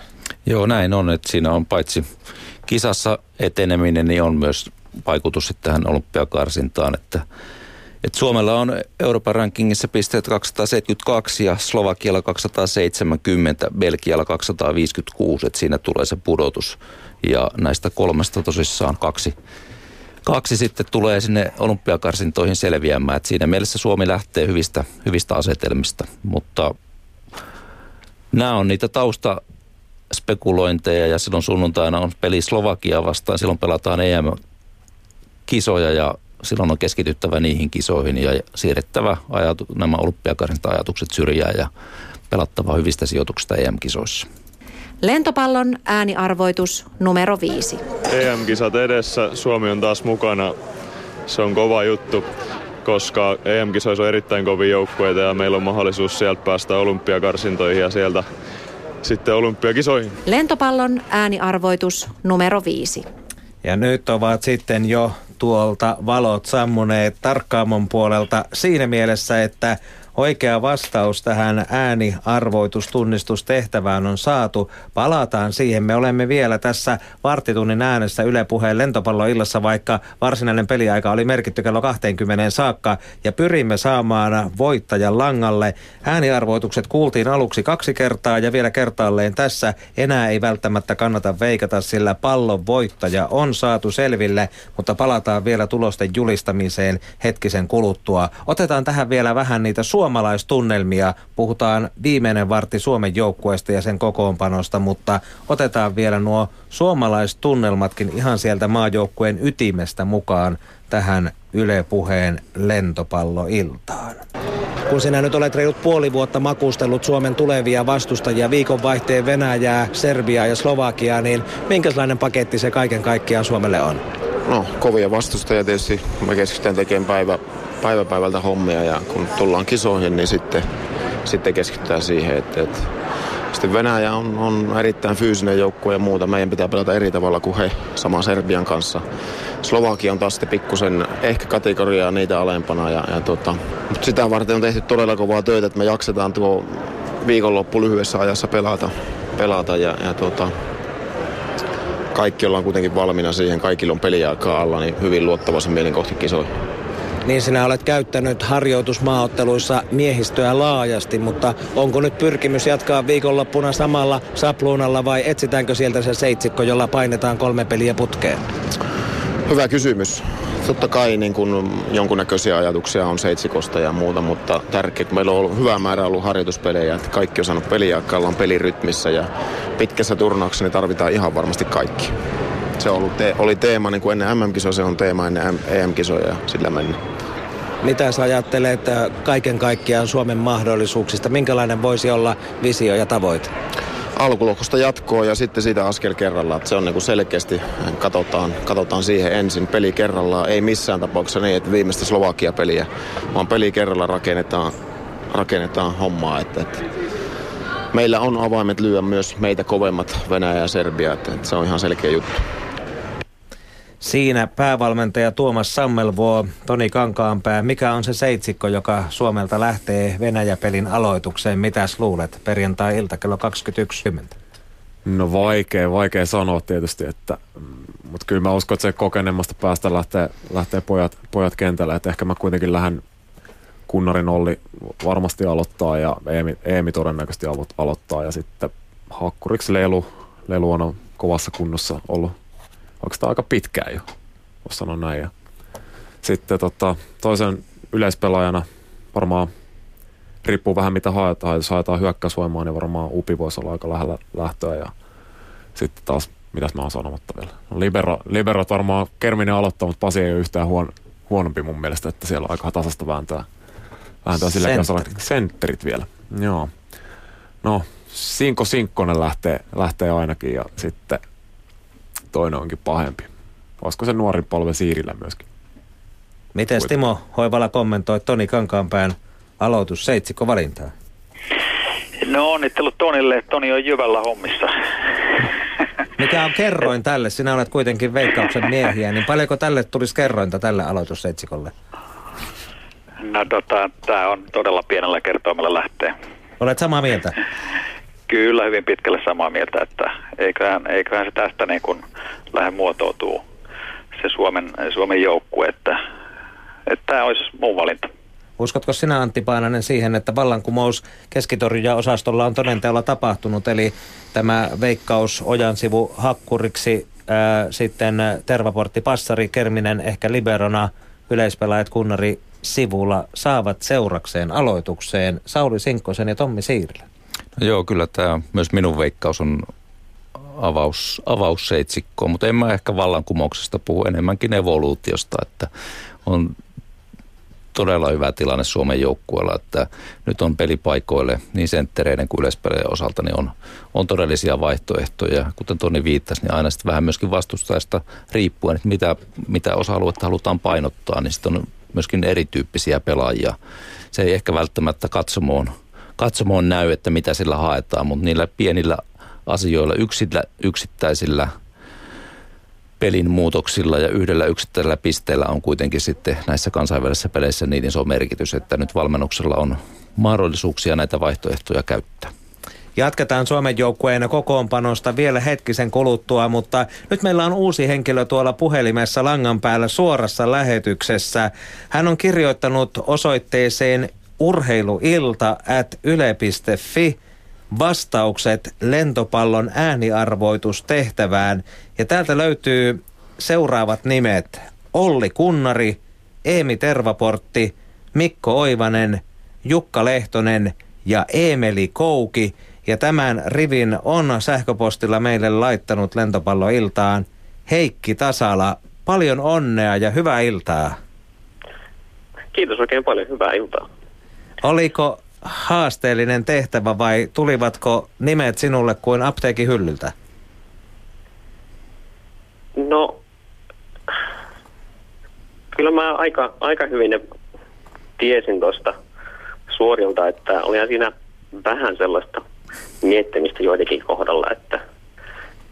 Joo, näin on, että siinä on paitsi kisassa eteneminen, niin on myös vaikutus sitten tähän olympiakarsintaan, että et Suomella on Euroopan rankingissa pisteet 272 ja Slovakialla 270, Belgialla 256, että siinä tulee se pudotus. Ja näistä kolmesta tosissaan kaksi kaksi sitten tulee sinne olympiakarsintoihin selviämään. Et siinä mielessä Suomi lähtee hyvistä, hyvistä asetelmista, mutta nämä on niitä tausta spekulointeja ja silloin sunnuntaina on peli Slovakia vastaan, silloin pelataan EM-kisoja ja silloin on keskityttävä niihin kisoihin ja siirrettävä ajatu, nämä olympiakarsinta-ajatukset syrjään ja pelattava hyvistä sijoituksista EM-kisoissa. Lentopallon ääniarvoitus numero viisi. EM-kisat edessä, Suomi on taas mukana. Se on kova juttu, koska EM-kisoissa on erittäin kovia joukkueita ja meillä on mahdollisuus sieltä päästä olympiakarsintoihin ja sieltä sitten olympiakisoihin. Lentopallon ääniarvoitus numero viisi. Ja nyt ovat sitten jo tuolta valot sammuneet tarkkaamon puolelta siinä mielessä, että Oikea vastaus tähän ääniarvoitustunnistustehtävään on saatu. Palataan siihen. Me olemme vielä tässä varttitunnin äänessä Yle Puheen lentopalloillassa, vaikka varsinainen peliaika oli merkitty kello 20 saakka. Ja pyrimme saamaan voittajan langalle. Ääniarvoitukset kuultiin aluksi kaksi kertaa ja vielä kertaalleen tässä. Enää ei välttämättä kannata veikata, sillä pallon voittaja on saatu selville, mutta palataan vielä tulosten julistamiseen hetkisen kuluttua. Otetaan tähän vielä vähän niitä su- suomalaistunnelmia. Puhutaan viimeinen vartti Suomen joukkueesta ja sen kokoonpanosta, mutta otetaan vielä nuo suomalaistunnelmatkin ihan sieltä maajoukkueen ytimestä mukaan tähän Yle Puheen lentopalloiltaan. Kun sinä nyt olet reilut puoli vuotta makustellut Suomen tulevia vastustajia, viikonvaihteen Venäjää, Serbiaa ja Slovakiaa, niin minkälainen paketti se kaiken kaikkiaan Suomelle on? No, kovia vastustajia tietysti. Mä keskitytään tekemään päivä, päivä päivältä hommia ja kun tullaan kisoihin, niin sitten, sitten keskitytään siihen, että, että sitten Venäjä on, on erittäin fyysinen joukkue ja muuta. Meidän pitää pelata eri tavalla kuin he, sama Serbian kanssa. Slovakia on taas sitten pikkusen ehkä kategoriaa niitä alempana. Ja, ja tota, mutta sitä varten on tehty todella kovaa töitä, että me jaksetaan tuo viikonloppu lyhyessä ajassa pelata. pelata ja, ja tota, kaikki ollaan kuitenkin valmiina siihen, kaikilla on peliaikaa alla, niin hyvin luottavaisen mielin kohti kisoihin. Niin sinä olet käyttänyt harjoitusmaaotteluissa miehistöä laajasti, mutta onko nyt pyrkimys jatkaa viikonloppuna samalla sapluunalla vai etsitäänkö sieltä se seitsikko, jolla painetaan kolme peliä putkeen? Hyvä kysymys. Totta kai niin kun jonkunnäköisiä ajatuksia on seitsikosta ja muuta, mutta tärkeää, kun meillä on ollut hyvä määrä ollut harjoituspelejä, että kaikki on saanut peliaikaa, on pelirytmissä ja pitkässä turnauksessa niin tarvitaan ihan varmasti kaikki. Se on ollut te- oli teema niin kuin ennen MM-kisoja, se on teema ennen EM-kisoja ja sillä mennään. Mitä sä ajattelet kaiken kaikkiaan Suomen mahdollisuuksista? Minkälainen voisi olla visio ja tavoite? Alkulohkosta jatkoa ja sitten siitä askel kerrallaan. Että se on niin kuin selkeästi, katsotaan, katsotaan siihen ensin peli kerrallaan. Ei missään tapauksessa niin, että viimeistä Slovakia-peliä, vaan peli kerralla rakennetaan, rakennetaan hommaa. Että, että meillä on avaimet lyödä myös meitä kovemmat Venäjä ja Serbia, että, että se on ihan selkeä juttu. Siinä päävalmentaja Tuomas Sammelvuo, Toni Kankaanpää. Mikä on se seitsikko, joka Suomelta lähtee Venäjä-pelin aloitukseen? Mitäs luulet perjantai-ilta kello 21.10? No vaikea, vaikea sanoa tietysti, että, mutta kyllä mä uskon, että se kokeneemmasta päästä lähtee, lähtee pojat, pojat kentälle, että ehkä mä kuitenkin lähden Kunnarin Olli varmasti aloittaa ja Eemi, Eemi todennäköisesti aloittaa ja sitten Hakkuriksi Lelu, Lelu on kovassa kunnossa ollut oikeastaan aika pitkään jo, voisi sanoa näin. Ja sitten tota, toisen yleispelaajana varmaan riippuu vähän mitä haetaan. Jos haetaan hyökkäysvoimaa, niin varmaan Upi voisi olla aika lähellä lähtöä. Ja sitten taas, mitäs mä oon sanomatta vielä. No, libero, liberot varmaan Kerminen aloittaa, mutta Pasi ei ole yhtään huon, huonompi mun mielestä, että siellä on aika tasasta vääntää. Vääntää sillä sentterit. sentterit vielä. Joo. No, Sinko Sinkkonen lähtee, lähtee ainakin ja sitten toinen onkin pahempi. Olisiko se nuori polve Siirillä myöskin? Miten Timo Hoivala kommentoi Toni Kankaanpään aloitus seitsikko valintaa? No onnittelut Tonille, Toni on jyvällä hommissa. Mikä on kerroin tälle? Sinä olet kuitenkin veikkauksen miehiä, niin paljonko tälle tulisi kerrointa tälle aloitusseitsikolle? No tota, tämä on todella pienellä kertoimella lähtee. Olet samaa mieltä? Kyllä, hyvin pitkälle samaa mieltä, että eiköhän, eiköhän se tästä niin kuin lähde muotoutuu se Suomen, Suomen joukkue, että, että tämä olisi mun valinta. Uskotko sinä Antti Paananen siihen, että vallankumous keskitorjuja osastolla on todenteolla tapahtunut, eli tämä veikkaus ojan sivu hakkuriksi ää, sitten Tervaportti, Passari, Kerminen, ehkä Liberona, yleispelaajat Kunnari sivulla saavat seurakseen aloitukseen Sauli Sinkkosen ja Tommi Siirilä. Joo, kyllä tämä myös minun veikkaus on avaus, avausseitsikkoa, mutta en mä ehkä vallankumouksesta puhu enemmänkin evoluutiosta, että on todella hyvä tilanne Suomen joukkueella, että nyt on pelipaikoille niin senttereiden kuin yleispelejä osalta niin on, on todellisia vaihtoehtoja. Kuten Toni viittasi, niin aina sitten vähän myöskin vastustajasta riippuen, että mitä, mitä osa-aluetta halutaan painottaa, niin sitten on myöskin erityyppisiä pelaajia. Se ei ehkä välttämättä katsomoon, katsomoon näy, että mitä sillä haetaan, mutta niillä pienillä asioilla, yksillä, yksittäisillä pelin muutoksilla ja yhdellä yksittäisellä pisteellä on kuitenkin sitten näissä kansainvälisissä peleissä niin iso merkitys, että nyt valmennuksella on mahdollisuuksia näitä vaihtoehtoja käyttää. Jatketaan Suomen joukkueen kokoonpanosta vielä hetkisen kuluttua, mutta nyt meillä on uusi henkilö tuolla puhelimessa langan päällä suorassa lähetyksessä. Hän on kirjoittanut osoitteeseen urheiluilta at yle.fi vastaukset lentopallon ääniarvoitustehtävään. Ja täältä löytyy seuraavat nimet. Olli Kunnari, Eemi Tervaportti, Mikko Oivanen, Jukka Lehtonen ja Eemeli Kouki. Ja tämän rivin on sähköpostilla meille laittanut lentopalloiltaan Heikki Tasala. Paljon onnea ja hyvää iltaa. Kiitos oikein paljon. Hyvää iltaa. Oliko haasteellinen tehtävä vai tulivatko nimet sinulle kuin apteekin hyllyltä? No, kyllä mä aika, aika hyvin ne tiesin tuosta suorilta, että olihan siinä vähän sellaista miettimistä joidenkin kohdalla, että,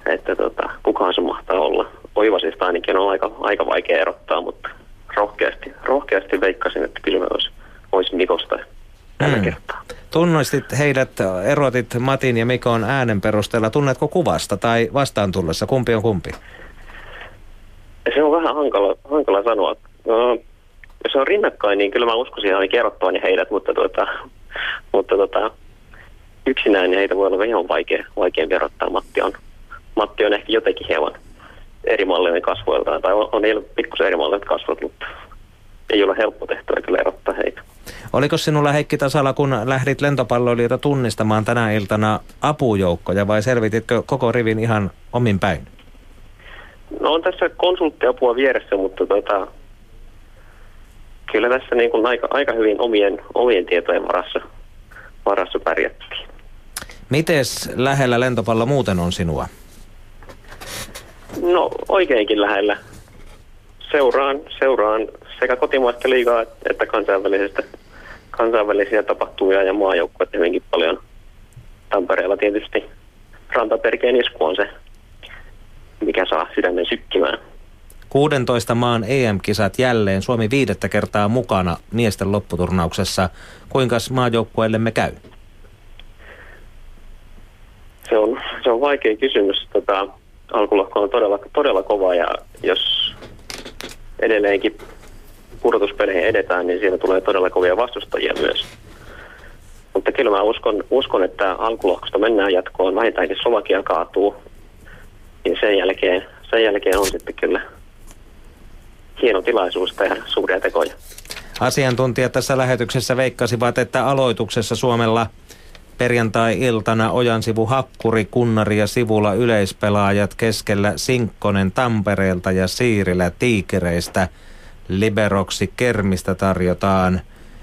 että tota, kukaan se mahtaa olla. Oivasista ainakin on aika, aika vaikea erottaa, mutta rohkeasti, rohkeasti veikkasin, että kyllä olisi, olisi Mikosta tällä hmm. kertaa. Tunnistit heidät, erotit Matin ja Mikon äänen perusteella. Tunnetko kuvasta tai vastaan tullessa? Kumpi on kumpi? Se on vähän hankala, hankala sanoa. No, jos on rinnakkain, niin kyllä mä uskoisin ihan kerrottavani heidät, mutta, tuota, mutta tuota, yksinään niin heitä voi olla ihan vaikea, vaikea verottaa. Matti on, Matti on ehkä jotenkin hieman eri mallinen kasvoiltaan, tai on, on pikkusen eri mallinen kasvot, mutta ei ole helppo tehtävä kyllä erottaa heitä. Oliko sinulla Heikki Tasala, kun lähdit lentopalloilijoita tunnistamaan tänä iltana apujoukkoja vai selvititkö koko rivin ihan omin päin? No on tässä konsulttiapua vieressä, mutta tota, kyllä tässä niin kuin aika, aika hyvin omien, omien tietojen varassa, varassa pärjättiin. Mites lähellä lentopallo muuten on sinua? No oikeinkin lähellä. Seuraan, seuraan sekä kotimaista liigaa että kansainvälisestä, kansainvälisiä tapahtumia ja maajoukkueita hyvinkin paljon. Tampereella tietysti rantaperkeen isku on se, mikä saa sydämen sykkimään. 16 maan EM-kisat jälleen. Suomi viidettä kertaa mukana miesten lopputurnauksessa. Kuinka maajoukkueellemme käy? Se on, se on vaikea kysymys. Tota, alkulohko on todella, todella kova ja jos edelleenkin pudotuspeleihin edetään, niin siinä tulee todella kovia vastustajia myös. Mutta kyllä mä uskon, uskon että alkulohkosta mennään jatkoon, vähintäänkin Slovakia kaatuu. Ja sen jälkeen, sen jälkeen on sitten kyllä hieno tilaisuus tehdä suuria tekoja. Asiantuntijat tässä lähetyksessä veikkasivat, että aloituksessa Suomella perjantai-iltana Ojansivu Hakkuri, Kunnari ja Sivulla yleispelaajat keskellä Sinkkonen Tampereelta ja Siirilä Tiikereistä – Liberoksi Kermistä tarjotaan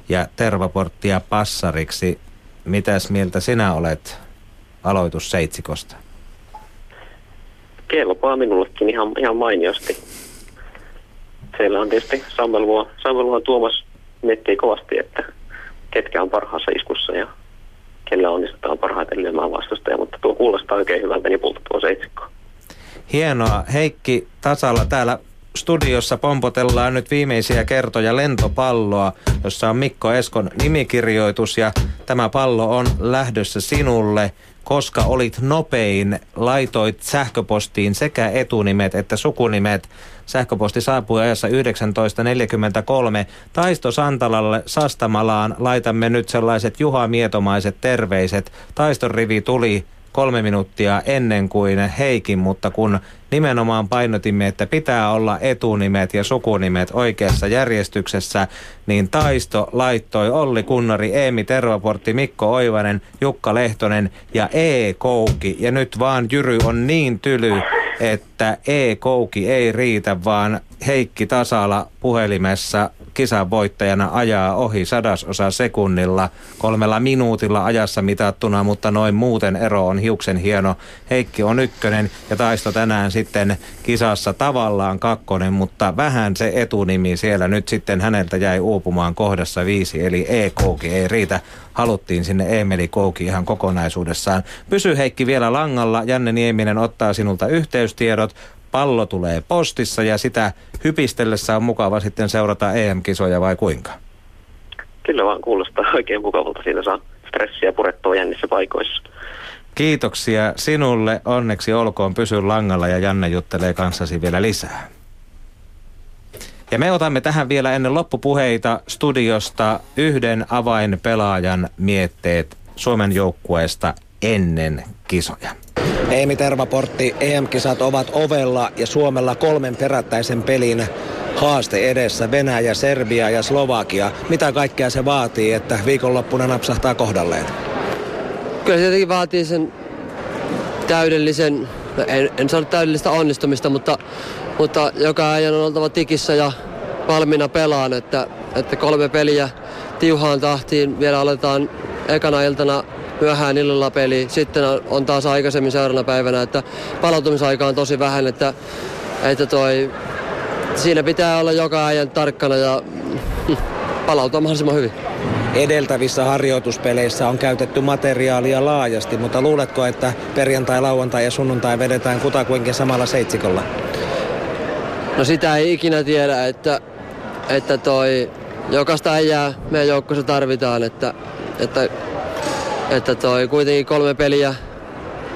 ja Tervaporttia Passariksi. Mitäs mieltä sinä olet aloitusseitsikosta? Kelpaa minullekin ihan, ihan mainiosti. Siellä on tietysti Sammelua, Sammelua Tuomas miettii kovasti, että ketkä on parhaassa iskussa ja kellä onnistutaan parhaiten lyömään vastustaja, mutta tuo kuulostaa oikein hyvältä nipulta tuo seitsikko. Hienoa. Heikki Tasalla täällä studiossa pompotellaan nyt viimeisiä kertoja lentopalloa, jossa on Mikko Eskon nimikirjoitus ja tämä pallo on lähdössä sinulle. Koska olit nopein, laitoit sähköpostiin sekä etunimet että sukunimet. Sähköposti saapui ajassa 19.43. Taisto Santalalle Sastamalaan laitamme nyt sellaiset Juha Mietomaiset terveiset. Taiston rivi tuli kolme minuuttia ennen kuin Heikin, mutta kun nimenomaan painotimme, että pitää olla etunimet ja sukunimet oikeassa järjestyksessä, niin Taisto laittoi Olli Kunnari, Eemi Tervaportti, Mikko Oivanen, Jukka Lehtonen ja E. Kouki. Ja nyt vaan Jyry on niin tyly, että E. Kouki ei riitä, vaan Heikki Tasala puhelimessa kisan voittajana ajaa ohi sadasosa sekunnilla kolmella minuutilla ajassa mitattuna, mutta noin muuten ero on hiuksen hieno. Heikki on ykkönen ja Taisto tänään sitten kisassa tavallaan kakkonen, mutta vähän se etunimi siellä nyt sitten häneltä jäi uupumaan kohdassa viisi, eli E. Kouki ei riitä. Haluttiin sinne Emeli Kouki ihan kokonaisuudessaan. Pysy Heikki vielä langalla. Janne Nieminen ottaa sinulta yhteystiedot pallo tulee postissa ja sitä hypistellessä on mukava sitten seurata EM-kisoja vai kuinka? Kyllä vaan kuulostaa oikein mukavalta. Siitä saa stressiä purettua jännissä paikoissa. Kiitoksia sinulle. Onneksi olkoon pysy langalla ja Janne juttelee kanssasi vielä lisää. Ja me otamme tähän vielä ennen loppupuheita studiosta yhden avainpelaajan mietteet Suomen joukkueesta ennen kisoja. Eemi Tervaportti, EM-kisat ovat ovella ja Suomella kolmen perättäisen pelin haaste edessä. Venäjä, Serbia ja Slovakia. Mitä kaikkea se vaatii, että viikonloppuna napsahtaa kohdalleen? Kyllä se vaatii sen täydellisen, no en, en sano täydellistä onnistumista, mutta, mutta joka ajan on oltava tikissä ja valmiina pelaan, että, että kolme peliä tiuhaan tahtiin. Vielä aletaan ekana iltana myöhään illalla peli. Sitten on taas aikaisemmin seuraavana päivänä, että palautumisaika on tosi vähän, että, että toi, siinä pitää olla joka ajan tarkkana ja palautua mahdollisimman hyvin. Edeltävissä harjoituspeleissä on käytetty materiaalia laajasti, mutta luuletko, että perjantai, lauantai ja sunnuntai vedetään kutakuinkin samalla seitsikolla? No sitä ei ikinä tiedä, että, että toi, jokaista äijää meidän joukkossa tarvitaan, että, että että toi kuitenkin kolme peliä,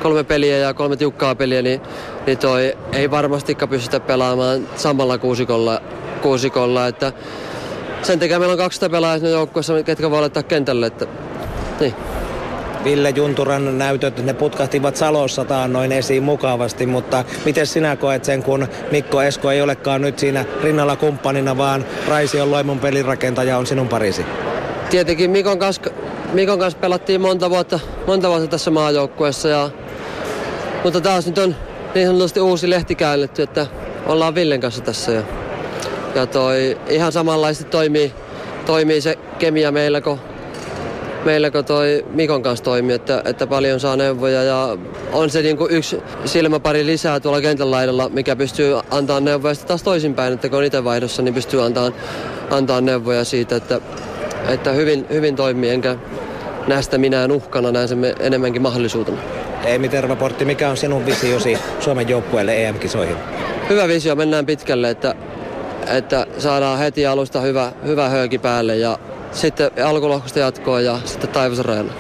kolme peliä ja kolme tiukkaa peliä, niin, niin toi ei varmastikaan pystytä pelaamaan samalla kuusikolla, kuusikolla että sen takia meillä on 200 pelaajaa joukkueessa, ketkä voi laittaa kentälle, että niin. Ville Junturan näytöt, ne putkahtivat Salossa noin esiin mukavasti, mutta miten sinä koet sen, kun Mikko Esko ei olekaan nyt siinä rinnalla kumppanina, vaan Raisi on Loimun pelirakentaja on sinun parisi? Tietenkin Mikon kanssa Mikon kanssa pelattiin monta vuotta, monta vuotta tässä maajoukkueessa. Ja, mutta taas nyt on niin sanotusti uusi lehti käännetty, että ollaan Villen kanssa tässä. Ja, ja toi ihan samanlaisesti toimii, toimii se kemia meillä, kun, meillä, kun toi Mikon kanssa toimii, että, että paljon saa neuvoja ja on se niin kuin yksi silmäpari lisää tuolla kentän laidalla, mikä pystyy antaa neuvoja sitten taas toisinpäin, että kun on itse vaihdossa, niin pystyy antaa, antaa neuvoja siitä, että, että hyvin, hyvin toimii, enkä näistä minä uhkana, näen sen enemmänkin mahdollisuutena. Eemi Tervaportti, mikä on sinun visiosi Suomen joukkueelle EM-kisoihin? Hyvä visio, mennään pitkälle, että, että saadaan heti alusta hyvä, hyvä höyki päälle ja sitten alkulohkosta jatkoa ja sitten taivasrajan.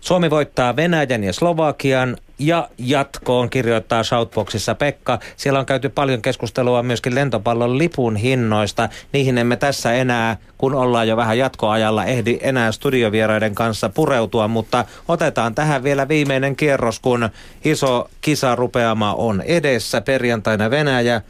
Suomi voittaa Venäjän ja Slovakian ja jatkoon kirjoittaa Shoutboxissa Pekka. Siellä on käyty paljon keskustelua myöskin lentopallon lipun hinnoista. Niihin emme tässä enää, kun ollaan jo vähän jatkoajalla, ehdi enää studiovieraiden kanssa pureutua, mutta otetaan tähän vielä viimeinen kierros, kun iso kisarupeama on edessä. Perjantaina Venäjä,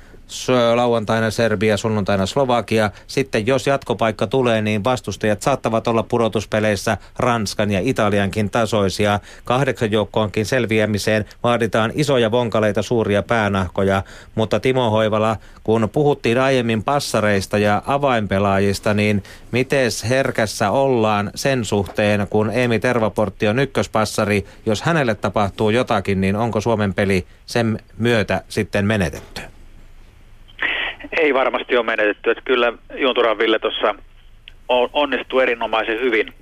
lauantaina Serbia, sunnuntaina Slovakia. Sitten jos jatkopaikka tulee, niin vastustajat saattavat olla pudotuspeleissä Ranskan ja Italiankin tasoisia. Kahdeksan joukkoonkin selviämiseen vaaditaan isoja vonkaleita, suuria päänahkoja, mutta Timo Hoivala, kun puhuttiin aiemmin passareista ja avainpelaajista, niin miten herkässä ollaan sen suhteen, kun Emi Tervaportti on ykköspassari, jos hänelle tapahtuu jotakin, niin onko Suomen peli sen myötä sitten menetetty? Ei varmasti ole menetetty. Että kyllä Junturan Ville tuossa onnistuu erinomaisen hyvin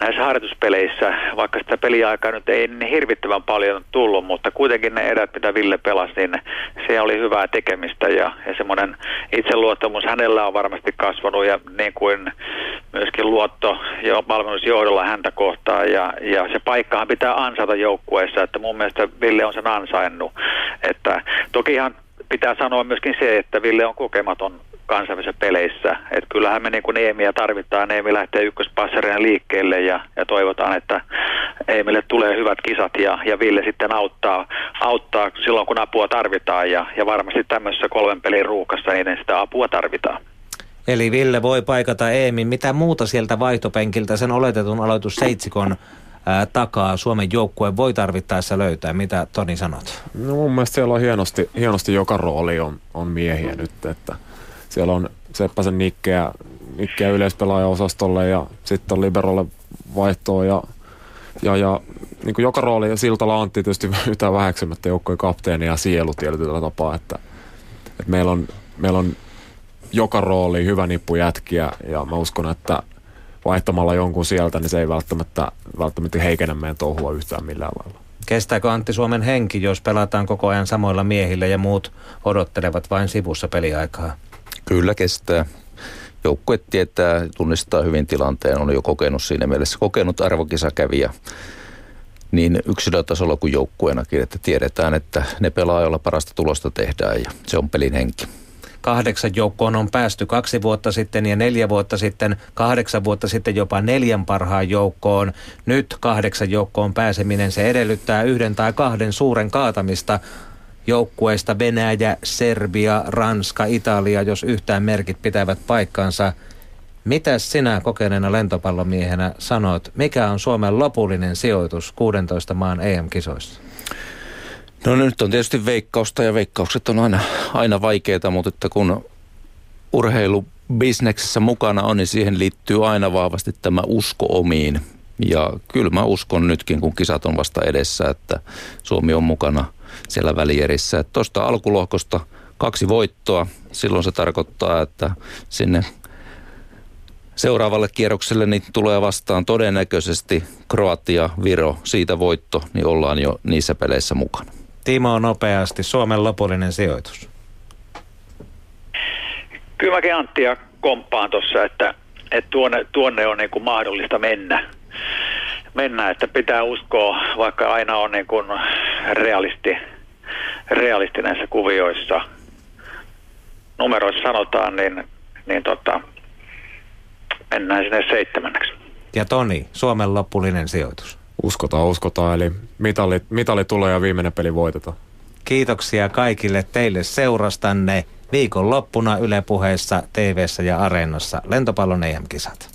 näissä harjoituspeleissä, vaikka sitä peliaikaa nyt ei niin hirvittävän paljon tullut, mutta kuitenkin ne erät, mitä Ville pelasi, niin se oli hyvää tekemistä ja, ja semmoinen itseluottamus hänellä on varmasti kasvanut ja niin kuin myöskin luotto jo valmennusjohdolla häntä kohtaan ja, ja se paikkahan pitää ansata joukkueessa, että mun mielestä Ville on sen ansainnut, että toki ihan pitää sanoa myöskin se, että Ville on kokematon kansainvälisissä peleissä. Et kyllähän me niin Eemiä tarvitaan. Eemi lähtee ykköspassarina liikkeelle ja, ja toivotaan, että Eemille tulee hyvät kisat ja, ja Ville sitten auttaa, auttaa silloin, kun apua tarvitaan. Ja, ja varmasti tämmöisessä kolmen pelin ruuhkassa niin sitä apua tarvitaan. Eli Ville voi paikata Eemin. Mitä muuta sieltä vaihtopenkiltä sen oletetun aloitusseitsikon takaa Suomen joukkueen voi tarvittaessa löytää? Mitä Toni sanot? No mun mielestä siellä on hienosti, hienosti joka rooli on, on miehiä nyt, että siellä on Seppäsen Nikkeä, Nikkeä yleispelaajaosastolle ja sitten on Liberolle vaihtoa ja, ja, ja niin kuin joka rooli ja Siltala Antti tietysti yhtään väheksymättä joukkojen kapteeni ja sielu tietyllä tapaa, että, että meillä, on, meillä on joka rooli hyvä nippu jätkiä ja mä uskon, että vaihtamalla jonkun sieltä, niin se ei välttämättä, välttämättä heikennä meidän touhua yhtään millään lailla. Kestääkö Antti Suomen henki, jos pelataan koko ajan samoilla miehillä ja muut odottelevat vain sivussa peliaikaa? Kyllä kestää. Joukkue tietää, tunnistaa hyvin tilanteen, on jo kokenut siinä mielessä, kokenut arvokisakävijä niin yksilötasolla kuin joukkueenakin, että tiedetään, että ne pelaa, joilla parasta tulosta tehdään ja se on pelin henki kahdeksan joukkoon on päästy kaksi vuotta sitten ja neljä vuotta sitten, kahdeksan vuotta sitten jopa neljän parhaan joukkoon. Nyt kahdeksan joukkoon pääseminen, se edellyttää yhden tai kahden suuren kaatamista joukkueista Venäjä, Serbia, Ranska, Italia, jos yhtään merkit pitävät paikkansa. Mitä sinä kokeneena lentopallomiehenä sanot, mikä on Suomen lopullinen sijoitus 16 maan EM-kisoissa? No nyt on tietysti veikkausta ja veikkaukset on aina, aina vaikeita, mutta että kun urheilubisneksessä mukana on, niin siihen liittyy aina vahvasti tämä usko omiin. Ja kyllä mä uskon nytkin, kun kisat on vasta edessä, että Suomi on mukana siellä välierissä. Tuosta alkulohkosta kaksi voittoa, silloin se tarkoittaa, että sinne seuraavalle kierrokselle niin tulee vastaan todennäköisesti Kroatia, Viro, siitä voitto, niin ollaan jo niissä peleissä mukana. Timo nopeasti, Suomen lopullinen sijoitus. Kyllä mäkin Anttia komppaan tuossa, että, että tuonne, tuonne on niin kuin mahdollista mennä. Mennä, että pitää uskoa, vaikka aina on niin kuin realisti, realisti näissä kuvioissa. Numeroissa sanotaan, niin, niin tota, mennään sinne seitsemänneksi. Ja Toni, Suomen lopullinen sijoitus. Uskotaan, uskotaan. Eli mitali, mitali tulee ja viimeinen peli voitetaan. Kiitoksia kaikille teille seurastanne viikonloppuna Yle Puheessa, tv ja Areenassa lentopallon EM-kisat.